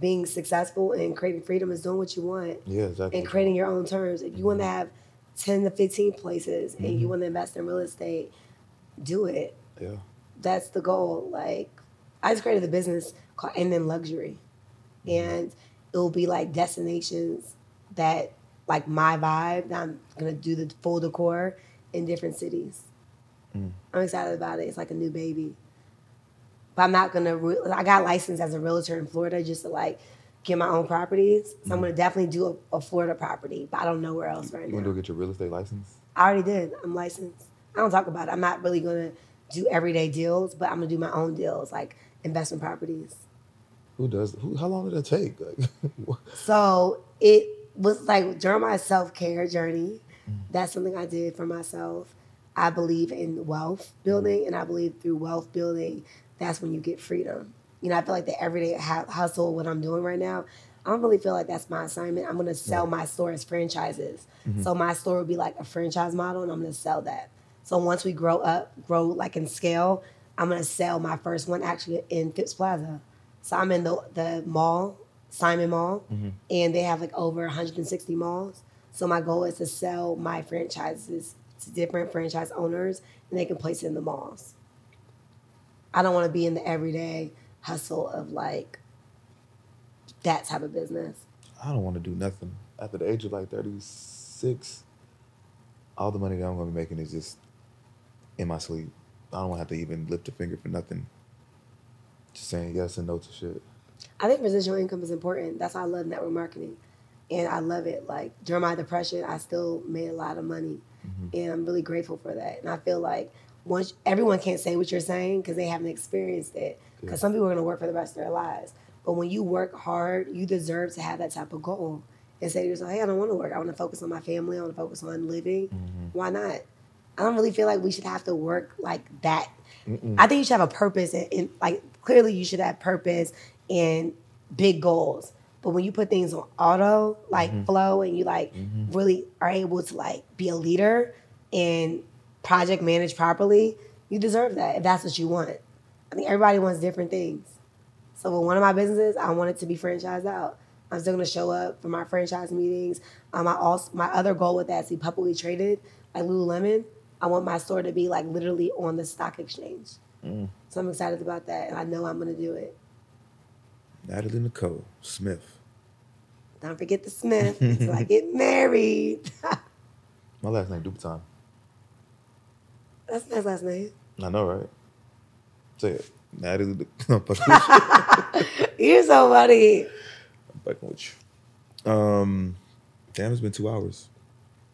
being successful and creating freedom is doing what you want Yeah, exactly. and creating your own terms. If you want to mm-hmm. have 10 to 15 places and you mm-hmm. want to invest in real estate, do it. Yeah. That's the goal. Like, I just created a business called mm-hmm. And Then Luxury, and it will be like destinations that like my vibe. That I'm gonna do the full decor in different cities. Mm. I'm excited about it. It's like a new baby. But I'm not gonna. Re- I got licensed as a realtor in Florida just to like get my own properties. So I'm mm-hmm. gonna definitely do a, a Florida property, but I don't know where else right You now. want to go get your real estate license? I already did. I'm licensed. I don't talk about it. I'm not really gonna do everyday deals, but I'm gonna do my own deals, like investment properties. Who does? Who? How long did that take? Like. So it was like during my self care journey, mm-hmm. that's something I did for myself. I believe in wealth building, mm-hmm. and I believe through wealth building, that's when you get freedom. You know, I feel like the everyday hu- hustle, what I'm doing right now, I don't really feel like that's my assignment. I'm gonna sell my store as franchises. Mm-hmm. So my store would be like a franchise model, and I'm gonna sell that. So once we grow up, grow like in scale, I'm gonna sell my first one actually in Phipps Plaza. So I'm in the the mall, Simon Mall, mm-hmm. and they have like over 160 malls. So my goal is to sell my franchises to different franchise owners, and they can place it in the malls. I don't want to be in the everyday hustle of like that type of business. I don't want to do nothing after the age of like thirty six. All the money that I'm gonna be making is just in my sleep. I don't want to have to even lift a finger for nothing. Just saying yes and no to shit. I think residual income is important. That's why I love network marketing. And I love it. Like during my depression, I still made a lot of money. Mm-hmm. And I'm really grateful for that. And I feel like once everyone can't say what you're saying because they haven't experienced it. Because some people are gonna work for the rest of their lives. But when you work hard, you deserve to have that type of goal. And say to yourself, hey, I don't want to work. I want to focus on my family. I want to focus on living. Mm-hmm. Why not? I don't really feel like we should have to work like that. I think you should have a purpose and, and like clearly you should have purpose and big goals. But when you put things on auto, like mm-hmm. flow, and you like mm-hmm. really are able to like be a leader and project manage properly, you deserve that if that's what you want. I think everybody wants different things. So with one of my businesses, I want it to be franchised out. I'm still gonna show up for my franchise meetings. Um, I also my other goal with that is to be publicly traded, like Lululemon. I want my store to be like literally on the stock exchange. So I'm excited about that, and I know I'm gonna do it. Nathalie Nicole Smith. Don't forget the Smith until I get married. My last name Dupaton. That's nice last name. I know, right? Say it. Nathalie. Nic- I'm fucking with you. You're so funny. I'm fucking with you. Um, damn, it's been two hours.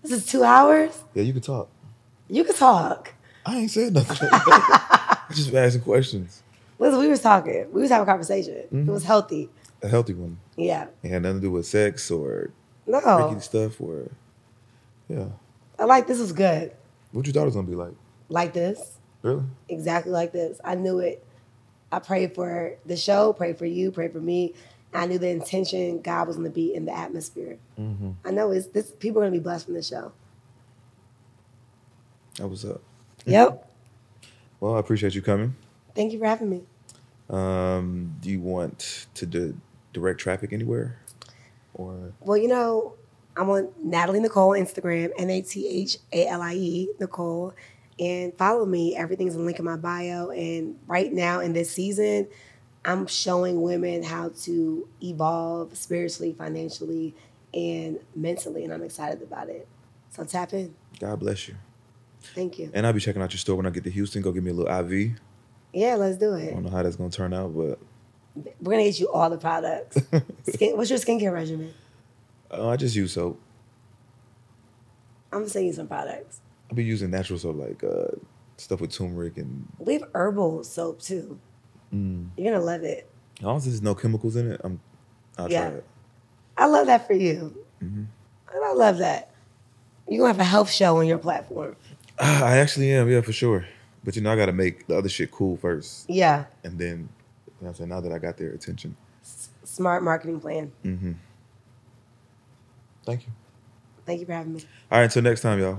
This is two hours. Yeah, you can talk. You can talk. I ain't said nothing. I just been asking questions. Listen, we was talking. We was having a conversation. It was healthy. A healthy one. Yeah. It had nothing to do with sex or No, freaky stuff or yeah. I like this was good. What you thought it was gonna be like? Like this. Really? exactly like this. I knew it. I prayed for the show, prayed for you, prayed for me. I knew the intention God was going to be in the atmosphere. I know it's this. People are going to be blessed from the show. That was up. Yep. Well, I appreciate you coming. Thank you for having me. Um, do you want to di- direct traffic anywhere? Or Well, you know, I'm on Nathalie Nicole Instagram, N A T H A L I E Nicole, and follow me. Everything's a link in my bio. And right now in this season, I'm showing women how to evolve spiritually, financially, and mentally, and I'm excited about it. So tap in. God bless you. Thank you. And I'll be checking out your store when I get to Houston. Go give me a little IV. Yeah, let's do it. I don't know how that's gonna turn out, but We're gonna get you all the products. Skin, what's your skincare regimen? uh, I just use soap. I'm gonna send you some products. I'll be using natural soap like uh, stuff with turmeric and We have herbal soap too. Mm. You're gonna love it. as long as there's no chemicals in it, I'm I'll Yeah. try it. I love that for you. Mm-hmm. And I love that. You're gonna have a health show on your platform. I actually am, yeah, for sure. But you know, I gotta make the other shit cool first, Yeah. and then you know what I'm saying. Now that I got their attention, Smart marketing plan. mm-hmm. Thank you. Thank you for having me. All right, until next time, y'all.